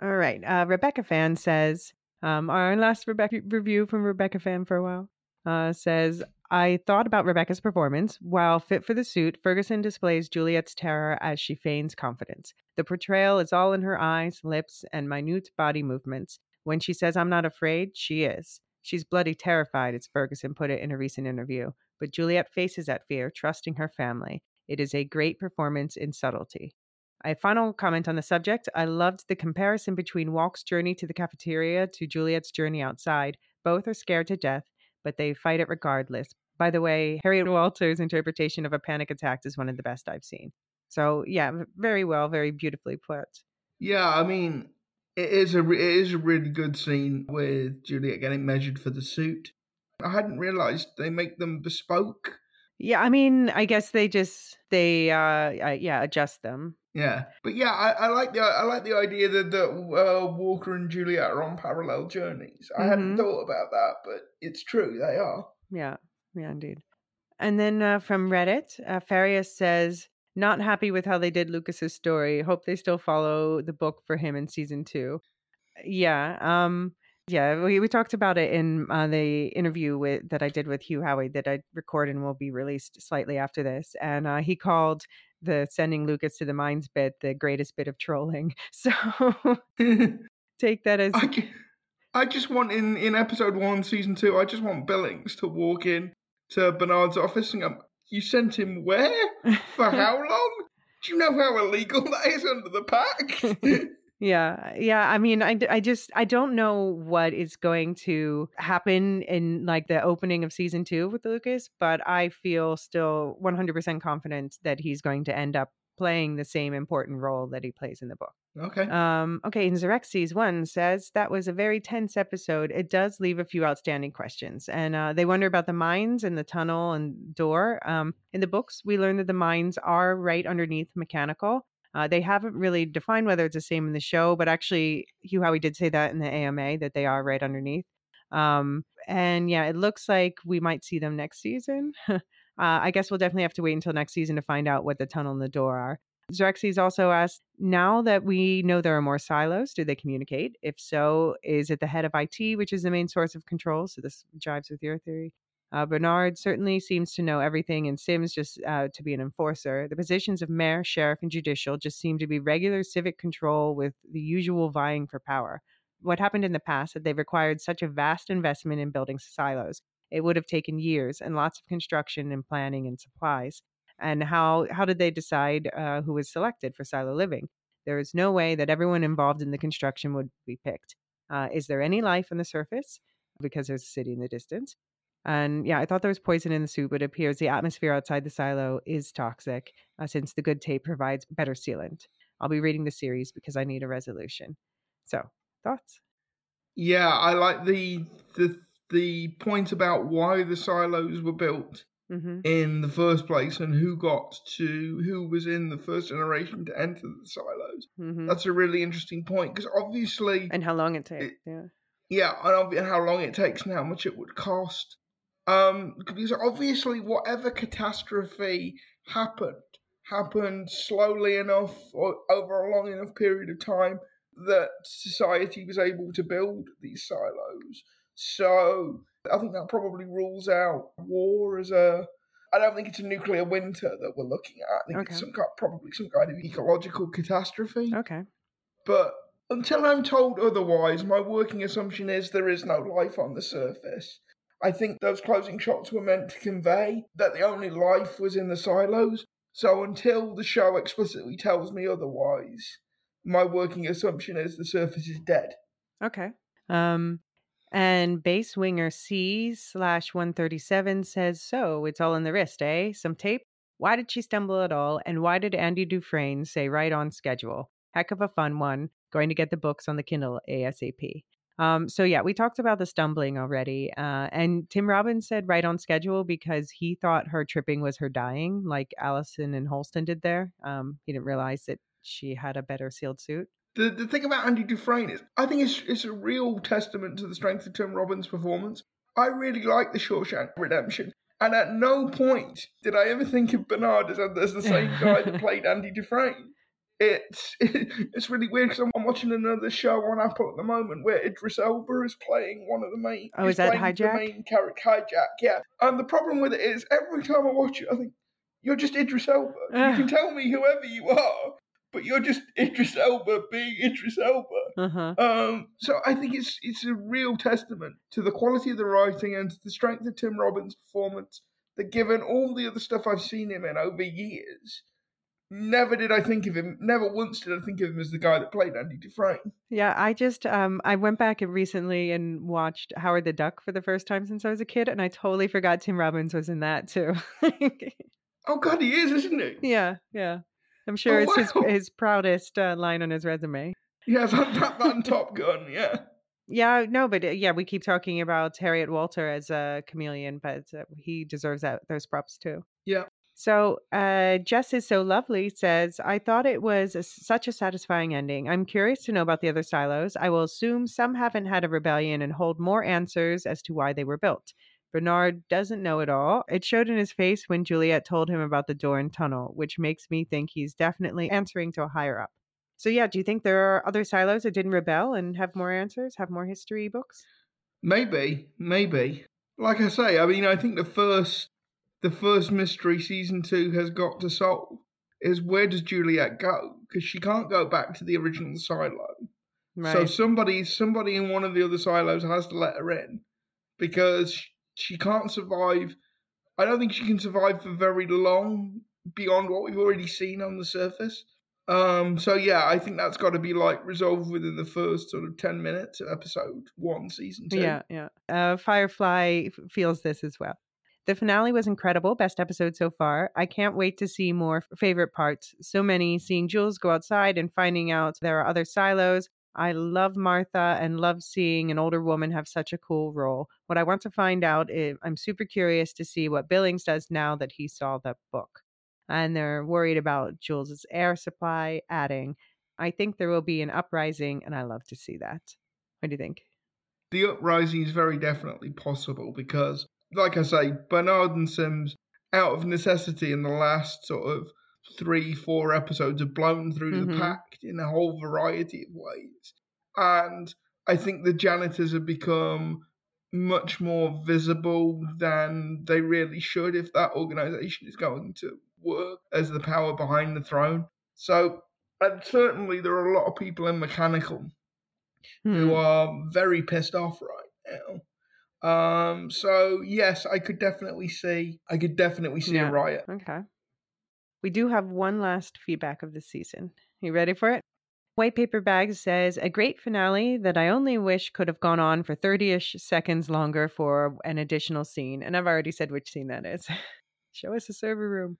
All right. Uh, Rebecca Fan says, um, our last Rebecca review from Rebecca Fan for a while uh, says, I thought about Rebecca's performance. While fit for the suit, Ferguson displays Juliet's terror as she feigns confidence. The portrayal is all in her eyes, lips, and minute body movements. When she says, I'm not afraid, she is. She's bloody terrified, as Ferguson put it in a recent interview. But Juliet faces that fear, trusting her family. It is a great performance in subtlety. A final comment on the subject. I loved the comparison between Walk's journey to the cafeteria to Juliet's journey outside. Both are scared to death, but they fight it regardless. By the way, Harriet Walter's interpretation of a panic attack is one of the best I've seen. So yeah, very well, very beautifully put. Yeah, I mean, it is a it is a really good scene with Juliet getting measured for the suit. I hadn't realized they make them bespoke. Yeah, I mean, I guess they just they uh, uh yeah adjust them. Yeah, but yeah, I, I like the I like the idea that that uh, Walker and Juliet are on parallel journeys. I hadn't Mhm. thought about that, but it's true they are. Yeah, yeah, indeed. And then uh, from Reddit, uh, Farius says, "Not happy with how they did Lucas's story. Hope they still follow the book for him in season two. Yeah, um, yeah. We we talked about it in uh, the interview with that I did with Hugh Howey that I recorded and will be released slightly after this. And uh, he called the sending Lucas to the mines bit the greatest bit of trolling. [laughs] So [laughs] take that as I, I just want in in episode one, season two. I just want Billings to walk in to Bernard's office and go, "You sent him where for [laughs] how long? Do you know how illegal that is under the pact?" Yeah, yeah. I mean, I, I just I don't know what is going to happen in like the opening of season two with Lucas, but I feel still 100% confident that he's going to end up playing the same important role that he plays in the book. okay. Um, okay, and Xerxes one says that was a very tense episode. It does leave a few outstanding questions, and uh, they wonder about the mines and the tunnel and door. Um, in the books, we learn that the mines are right underneath mechanical. Uh, they haven't really defined whether it's the same in the show, but actually, Hugh Howey did say that in the AMA that they are right underneath. Um, and yeah, it looks like we might see them next season. [laughs] uh, I guess we'll definitely have to wait until next season to find out what the tunnel and the door are. Xerxes also asked, now that we know there are more silos, do they communicate? If so, is it the head of IT, which is the main source of control? So this jives with your theory. Uh, Bernard certainly seems to know everything, and Sims just uh, to be an enforcer. The positions of mayor, sheriff, and judicial just seem to be regular civic control with the usual vying for power. What happened in the past that they required such a vast investment in building silos. It would have taken years and lots of construction and planning and supplies. And how how did they decide uh, who was selected for silo living? There is no way that everyone involved in the construction would be picked. Uh, is there any life on the surface? Because there's a city in the distance. And yeah, I thought there was poison in the soup. but It appears the atmosphere outside the silo is toxic, uh, since the good tape provides better sealant. I'll be reading the series because I need a resolution. So, thoughts? Yeah, I like the the the point about why the silos were built Mm-hmm. in the first place and who got to who was in the first generation to enter the silos. Mm-hmm. That's a really interesting point because obviously, And how long it takes. it- yeah. yeah, and how long it takes and how much it would cost. Um, because obviously, whatever catastrophe happened happened slowly enough or over a long enough period of time that society was able to build these silos. So I think that probably rules out war as a. I don't think it's a nuclear winter that we're looking at. I think Okay. it's some kind, probably some kind of ecological catastrophe. Okay. But until I'm told otherwise, my working assumption is there is no life on the surface. I think those closing shots were meant to convey that the only life was in the silos. So until the show explicitly tells me otherwise, my working assumption is the surface is dead. Okay. Um, and base winger C slash 137 says, So it's all in the wrist, eh? Some tape? Why did she stumble at all? And why did Andy Dufresne say right on schedule? Heck of a fun one. Going to get the books on the Kindle ASAP. Um, so yeah, we talked about the stumbling already. Uh, and Tim Robbins said right on schedule because he thought her tripping was her dying, like Allison and Holston did there. Um, he didn't realize that she had a better sealed suit. The, the thing about Andy Dufresne is, I think it's, it's a real testament to the strength of Tim Robbins' performance. I really like the Shawshank Redemption, and at no point did I ever think of Bernard as, as the same guy that [laughs] played Andy Dufresne. It's [laughs] it's really weird because I'm watching another show on Apple at the moment where Idris Elba is playing one of the main. Oh, is that Hijack? The main character, Hijack, yeah. And the problem with it is, every time I watch it, I think you're just Idris Elba. you Ah. can tell me whoever you are, but you're just Idris Elba being Idris Elba. Uh huh. Um, so I think it's it's a real testament to the quality of the writing and to the strength of Tim Robbins' performance. That given all the other stuff I've seen him in over years, never did I think of him. Never once did I think of him as the guy that played Andy Dufresne. Yeah, I just um I went back and recently and watched Howard the Duck for the first time since I was a kid, and I totally forgot Tim Robbins was in that too. [laughs] Oh God, he is, isn't he? yeah, yeah. I'm sure Oh, it's his wow. his proudest uh, line on his resume. Yeah, that, that, that Top Gun, yeah. Yeah, no, but uh, yeah, we keep talking about Harriet Walter as a chameleon, but uh, he deserves that those props too. So, uh, Jess is so lovely says, I thought it was a, such a satisfying ending. I'm curious to know about the other silos. I will assume some haven't had a rebellion and hold more answers as to why they were built. Bernard doesn't know it all. It showed in his face when Juliet told him about the door and tunnel, which makes me think he's definitely answering to a higher up. So, yeah, do you think there are other silos that didn't rebel and have more answers, have more history books? Maybe, maybe. Like I say, I mean, I think the first, the first mystery season two has got to solve is where does Juliet go? Because she can't go back to the original silo. Right. So somebody, somebody in one of the other silos has to let her in because she can't survive. I don't think she can survive for very long beyond what we've already seen on the surface. Um, so yeah, I think that's got to be like resolved within the first sort of ten minutes of episode one, season two. Yeah, yeah. Uh, Firefly feels this as well. The finale was incredible. Best episode so far. I can't wait to see more favorite parts. So many seeing Jules go outside and finding out there are other silos. I love Martha and love seeing an older woman have such a cool role. What I want to find out is I'm super curious to see what Billings does now that he saw the book. And they're worried about Jules's air supply, adding, I think there will be an uprising, and I love to see that. What do you think? the uprising is very definitely possible because, like I say, Bernard and Sims, out of necessity in the last sort of three, four episodes, have blown through the Mhm. pact in a whole variety of ways. And I think the janitors have become much more visible than they really should if that organization is going to work as the power behind the throne. So, and certainly there are a lot of people in mechanical who Hmm. are very pissed off right now. Um, so yes, I could definitely see, I could definitely see Yeah. a riot. Okay. We do have one last feedback of the season. You ready for it? White Paper Bag says, a great finale that I only wish could have gone on for 30 ish seconds longer for an additional scene. And I've already said which scene that is. [laughs] Show us the server room.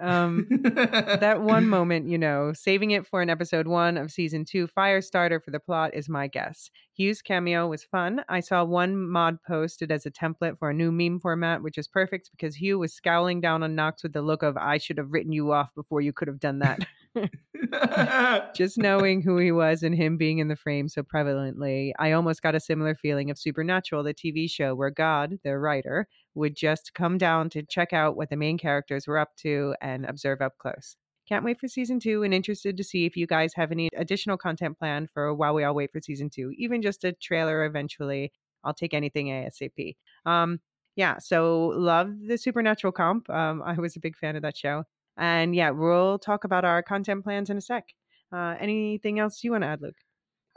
Um, that [laughs] one moment, you know, saving it for an episode one of season two, fire starter for the plot is my guess. Hugh's cameo was fun. I saw one mod posted as a template for a new meme format, which is perfect because Hugh was scowling down on Knox with the look of, I should have written you off before you could have done that. [laughs] [laughs] Just knowing who he was and him being in the frame so prevalently, I almost got a similar feeling of Supernatural, the TV show where God, their writer, would just come down to check out what the main characters were up to and observe up close. Can't wait for season two and interested to see if you guys have any additional content planned for while we all wait for season two, even just a trailer eventually. I'll take anything ASAP. Um, yeah, so love the Supernatural comp. Um, [laughs] I was a big fan of that show. And yeah, we'll talk about our content plans in a sec. Uh, anything else you want to add, Luke?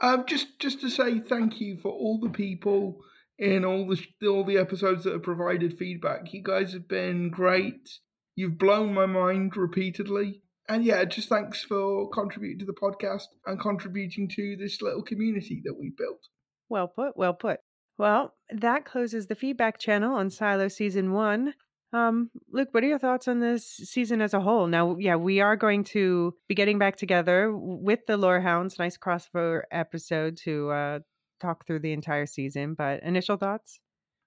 Um, just just to say thank you for all the people in all the all the episodes that have provided feedback. You guys have been great. You've blown my mind repeatedly. And yeah, just thanks for contributing to the podcast and contributing to this little community that we built. Well put, well put. Well, that closes the feedback channel on Silo Season 1. Um, Luke, what are your thoughts on this season as a whole? Now, yeah, we are going to be getting back together with the Lorehounds, nice crossover episode to uh, talk through the entire season. But initial thoughts?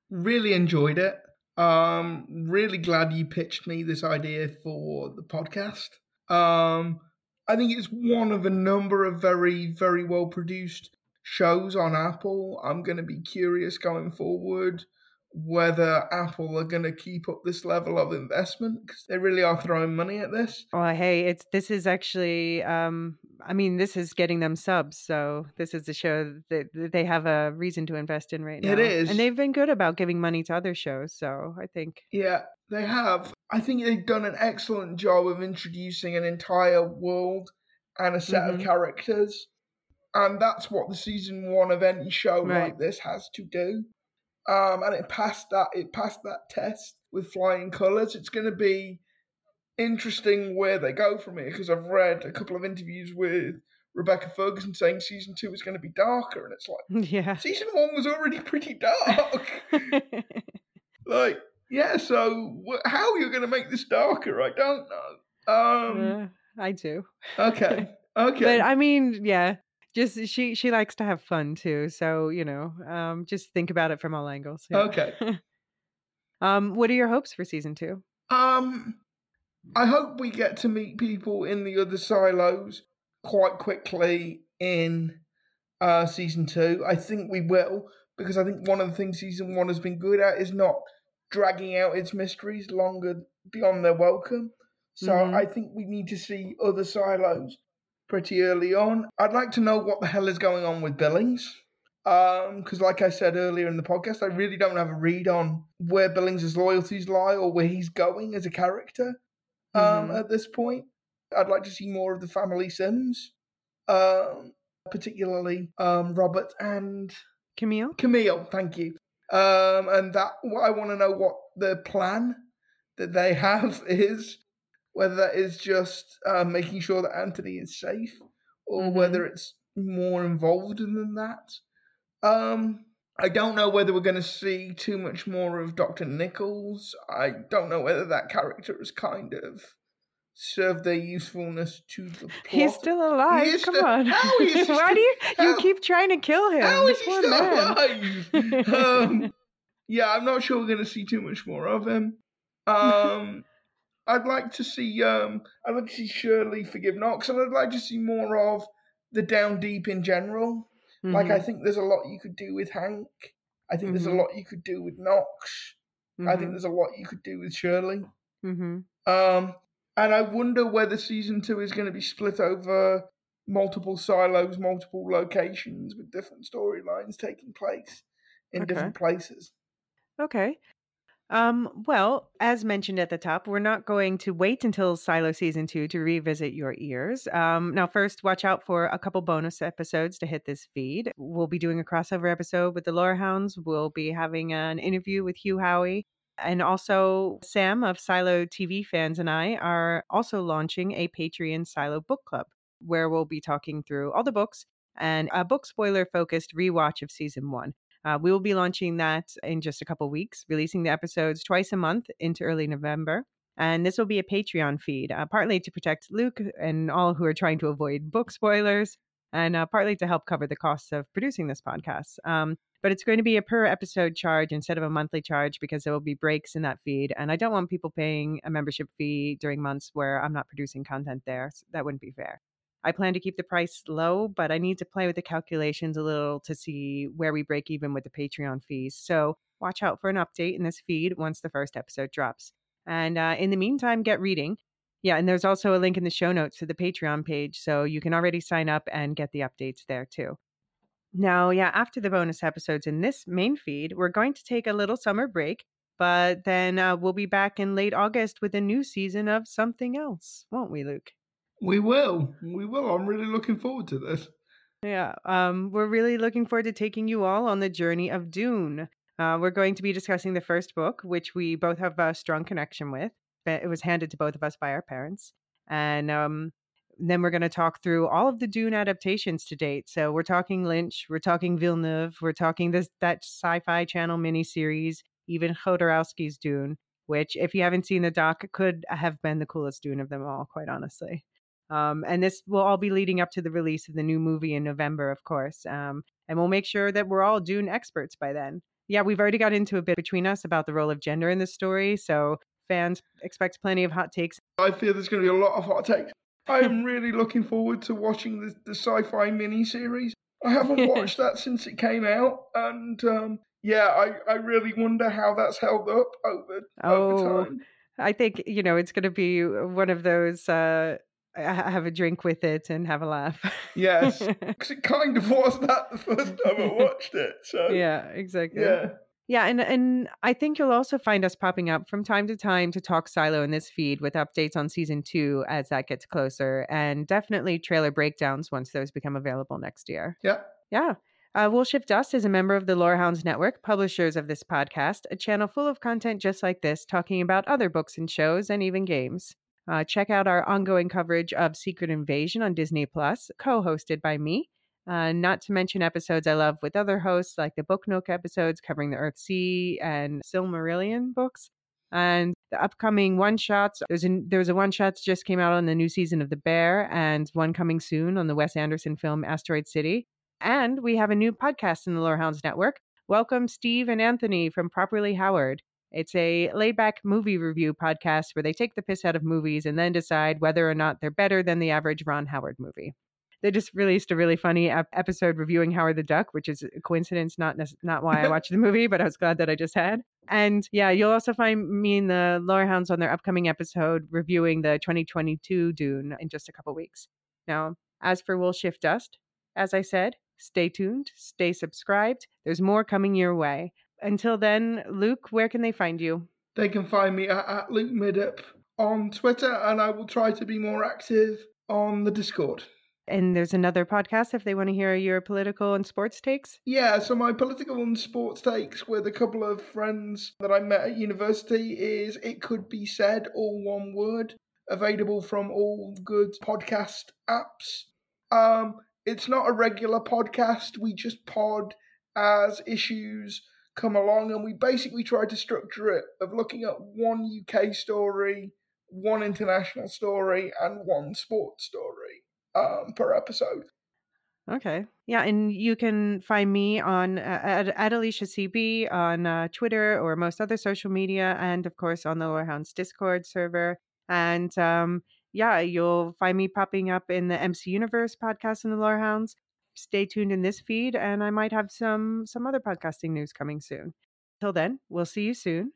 Really enjoyed it. Um, really glad you pitched me this idea for the podcast. Um, I think it's one of a number of very, very well produced shows on Apple. I'm going to be curious going forward whether Apple are going to keep up this level of investment because they really are throwing money at this. Oh, hey, it's this is actually, um, I mean, this is getting them subs, so this is the show that they have a reason to invest in right now. It is. and they've been good about giving money to other shows. So I think, Yeah, they have. I think they've done an excellent job of introducing an entire world and a set Mhm. of characters. And that's what the season one of any show Right. like this has to do. Um, and it passed that it passed that test with flying colours. It's gonna be interesting where they go from here because I've read a couple of interviews with Rebecca Ferguson saying season two is gonna be darker, and it's like [laughs] yeah. season one was already pretty dark. [laughs] like, yeah, so how are you're going to make this darker, I don't know. Um, Yeah. I do. Okay. [laughs] Okay. But I mean, yeah, just she she likes to have fun too. So you know, um, just think about it from all angles. yeah. Okay. [laughs] um, what are your hopes for season two? Um, I hope we get to meet people in the other silos quite quickly in uh, season two. I think we will because I think one of the things season one has been good at is not dragging out its mysteries longer beyond their welcome. So Mhm. I think we need to see other silos pretty early on. I'd like to know what the hell is going on with Billings. Um, because like I said earlier in the podcast, I really don't have a read on where Billings' loyalties lie or where he's going as a character. Um, Mhm. at this point, I'd like to see more of the family Sims, um, particularly um Robert and Camille? Camille. Thank you. Um, and that what I want to know what the plan that they [laughs] have is, whether that is just uh, making sure that Anthony is safe, or Mhm. whether it's more involved than that. Um, I don't know whether we're going to see too much more of Doctor Nichols. I don't know whether that character has kind of served their usefulness to the plot. He's still alive. is Come still- on. How is he [laughs] Why still- do you you how- keep trying to kill him? How is he still man. alive? [laughs] um, yeah, I'm not sure we're going to see too much more of him. Um, I'd like to see um, I'd like to see Shirley forgive Knox, and I'd like to see more of the down deep in general. Like I Mhm, think there's a lot you could do with Hank. I think there's a lot you could do with Knox. I think there's a lot you could do with Shirley. Um, and I wonder whether season two is going to be split over multiple silos, multiple locations with different storylines taking place in Okay. different places. Okay. Um, well, as mentioned at the top, we're not going to wait until Silo season two to revisit your ears. Um, now, first, watch out for a couple bonus episodes to hit this feed. We'll be doing a crossover episode with the Lore Hounds. We'll be having an interview with Hugh Howey. And also, Sam of Silo TV fans and I are also launching a Patreon Silo book club where we'll be talking through all the books and a book spoiler focused rewatch of season one. Uh, we will be launching that in just a couple weeks, releasing the episodes twice a month into early November. And this will be a Patreon feed, uh, partly to protect Luke and all who are trying to avoid book spoilers, and uh, partly to help cover the costs of producing this podcast. Um, but it's going to be a per episode charge instead of a monthly charge because there will be breaks in that feed. And I don't want people paying a membership fee during months where I'm not producing content there. So that wouldn't be fair. I plan to keep the price low, but I need to play with the calculations a little to see where we break even with the Patreon fees. So watch out for an update in this feed once the first episode drops. And uh, in the meantime, get reading. Yeah, and there's also a link in the show notes to the Patreon page, so you can already sign up and get the updates there too. Now, yeah, after the bonus episodes in this main feed, we're going to take a little summer break, but then uh, we'll be back in late August with a new season of something else, won't we, Luke? We will. We will. I'm really looking forward to this. Yeah, um, we're really looking forward to taking you all on the journey of Dune. Uh, we're going to be discussing the first book, which we both have a strong connection with. It was handed to both of us by our parents. And um, then we're going to talk through all of the Dune adaptations to date. So we're talking Lynch, we're talking Villeneuve, we're talking this that Sci-Fi Channel miniseries, even Jodorowsky's Dune, which, if you haven't seen the doc, could have been the coolest Dune of them all, quite honestly. Um, and this will all be leading up to the release of the new movie in November, of course. Um, and we'll make sure that we're all Dune experts by then. Yeah, we've already got into a bit between us about the role of gender in this story, so fans expect plenty of hot takes. I fear there's going to be a lot of hot takes. I'm [laughs] really looking forward to watching the, the sci-fi miniseries. I haven't [laughs] watched that since it came out, and um, yeah, I, I really wonder how that's held up over Oh, over time. I think, you know, it's going to be one of those uh, have a drink with it and have a laugh. Yes, [laughs] because it kind of was that the first time I watched it. So yeah, exactly. yeah, Yeah, and and I think you'll also find us popping up from time to time to talk Silo in this feed with updates on season two as that gets closer, and definitely trailer breakdowns once those become available next year. yeah. Yeah. Uh, Woolshift Dust is a member of the Lorehounds Network, publishers of this podcast, a channel full of content just like this, talking about other books and shows and even games. Uh, check out our ongoing coverage of Secret Invasion on Disney Plus, co-hosted by me. Uh, not to mention episodes I love with other hosts, like the Book Nook episodes covering the Earthsea and Silmarillion books. and the upcoming one shots. There's a, there was a one shots just came out on the new season of The Bear, and one coming soon on the Wes Anderson film Asteroid City. And we have a new podcast in the Lorehounds Network. Welcome, Steve and Anthony from Properly Howard. It's a laid back movie review podcast where they take the piss out of movies and then decide whether or not they're better than the average Ron Howard movie. They just released a really funny ep- episode reviewing Howard the Duck, which is a coincidence, not not why I [laughs] watched the movie, but I was glad that I just had. And yeah, you'll also find me and the Lorehounds on their upcoming episode reviewing the 2022 Dune in just a couple weeks. Now, as for Woolshift Dust, as I said, stay tuned, stay subscribed. There's more coming your way. Until then, Luke, where can they find you? They can find me at, at Luke Middup on Twitter, and I will try to be more active on the Discord. And there's another podcast if they want to hear your political and sports takes. Yeah, so my political and sports takes with a couple of friends that I met at university is It Could Be Said, all one word, available from all good podcast apps. Um, it's not a regular podcast, we just pod as issues come along, and we basically tried to structure it of looking at one UK story, one international story, and one sports story um, per episode. Okay. Yeah, and you can find me on uh, at, at Elysia CB on uh, Twitter or most other social media, and of course on the Lorehounds Discord server. And um, yeah, you'll find me popping up in the MC Universe podcast in the Lorehounds. Stay tuned in this feed, and I might have some some other podcasting news coming soon. Till then, we'll see you soon.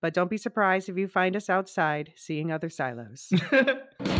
But don't be surprised if you find us outside seeing other silos. [laughs]